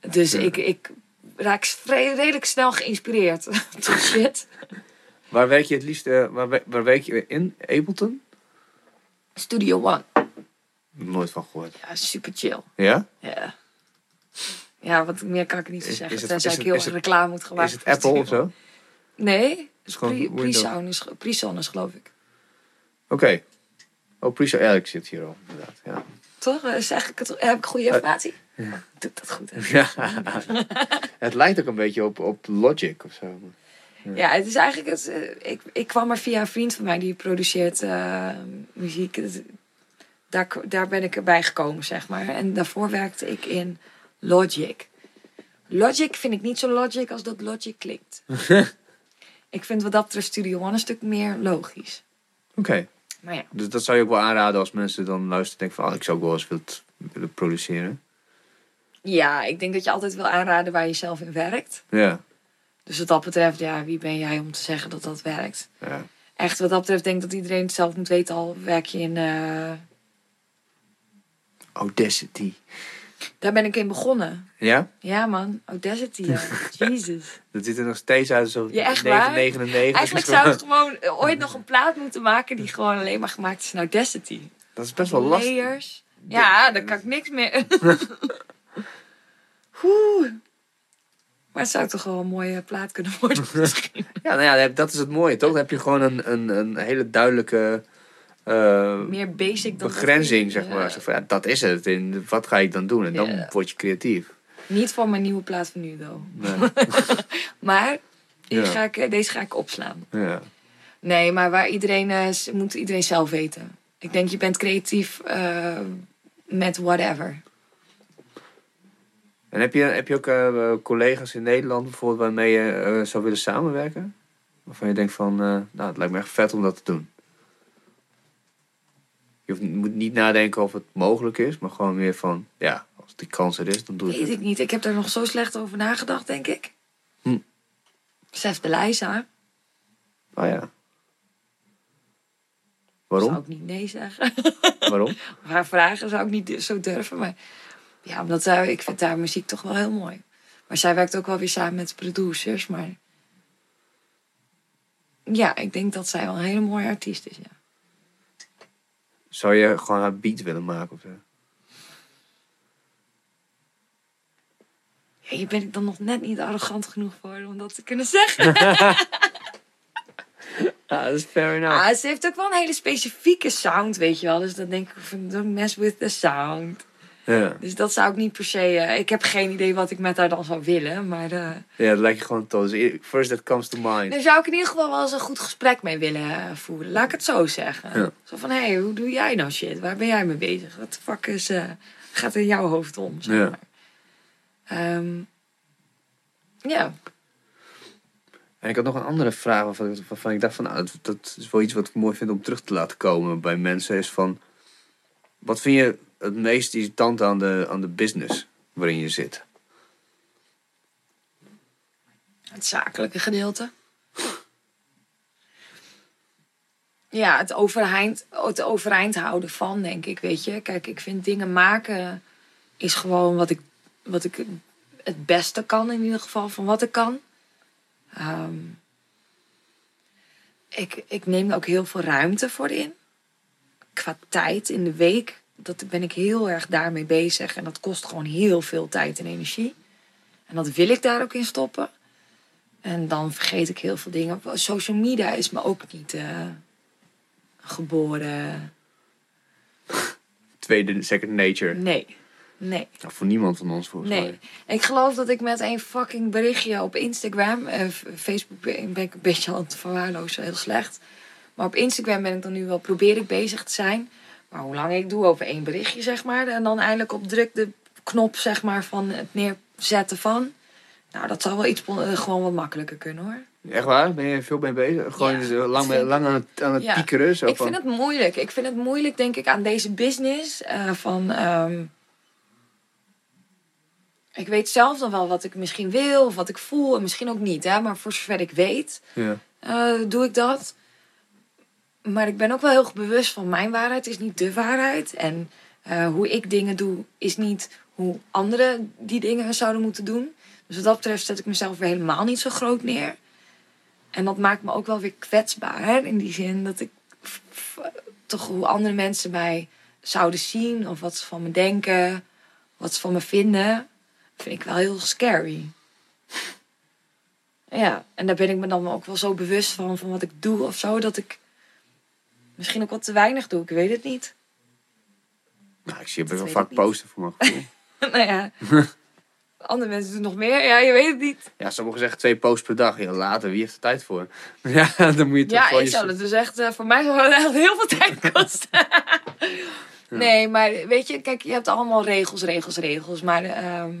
Dus Ja. ik, ik raak redelijk snel geïnspireerd tot shit. Waar werk je het liefst, eh, waar, waar werk je in? Ableton? Studio One. Nooit van gehoord. Ja, super chill. Ja? Ja. Ja, wat meer kan ik niet zo zeggen. is het- tenzij is ik heel erg reclame moet gaan maken. Is het Apple of zo? Nee, Pre-. Pre-Sound is, geloof ik. Oké. Oh, Prisa, ja, ik zit hier al, inderdaad. Ja. Toch? Eh, Zeg ik het, heb ik goede informatie? ja. Doe ik dat goed? Hè? ja. het lijkt ook een beetje op, op Logic of zo. Ja, het is eigenlijk... Het, eh, ik, ik kwam er via een vriend van mij die produceert eh, muziek. Daar, daar ben ik erbij gekomen, zeg maar. En daarvoor werkte ik in Logic. Logic vind ik niet zo logic als dat Logic klinkt. ik vind wat dat betreft Studio One een stuk meer logisch. Oké. Maar ja, Dus dat zou je ook wel aanraden als mensen dan luisteren en denken van... Oh, ik zou ook wel eens willen, willen produceren. ja, ik denk dat je altijd wil aanraden waar je zelf in werkt. Ja. Dus wat dat betreft, ja, wie ben jij om te zeggen dat dat werkt? ja. Echt, wat dat betreft denk ik dat iedereen het zelf moet weten. Al werk je in... eh, Audacity. Daar ben ik in begonnen. Ja? Ja man, Audacity, ja. Jesus. Dat ziet er nog steeds uit alsof Ja, echt waar? 999 Eigenlijk zou ik gewoon eh, ooit nog een plaat moeten maken die gewoon alleen maar gemaakt is in Audacity. Dat is best wel lastig. Layers. Ja, dan kan ik niks meer. Oeh. Maar het zou toch wel een mooie plaat kunnen worden misschien. Ja, nou ja, dat is het mooie, toch? Dan heb je gewoon een, een, een hele duidelijke eh, Meer basic dan... begrenzing, zeg maar. Zo van, ja, dat is het. En wat ga ik dan doen? En dan word je creatief. Niet voor mijn nieuwe plaat van nu, though. Nee. Maar die ga ik, deze ga ik opslaan. ja. Nee, maar waar iedereen, eh, s- moet iedereen zelf weten. Ik denk, je bent creatief eh, met whatever. En heb je, heb je ook eh, collega's in Nederland bijvoorbeeld waarmee je eh, zou willen samenwerken? Waarvan je denkt van, eh, nou, het lijkt me echt vet om dat te doen. Je hoeft, moet niet nadenken of het mogelijk is, maar gewoon meer van, ja, als die kans er is, dan doe ik Weet het. ik niet. Ik heb daar nog zo slecht over nagedacht, denk ik. Hm. De Leijza. Oh ja. Zou Waarom? ik niet nee zeggen. Waarom? Of haar vragen zou ik niet zo durven. Maar ja, omdat zij, ik vind haar muziek toch wel heel mooi. Maar zij werkt ook wel weer samen met producers. Maar ja, ik denk dat zij wel een hele mooie artiest is. Ja. Zou je gewoon haar beat willen maken of zo? Ja, hier ben ik dan nog net niet arrogant genoeg voor om dat te kunnen zeggen. Ja, dat is fair enough. Ah, ze heeft ook wel een hele specifieke sound, weet je wel. Dus dan denk ik van, don't mess with the sound. Ja. Dus dat zou ik niet per se... eh, ik heb geen idee wat ik met haar dan zou willen. Maar eh, ja, dat lijkt je gewoon tof. Dus first that comes to mind. daar zou ik in ieder geval wel eens een goed gesprek mee willen eh, voeren. Laat ik het zo zeggen. Ja. Zo van, hé, hey, hoe doe jij nou shit? Waar ben jij mee bezig? Wat de fuck is, eh, gaat er in jouw hoofd om? Zeg Ja. maar. Ehm, ja. En ik had nog een andere vraag waarvan ik, waarvan ik dacht van, nou, dat, dat is wel iets wat ik mooi vind om terug te laten komen bij mensen. Is van, wat vind je het meest irritant aan de, aan de business waarin je zit? Het zakelijke gedeelte. Ja, het overeind, het overeind houden van, denk ik, weet je. Kijk, ik vind dingen maken is gewoon wat ik, wat ik het beste kan, in ieder geval, van wat ik kan. Ehm, ik, ik neem er ook heel veel ruimte voor in. Qua tijd in de week, dat ben ik heel erg daarmee bezig. En dat kost gewoon heel veel tijd en energie. En dat wil ik daar ook in stoppen. En dan vergeet ik heel veel dingen. Social media is me ook niet eh, geboren. Tweede, second nature. Nee, nee, Nou, voor niemand van ons volgens nee. mij. Ik geloof dat ik met een fucking berichtje op Instagram... eh, Facebook ben ik een beetje aan het verwaarlozen, heel slecht. Maar op Instagram ben ik dan nu wel, probeer ik bezig te zijn. Maar hoe lang ik doe over één berichtje, zeg maar. En dan eindelijk op druk de knop, zeg maar, van het neerzetten van... Nou, dat zou wel iets eh, gewoon wat makkelijker kunnen, hoor. Echt waar? Ben je veel mee bezig? Gewoon Ja, zo lang, mee- lang aan het, aan het Ja. piekeren? Zo Ik van, vind het moeilijk. Ik vind het moeilijk, denk ik, aan deze business. eh, van, ehm, ik weet zelf dan wel wat ik misschien wil of wat ik voel. En misschien ook niet, hè. Maar voor zover ik weet, ja. eh, doe ik dat. Maar ik ben ook wel heel bewust van mijn waarheid is niet de waarheid. En eh, hoe ik dingen doe is niet hoe anderen die dingen zouden moeten doen. Dus wat dat betreft zet ik mezelf weer helemaal niet zo groot neer. En dat maakt me ook wel weer kwetsbaar. In die zin dat ik toch hoe andere mensen mij zouden zien. Of wat ze van me denken. Wat ze van me vinden. Vind ik wel heel scary. Ja, en daar ben ik me dan ook wel zo bewust van. Van wat ik doe of zo. Dat ik misschien ook wat te weinig doe. Ik weet het niet. Nou, ik zie je Dat wel vaak posten voor mijn gevoel. nou ja. Andere mensen doen nog meer. Ja, je weet het niet. ja, sommigen zeggen twee posts per dag. Ja, later, wie heeft er tijd voor? ja, dan moet je toch Ja, ik je- zou het dus echt... eh, voor mij zou het echt heel veel tijd kosten. Nee, maar weet je, kijk, je hebt allemaal regels, regels, regels. Maar ehm,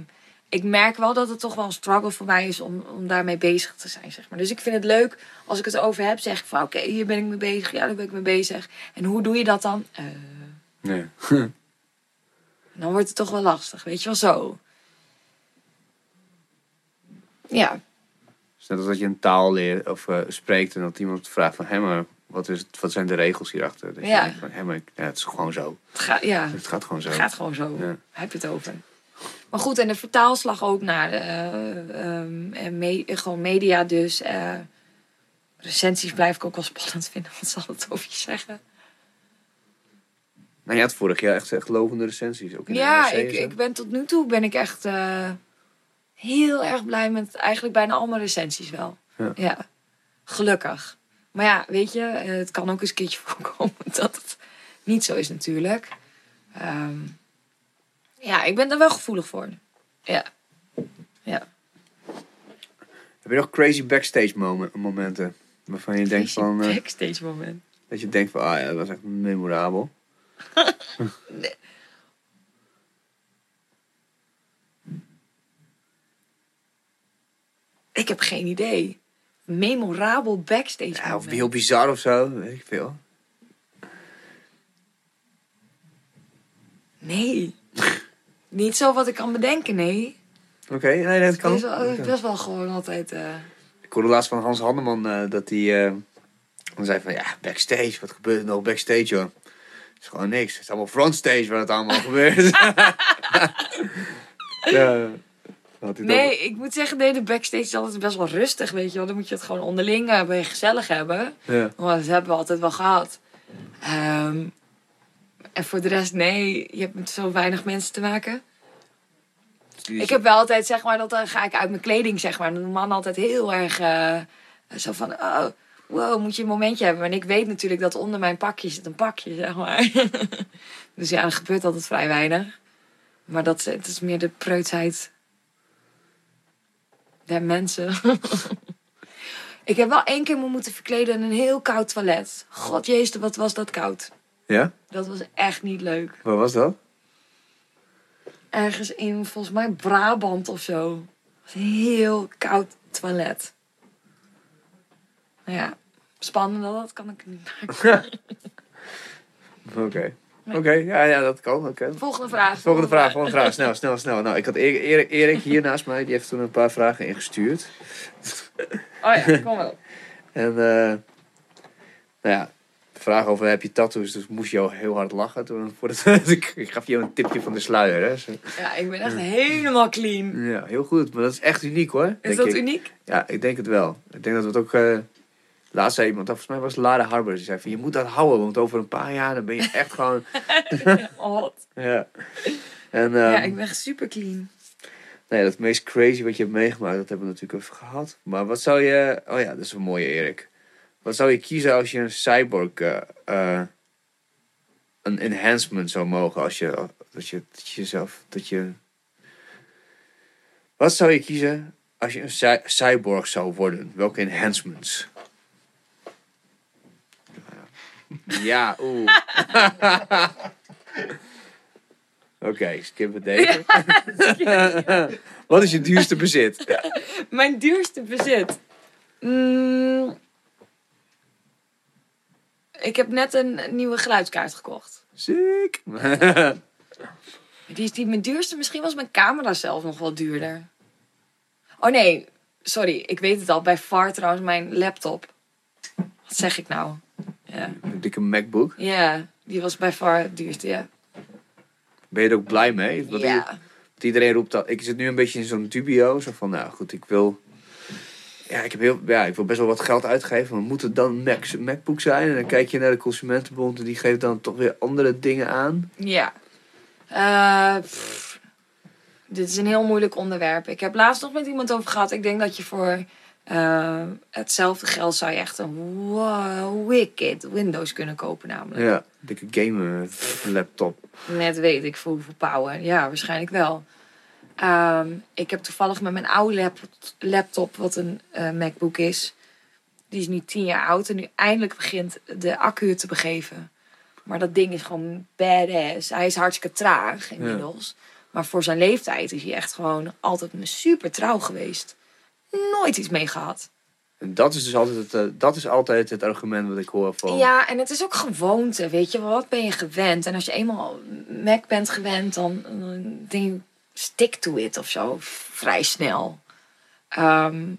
ik merk wel dat het toch wel een struggle voor mij is om, om daarmee bezig te zijn, zeg maar. Dus ik vind het leuk, als ik het over heb, zeg ik van... Oké, hier ben ik mee bezig, ja, daar ben ik mee bezig. En hoe doe je dat dan? Eh, Nee. dan wordt het toch wel lastig, weet je wel, zo. Ja, net als dat je een taal leert of eh, spreekt en dat iemand vraagt van... Hé, maar wat, is het, wat zijn de regels hierachter? Dat je Ja. denkt van, hé, maar ja, het is gewoon zo. het gaat, ja. Het gaat gewoon zo. Het gaat gewoon zo. Ja. Heb je het over. Maar goed, en de vertaalslag ook naar eh, ehm, me- gewoon media dus. eh, recensies blijf ik ook wel spannend vinden. Wat zal het over je zeggen? Nou, je had vorig jaar echt, echt lovende recensies. Ook in de Ja, ik, ik ben tot nu toe ben ik echt eh, heel erg blij met eigenlijk bijna al mijn recensies wel. Ja. Gelukkig. Maar ja, weet je, het kan ook eens een keertje voorkomen dat het niet zo is natuurlijk. Ehm, ja, ik ben er wel gevoelig voor. Ja. Ja. Heb je nog crazy backstage momen- momenten? Waarvan je denkt van... eh, Backstage moment. dat je denkt van, ah ja, dat was echt memorabel. Ik heb geen idee. Memorabel backstage Ja, of moment. heel bizar of zo, weet ik veel. Nee. Niet zo wat ik kan bedenken, nee. Oké, nee, dat kan. best wel, best wel gewoon altijd... eh, Ik hoorde laatst van Hans Hanneman eh, dat hij... eh, dan zei van, ja, backstage, wat gebeurt er nog backstage, joh? Het is gewoon niks. Het is allemaal frontstage waar het allemaal gebeurt. ja, Nee, ik moet zeggen, nee, de backstage is altijd best wel rustig, weet je wel. Dan moet je het gewoon onderling hebben en gezellig hebben. Ja. Maar dat hebben we altijd wel gehad. Ehm, en voor de rest, nee, je hebt met zo weinig mensen te maken. Ik heb wel altijd, zeg maar, dat dan ga ik uit mijn kleding, zeg maar. Doen mannen altijd heel erg eh, zo van, oh, wow, moet je een momentje hebben. En ik weet natuurlijk dat onder mijn pakje zit een pakje, zeg maar. dus ja, er gebeurt altijd vrij weinig. Maar dat, het is meer de preutsheid der mensen. ik heb wel één keer me moeten verkleden in een heel koud toilet. God jezus, wat was dat koud. Ja? Dat was echt niet leuk. Waar was dat? Ergens in, volgens mij, Brabant of zo. Het was een heel koud toilet. Nou ja, spannend dat kan ik niet maken. Oké. Oké, ja, ja, dat kan. Oké. Volgende vraag. Volgende vraag, volgende vraag. Snel, snel, snel. Nou, ik had Erik, Erik, hier naast mij. Die heeft toen een paar vragen ingestuurd. Oh ja, kom wel. En, eh nou ja, vraag over heb je tattoos, dus moest je al heel hard lachen. Toen, ik, ik gaf je een tipje van de sluier, hè. Zo. Ja, ik ben echt helemaal clean. Ja, heel goed. Maar dat is echt uniek, hoor. Is dat ik. uniek? Ja, ik denk het wel. Ik denk dat we het ook... eh laatst zei iemand, volgens mij was Lara Harber, die zei van, je moet dat houden, want over een paar jaar dan ben je echt gewoon... Wat. ja. En, ja, ehm, ik ben echt super clean. Nee, dat meest crazy wat je hebt meegemaakt, dat hebben we natuurlijk even gehad. Maar wat zou je... Oh ja, dat is een mooie Erik. Wat zou je kiezen als je een cyborg... eh, eh, een enhancement zou mogen als je... Dat je, dat je jezelf... Dat je... Wat zou je kiezen als je een cy- cyborg zou worden? Welke enhancements? Ja, oeh. Oké, skip het even. Wat is je duurste bezit? Mijn duurste bezit. Mm. Ik heb net een nieuwe geluidskaart gekocht. Ziek. Die is niet mijn duurste. Misschien was mijn camera zelf nog wel duurder. Oh nee, sorry. Ik weet het al. Bij far trouwens mijn laptop. Wat zeg ik nou? Ja, Een dikke MacBook. ja die was bij far het duurste, ja. Ben je er ook blij mee? Want, ja. iedereen roept dat. Ik zit nu een beetje in zo'n dubio. Zo van, nou goed, ik wil... Ja, ik, heb heel, ja, ik wil best wel wat geld uitgeven. Maar moet het dan een Mac, MacBook zijn? En dan kijk je naar de Consumentenbond. En die geeft dan toch weer andere dingen aan. Ja. Eh, pff, dit is een heel moeilijk onderwerp. Ik heb laatst nog met iemand over gehad. Ik denk dat je voor eh, hetzelfde geld zou je echt een wow, wicked Windows kunnen kopen namelijk. Ja, dikke gamer laptop. Net weet ik voor hoeveel power. Ja, waarschijnlijk wel. Ehm, ik heb toevallig met mijn oude lap- laptop, wat een eh, MacBook is. Die is nu tien jaar oud en nu eindelijk begint de accu te begeven. Maar dat ding is gewoon badass. Hij is hartstikke traag inmiddels. Maar voor zijn leeftijd is hij echt gewoon altijd super trouw geweest. Nooit iets mee gehad. En dat is dus altijd het, eh, dat is altijd het argument wat ik hoor van... Ja, en het is ook gewoonte, weet je. Wat ben je gewend? En als je eenmaal Mac bent gewend, dan, dan denk je, stick to it of zo. Vrij snel. Ehm,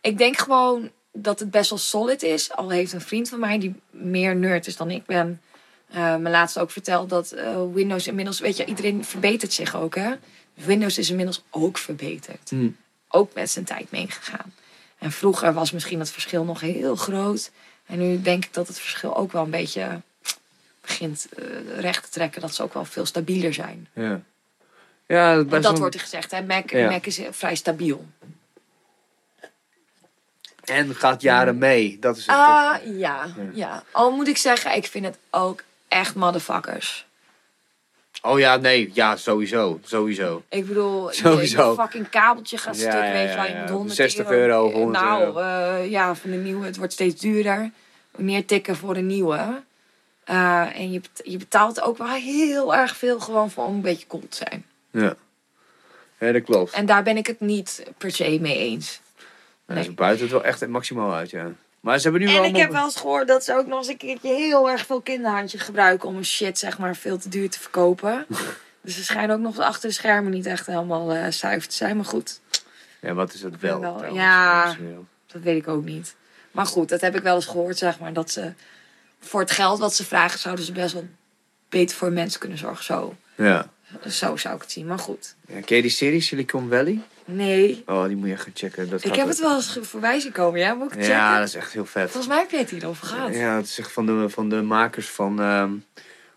ik denk gewoon dat het best wel solid is. Al heeft een vriend van mij die meer nerd is dan ik ben... eh, me laatst ook verteld dat eh, Windows inmiddels... Weet je, iedereen verbetert zich ook, hè? Windows is inmiddels ook verbeterd. Hmm. Ook met zijn tijd meegegaan. En vroeger was misschien het verschil nog heel groot. En nu denk ik dat het verschil ook wel een beetje begint eh, recht te trekken, dat ze ook wel veel stabieler zijn. Ja. Ja, dat, wordt er gezegd, hè? Mac, Ja. Mac is eh, vrij stabiel. En gaat jaren mee. Dat is het. Ah, ja, ja. Al moet ik zeggen, ik vind het ook echt motherfuckers. Oh ja, nee. Ja, sowieso. Sowieso. Ik bedoel, Sowieso. je fucking kabeltje gaat Ja, stuk, ja, weet je wel. Je ja. moet 100 60 euro of 100 nou, euro. eh, ja, van de nieuwe, het wordt steeds duurder. Meer tikken voor de nieuwe. Eh, en je, je betaalt ook wel heel erg veel gewoon voor om een beetje cool te zijn. Ja. Ja, dat klopt. En daar ben ik het niet per se mee eens. Nee. ze buiten het wel echt maximaal uit, ja. Maar ze hebben nu En wel... ik heb wel eens gehoord dat ze ook nog eens een keertje heel erg veel kinderhandjes gebruiken om een shit zeg maar veel te duur te verkopen. dus ze schijnen ook nog achter de schermen niet echt helemaal eh zuiver te zijn. Maar goed, Ja, wat is dat wel? Wel, trouwens, ja. dat weet ik ook niet. Maar goed, dat heb ik wel eens gehoord zeg maar. Dat ze voor het geld wat ze vragen zouden ze best wel beter voor mensen kunnen zorgen. Zo, Ja. Zo zou ik het zien. Maar goed, ja. Ken je die serie Silicon Valley? nee. Oh, die moet je gaan checken. Dat Ik heb het wel eens voorbij zien komen. Ja, moet ik het checken? Ja, dat is echt heel vet. Volgens mij heb je het hierover gehad. Ja, het is echt van de, van de makers van... ehm,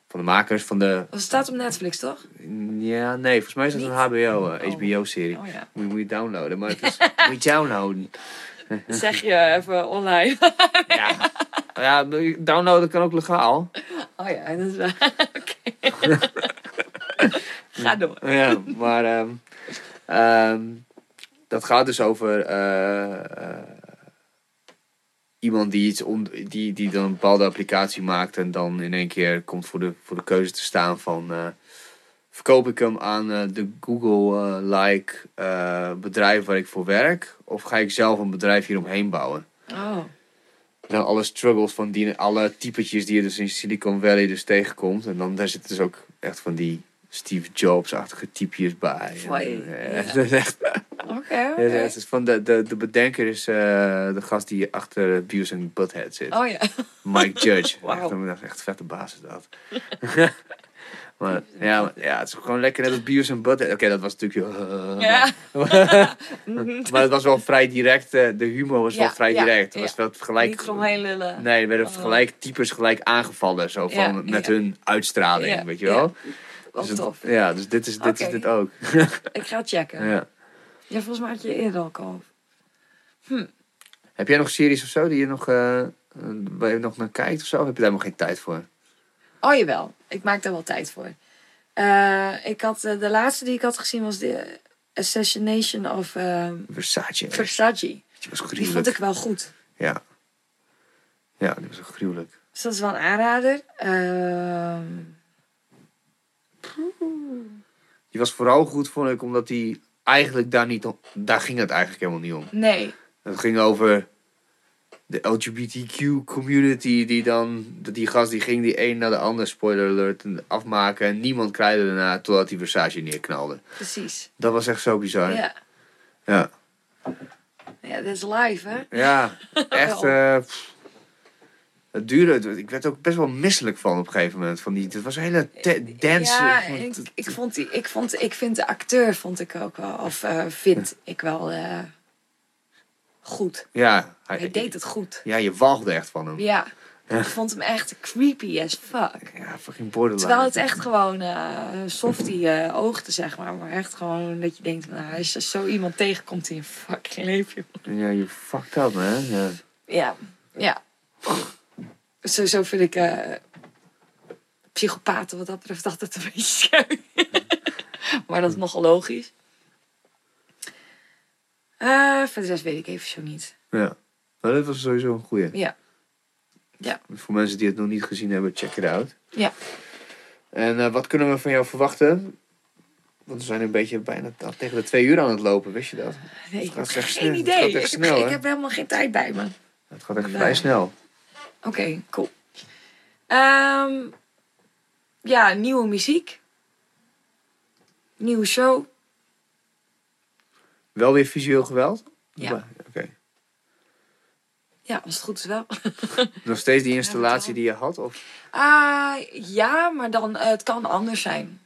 van de makers van de... Dat staat op Netflix, toch? Ja, nee, volgens mij is het een? HBO, eh, Oh. HBO-serie. Oh ja. Moet, je- moet je downloaden, maar het is... moet je downloaden. Dat zeg je even online. Ja. ja, downloaden kan ook legaal. Oh ja, dat is. Oké. Ga door. Ja, maar ehm, ehm, dat gaat dus over eh, eh, iemand die, iets on, die, die dan een bepaalde applicatie maakt en dan in één keer komt voor de, voor de keuze te staan van eh, verkoop ik hem aan de Google-like bedrijf waar ik voor werk of ga ik zelf een bedrijf hieromheen bouwen? Oh. dan alle struggles van die, alle typetjes die je dus in Silicon Valley dus tegenkomt. En dan daar zitten dus ook echt van die Steve Jobs-achtige typjes bij. En, eh, ja. is Oké. het is van de, de, de bedenker is eh, de gast die achter Beavis and Butthead zit. Oh ja. Mike Judge. Wauw. echt, echt vette baas is dat. maar, ja, maar, ja, het is gewoon lekker net als Beavis and Butthead. Oké, dat was natuurlijk... eh, Ja. maar het was wel vrij direct. de humor was wel vrij ja, direct. Het was wel gelijk... Niet eromheen lullen. Nee, er werden Oh. gelijk types gelijk aangevallen. Zo van, met hun uitstraling, weet je ja. wel. Wel Dus het- tof. ja, dus dit is dit, is dit ook. Ik ga het checken. ja. Ja, volgens mij had je eerder al al. Heb jij nog series of zo die je nog, eh, waar je nog naar kijkt of zo? Of heb je daar nog geen tijd voor? Oh jawel, ik maak daar wel tijd voor. Eh, ik had, eh, de laatste die ik had gezien was de Assassination of ehm, Versace. Versace. Die was Die gruwelijk. vond ik wel goed. Ja. Ja, die was ook gruwelijk. Dus dat is wel een aanrader. Ehm, Die was vooral goed, vond ik, omdat die eigenlijk daar niet... om- Daar ging het eigenlijk helemaal niet om. nee, Het ging over de LGBTQ community die dan, dat die gast die ging die een naar de ander, spoiler alert, afmaken en niemand krijgde daarna totdat die Versace neerknalde. precies. Dat was echt zo bizar. Ja. Ja, ja, dat is live, hè? ja echt. eh, pff. Het duurde, ik werd ook best wel misselijk van op een gegeven moment. Van die, het was een hele dance. Ja, ik, ik, vond die, ik, vond, ik vind de acteur vond ik ook wel, of eh, vind ik wel eh, goed. ja, Hij deed het goed. Ja, je walgde echt van hem. Ja, ik vond hem echt creepy as fuck. Ja, fucking borderline. Terwijl het echt gewoon eh softie oogte, zeg maar. Maar echt gewoon dat je denkt, nou, als je zo iemand tegenkomt in je fucking leven. Ja, je fucked up, man. Ja. Ja, ja. Sowieso vind ik eh psychopaten wat dat betreft altijd een beetje scary. maar dat is nogal logisch. Eh voor de rest weet ik even zo niet. Ja, maar dat was sowieso een goeie. Ja. Voor mensen die het nog niet gezien hebben, check it out. Ja. En eh, wat kunnen we van jou verwachten? Want we zijn een beetje bijna tegen de twee uur aan het lopen, wist je dat? Nee, ik gaat heb echt geen snel. Het idee. gaat echt ik, heb, snel, ik hè? heb helemaal geen tijd bij me. Het gaat echt Nee. vrij snel. Oké, cool. Ehm, ja, nieuwe muziek. Nieuwe show. Wel weer visueel geweld? Ja. Oké. Ja, als het goed is wel. Nog steeds die installatie die je had? Of? Ah, ja, maar dan, eh, het kan anders zijn.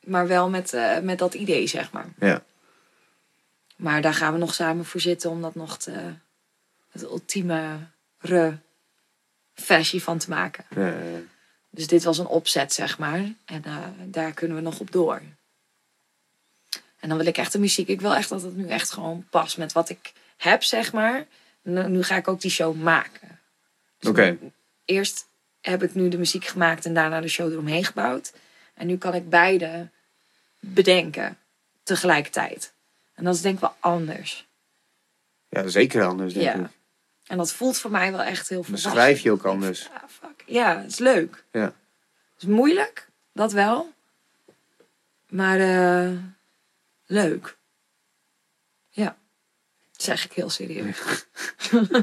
Maar wel met, eh, met dat idee, zeg maar. Ja. Maar daar gaan we nog samen voor zitten om dat nog te, het ultieme re versie van te maken. Eh, Dus dit was een opzet, zeg maar. En eh, daar kunnen we nog op door. En dan wil ik echt de muziek. Ik wil echt dat het nu echt gewoon past met wat ik heb, zeg maar. Nu ga ik ook die show maken. Dus Oké. Eerst heb ik nu de muziek gemaakt en daarna de show eromheen gebouwd. En nu kan ik beide bedenken tegelijkertijd. En dat is denk ik wel anders. Ja, zeker anders, denk Ja. ik. En dat voelt voor mij wel echt heel volwassen. schrijf je ook anders. Ah, fuck. Ja, het is leuk. Ja. Het is moeilijk, dat wel. Maar eh, leuk. Ja, dat zeg ik heel serieus.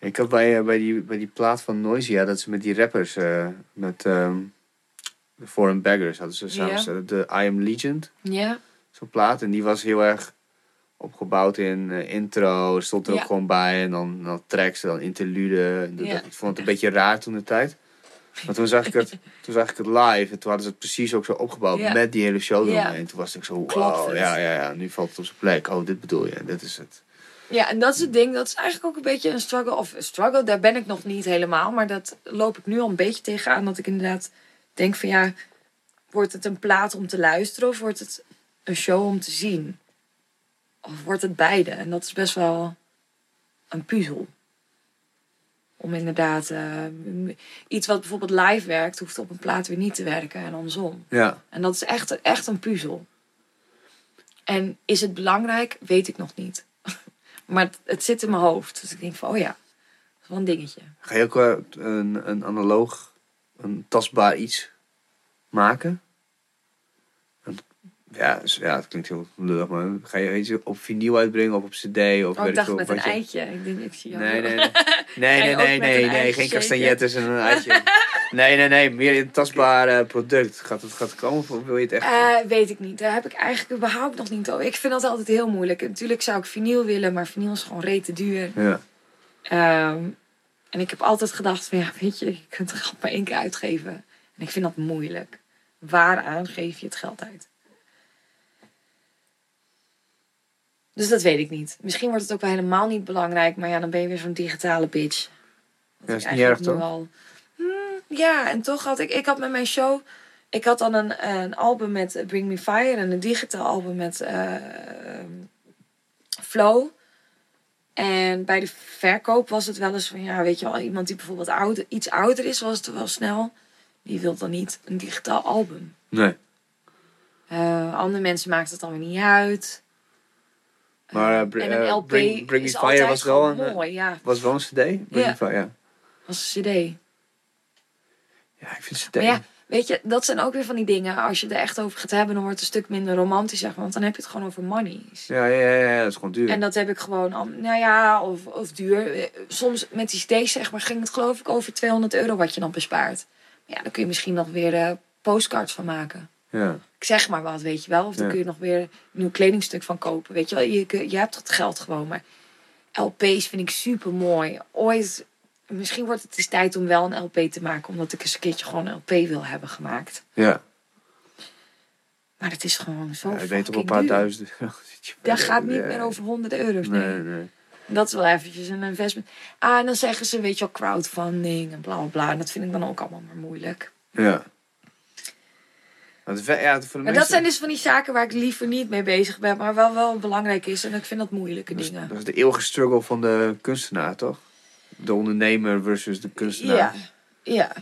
Ik had bij, eh, bij, die, bij die plaat van Noisia, dat ze met die rappers, eh, met ehm de Foreign Beggars, hadden ze samen de I Am Legend, Ja, zo'n plaat. En die was heel erg opgebouwd in eh, intro, stond er Ja. ook gewoon bij. En dan, dan tracks, dan interlude. En dat- Ja. Ik vond het een beetje raar toen de tijd. Maar toen zag ik het, toen zag ik het live en toen hadden ze het precies ook zo opgebouwd Ja. met die hele show eromheen. Toen was ik zo, wow, ja, ja, ja, nu valt het op zijn plek. Oh, dit bedoel je, dit is het. ja, en dat is het ding. Dat is eigenlijk ook een beetje een struggle. Of een struggle, daar ben ik nog niet helemaal. Maar dat loop ik nu al een beetje tegenaan. Dat ik inderdaad denk van ja, wordt het een plaat om te luisteren of wordt het een show om te zien? Of wordt het beide? En dat is best wel een puzzel. Om inderdaad eh, iets wat bijvoorbeeld live werkt, hoeft op een plaat weer niet te werken en andersom. Ja, En dat is echt, echt een puzzel. En is het belangrijk? Weet ik nog niet. Maar het, het zit in mijn hoofd. Dus ik denk van, oh ja, dat is wel een dingetje. Ga je ook eh, een, een analoog, een tastbaar iets maken? Ja, dus- ja, het klinkt heel lullig, maar ga je iets op vinyl uitbrengen of op cd? Of Oh, ik dacht met een je- eitje. Ik denk, ik zie jou. Nee, nee, nee. Nee, nee, geen shaken? kastanjettes en een eitje. Nee, nee, nee, meer een tastbaar eh, product. Gaat het, gaat het komen of wil je het echt? Eh, weet ik niet. Daar heb ik eigenlijk überhaupt nog niet over. Ik vind dat altijd heel moeilijk. Natuurlijk zou ik vinyl willen, maar vinyl is gewoon rete duur. Ja, Ehm, en ik heb altijd gedacht van ja, weet je, je kunt het geld maar één keer uitgeven. En ik vind dat moeilijk. Waaraan geef je het geld uit? Dus dat weet ik niet. Misschien wordt het ook wel helemaal niet belangrijk, maar ja, dan ben je weer zo'n digitale bitch. Wat Ja, is niet erg, toch? al- Hmm, ja, en toch had ik, ik had met mijn show, ik had dan een, een album met Bring Me Fire en een digitaal album met eh, ehm, Flow. En bij de verkoop was het wel eens van, ja, weet je wel, iemand die bijvoorbeeld ouder, iets ouder is, was het wel snel. Die wil dan niet een digitaal album. nee. Eh, andere mensen maakt het dan weer niet uit. Maar, br- en een eh, LP Bring- Bring is Fire was wel een, eh, mooi, ja. Was wel een cd? Bring Ja. Fire, ja. Als een cd. Ja, ik vind cd. Maar ja, weet je, dat zijn ook weer van die dingen. Als je er echt over gaat hebben, dan wordt het een stuk minder romantisch, zeg maar. Want dan heb je het gewoon over monies. Ja, ja, ja, ja, dat is gewoon duur. En dat heb ik gewoon, al- nou ja, of, of duur. Soms met die cd's, zeg maar, ging het geloof ik over 200 euro wat je dan bespaart. Maar ja, dan kun je misschien nog weer eh, postcards van maken. Ja. Ik zeg maar wat, weet je wel. Of dan Ja. kun je nog weer een nieuw kledingstuk van kopen. Weet je wel, je, je hebt het geld gewoon. Maar LP's vind ik super mooi. Ooit, misschien wordt het eens tijd om wel een LP te maken. Omdat ik eens een keertje gewoon een LP wil hebben gemaakt. ja. Maar het is gewoon zo ja ik weet wel een paar duur. duizenden. Dat gaat niet meer over honderden euro's. Nee. Nee, nee. Dat is wel eventjes een investment. Ah, en dan zeggen ze, weet je wel, crowdfunding en bla bla bla. En dat vind ik dan ook allemaal maar moeilijk. Ja. Want ve- ja, voor de Maar dat zijn dus van die zaken waar ik liever niet mee bezig ben. Maar wel wel belangrijk is. En ik vind dat moeilijke dat is, dingen. dat is de eeuwige struggle van de kunstenaar, toch? De ondernemer versus de kunstenaar. Ja, ja.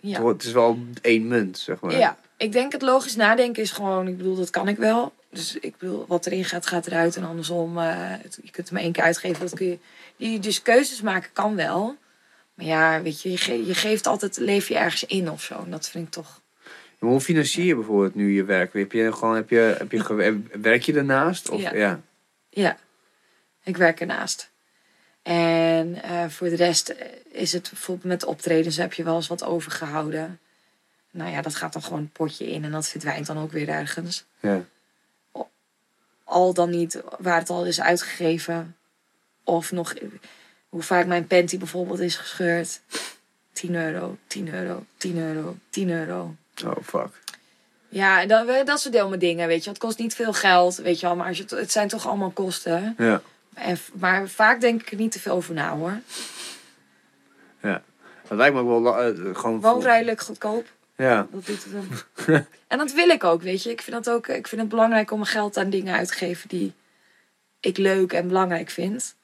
Ja. Het is wel één munt, zeg maar. ja, ik denk het logisch nadenken is gewoon, ik bedoel, dat kan ik wel. Dus ik bedoel, wat erin gaat, gaat eruit. En andersom, eh, het- je kunt maar één keer uitgeven. Dat kun je, die, dus keuzes maken kan wel. Maar ja, weet je, je, ge- je geeft altijd, leef je ergens in of zo. En dat vind ik toch... Maar hoe financier je bijvoorbeeld nu je werk? Heb je gewoon, heb je, heb je, werk je ernaast? Of, Ja. ja. Ja, ik werk ernaast. En eh, voor de rest eh, is het bijvoorbeeld met optredens heb je wel eens wat overgehouden. Nou ja, dat gaat dan gewoon potje in en dat verdwijnt dan ook weer ergens. ja. Al dan niet waar het al is uitgegeven. Of nog hoe vaak mijn panty bijvoorbeeld is gescheurd. 10 euro, 10 euro, 10 euro, 10 euro. Oh, fuck. Ja, dat, dat soort domme dingen, weet je. Het kost niet veel geld, weet je wel. Maar als je, het- zijn toch allemaal kosten. Ja. En, maar vaak denk ik er niet te veel over na, hoor. Dat lijkt me ook wel eh, gewoon... Woonrijlijk goedkoop. Ja, Dat doet het hem. en dat wil ik ook, weet je. Ik vind, dat ook, ik vind het belangrijk om mijn geld aan dingen uit te geven die ik leuk en belangrijk vind.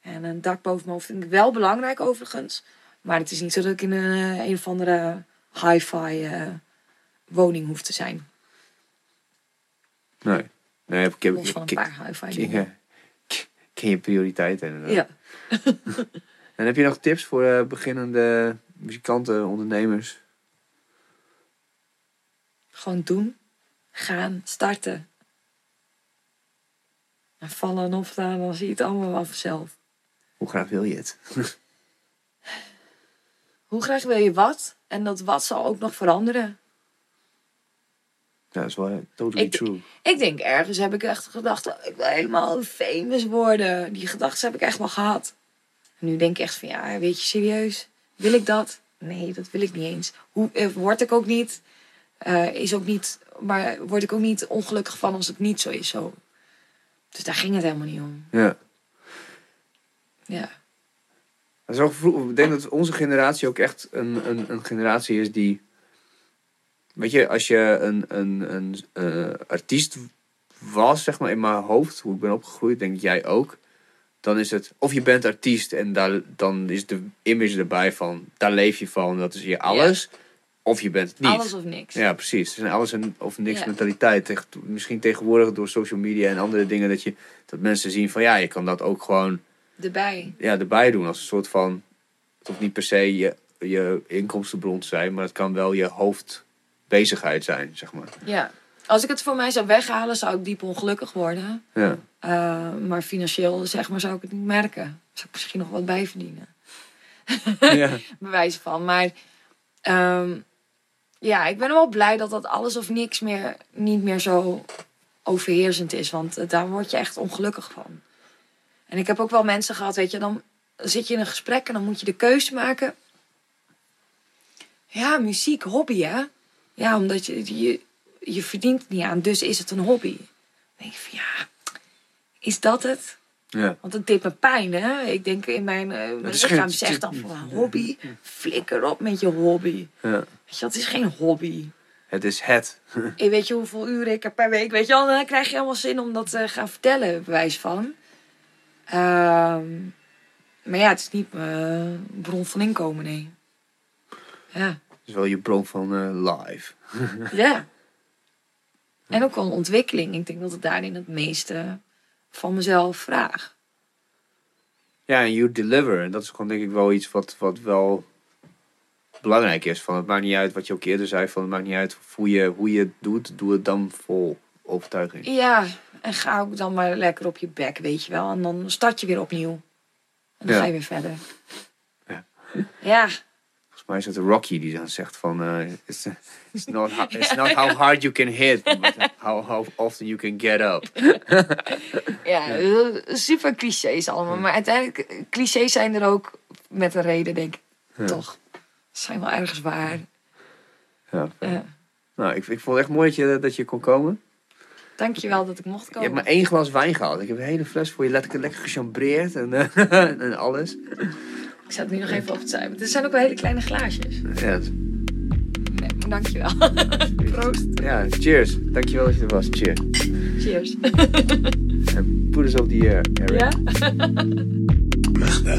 En een dak boven mijn hoofd vind ik wel belangrijk overigens. Maar het is niet zo dat ik in een, eh, een of andere hi-fi eh, woning hoef te zijn. nee. Nee, ik heb... Los van een ik- paar ken, je- prioriteiten inderdaad. Ja. En heb je nog tips voor eh, beginnende muzikanten, ondernemers? Gewoon doen. Gaan. Starten. En vallen en opstaan, dan zie je het allemaal wel vanzelf. Hoe graag wil je het? Hoe graag wil je wat? En dat wat zal ook nog veranderen. Ja, dat is wel totally Ik- true. Ik denk ergens heb ik echt gedacht, oh, ik wil helemaal famous worden. Die gedachten heb ik echt wel gehad. En nu denk ik echt van, ja, weet je serieus? Wil ik dat? Nee, dat wil ik niet eens. Hoe, eh, word ik ook niet. eh, is ook niet. Maar word ik ook niet ongelukkig van als het niet zo is. Zo. Dus daar ging het helemaal niet om. Ja. Ja. Ook vroeg- ik denk dat onze generatie ook echt een, een, een generatie is die... Weet je, als je een, een, een eh, artiest was, zeg maar, in mijn hoofd, hoe ik ben opgegroeid, denk jij ook. Dan is het, of je bent artiest en daar, dan is de image erbij van, daar leef je van, dat is je alles. Of je bent het niet. Alles of niks. Ja, precies. Het is een alles en, of niks Ja. mentaliteit. Misschien tegenwoordig door social media en andere dingen dat, je, dat mensen zien van ja, je kan dat ook gewoon Erbij. ja, erbij doen als een soort van. Het hoeft niet per se je, je inkomstenbron te zijn, maar het kan wel je hoofdbezigheid zijn, zeg maar. Ja. Als ik het voor mij zou weghalen, zou ik diep ongelukkig worden. Ja, Eh, maar financieel, zeg maar, zou ik het niet merken. Zou ik misschien nog wat bijverdienen. ja. bewijs van. Maar ehm, ja, ik ben wel blij dat dat alles of niks meer niet meer zo overheersend is. Want eh, daar word je echt ongelukkig van. En ik heb ook wel mensen gehad, weet je, dan zit je in een gesprek en dan moet je de keuze maken. Ja, muziek, hobby hè. Ja, omdat je, je, je verdient het niet aan, dus is het een hobby. Dan denk ik van ja, is dat het? ja. Want het deed me pijn, hè? Ik denk in mijn, eh, mijn lichaam geen- zegt dan van hobby. Flikker op met je hobby. ja. Weet je, dat is geen hobby. Het is het. En weet je hoeveel uren ik er per week... Weet je wel, dan krijg je helemaal zin om dat te gaan vertellen, bewijs van. Ehm, maar ja, het is niet mijn bron van inkomen, nee. Ja, is wel je bron van eh, live. ja. En ook wel een ontwikkeling. Ik denk dat het daarin het meeste van mezelf vraag. Ja, en you deliver. En dat is gewoon denk ik wel iets wat, wat wel belangrijk is. Van, het maakt niet uit wat je ook eerder zei. Van, het maakt niet uit hoe je, hoe je het doet. Doe het dan vol overtuiging. Ja, en ga ook dan maar lekker op je bek, weet je wel. En dan start je weer opnieuw. En dan Ja. ga je weer verder. Ja. Ja, Mij is het Rocky die dan zegt van... eh, it's, it's, not how, it's not how hard you can hit, but how, how often you can get up. ja, super clichés allemaal. Maar uiteindelijk, clichés zijn er ook met een reden, denk ik. Ja. Toch? Zijn wel ergens waar. Ja. Nou, ik, ik vond het echt mooi dat je, dat je kon komen. Dankjewel dat ik mocht Je komen. hebt maar één glas wijn gehad. Ik heb een hele fles voor je lekker, lekker gechambreerd en, eh, en alles. Ik het nu nog even op het zuiver. Het zijn ook wel hele kleine glaasjes. Ja, het- Nee, maar dankjewel. Proost. ja, cheers. Dankjewel dat je er was. Cheers. Cheers. En put us op the air, Eric. Ja? Magda.